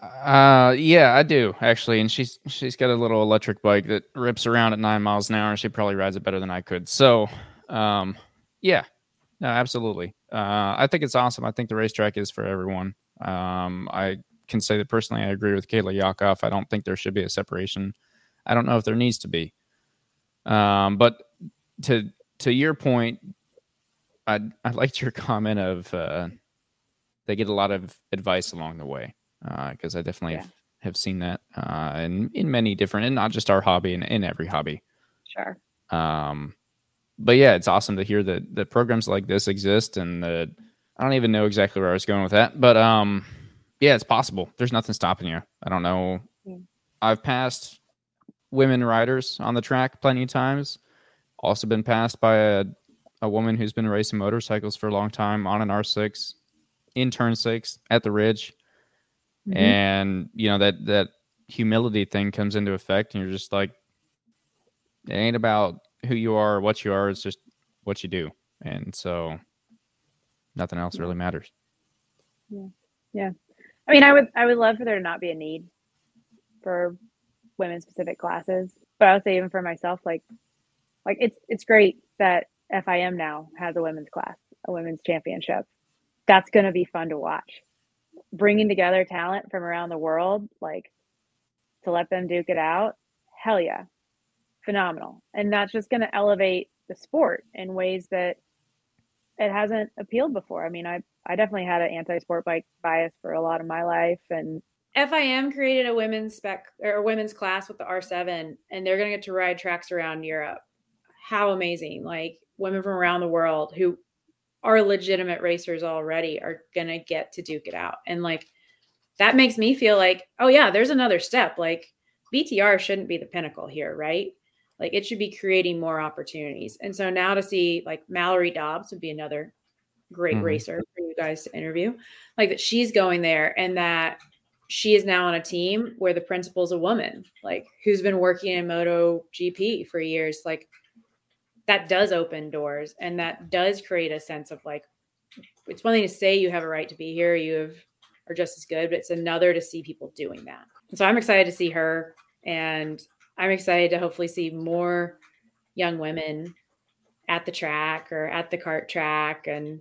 Uh, yeah, I do actually, and she's she's got a little electric bike that rips around at nine miles an hour, and she probably rides it better than I could. So, um, yeah, no, absolutely. Uh, I think it's awesome. I think the racetrack is for everyone. Um, I can say that personally, I agree with Kayla Yaakov. I don't think there should be a separation. I don't know if there needs to be. Um, but to to your point, I I liked your (laughs) comment of uh, they get a lot of advice along the way because uh, I definitely yeah. have, have, seen that uh, in in many different and not just our hobby and in every hobby. Sure. Um, but yeah, it's awesome to hear that that programs like this exist and that I don't even know exactly where I was going with that, but um, yeah, it's possible. There's nothing stopping you. I don't know. Yeah. I've passed women riders on the track plenty of times. Also been passed by a a woman who's been racing motorcycles for a long time on an R6 in turn six at the ridge. Mm-hmm. And, you know, that, that humility thing comes into effect and you're just like, it ain't about who you are what you are. It's just what you do. And so nothing else really matters. Yeah. Yeah. I mean, I would, I would love for there to not be a need for women specific classes, but I would say even for myself, like, like it's, it's great that FIM now has a women's class, a women's championship. That's going to be fun to watch. Bringing together talent from around the world, like to let them duke it out, hell yeah, phenomenal. And that's just going to elevate the sport in ways that it hasn't appealed before. I mean, I I definitely had an anti-sport bike bias for a lot of my life, and FIM created a women's spec or women's class with the R7, and they're going to get to ride tracks around Europe. How amazing! Like women from around the world who are legitimate racers already are going to get to duke it out. And like that makes me feel like, oh yeah, there's another step. Like BTR shouldn't be the pinnacle here, right? Like it should be creating more opportunities. And so now to see like Mallory Dobbs would be another great mm-hmm. racer for you guys to interview. Like that she's going there and that she is now on a team where the principal's a woman, like who's been working in Moto GP for years. Like that does open doors and that does create a sense of like it's one thing to say you have a right to be here you have are just as good but it's another to see people doing that and so i'm excited to see her and i'm excited to hopefully see more young women at the track or at the cart track and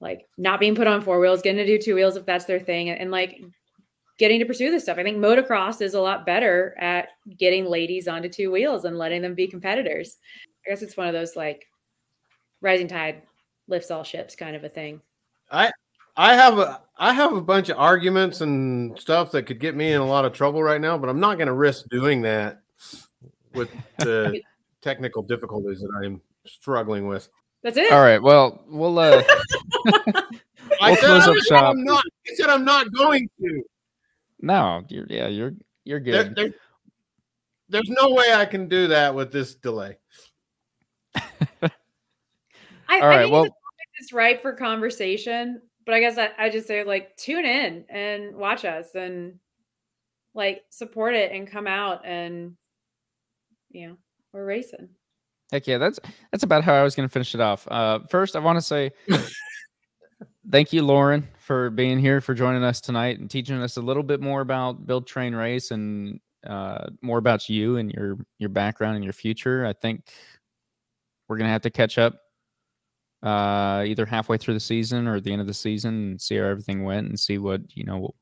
like not being put on four wheels getting to do two wheels if that's their thing and, and like getting to pursue this stuff i think motocross is a lot better at getting ladies onto two wheels and letting them be competitors I guess it's one of those like rising tide lifts all ships kind of a thing. I I have a I have a bunch of arguments and stuff that could get me in a lot of trouble right now, but I'm not going to risk doing that with the (laughs) technical difficulties that I'm struggling with. That's it. All right. Well, we'll uh (laughs) I We'll said, close I up said shop. I'm not. I said I'm not going to. no, you're yeah, you're you're good. there- there's no way I can do that with this delay. I, All I right, think well- it's, it's ripe for conversation, but I guess I, I just say like tune in and watch us and like support it and come out and you know we're racing. Heck yeah, that's that's about how I was going to finish it off. Uh, first, I want to say (laughs) thank you, Lauren, for being here, for joining us tonight, and teaching us a little bit more about build, train, race, and uh, more about you and your your background and your future. I think we're going to have to catch up uh, either halfway through the season or at the end of the season and see how everything went and see what you know.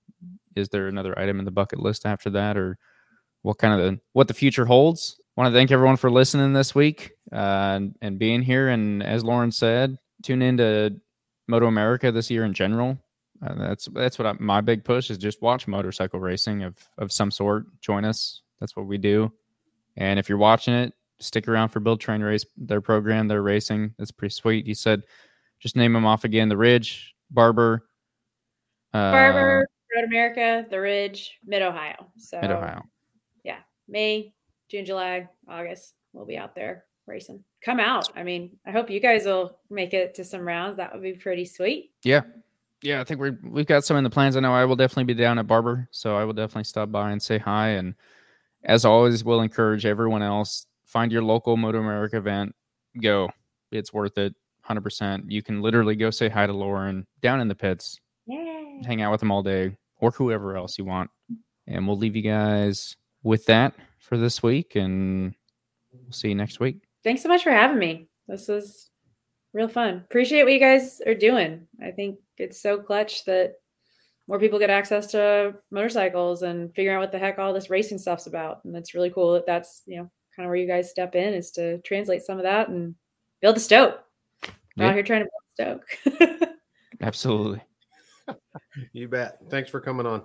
Is there another item in the bucket list after that, or what kind of the what the future holds? want to thank everyone for listening this week uh, and, and being here. And as Lauren said, tune into Moto America this year in general. Uh, that's that's what I, my big push is. Just watch motorcycle racing of of some sort. Join us. That's what we do. And if you're watching it, stick around for Build Train Race. Their program, their racing. That's pretty sweet. You said, just name them off again: the Ridge, Barber, uh, Barber, Road America, The Ridge, Mid Ohio. So Mid Ohio. yeah, May, June, July, August, we'll be out there racing. Come out. I mean, I hope you guys will make it to some rounds. That would be pretty sweet. Yeah. Yeah, I think we're we've got some in the plans. I know I will definitely be down at Barber, so I will definitely stop by and say hi. And as always, we'll encourage everyone else find your local Moto America event, go. It's worth it, hundred percent. You can literally go say hi to Lauren down in the pits, Yeah. hang out with them all day, or whoever else you want. And we'll leave you guys with that for this week, and we'll see you next week. Thanks so much for having me. This was real fun. Appreciate what you guys are doing. I think it's so clutch that more people get access to motorcycles and figure out what the heck all this racing stuff's about. And it's really cool that that's, you know, kind of where you guys step in is to translate some of that and build a stoke. Yeah. out here trying to build a stoke. (laughs) Absolutely. You bet. Thanks for coming on.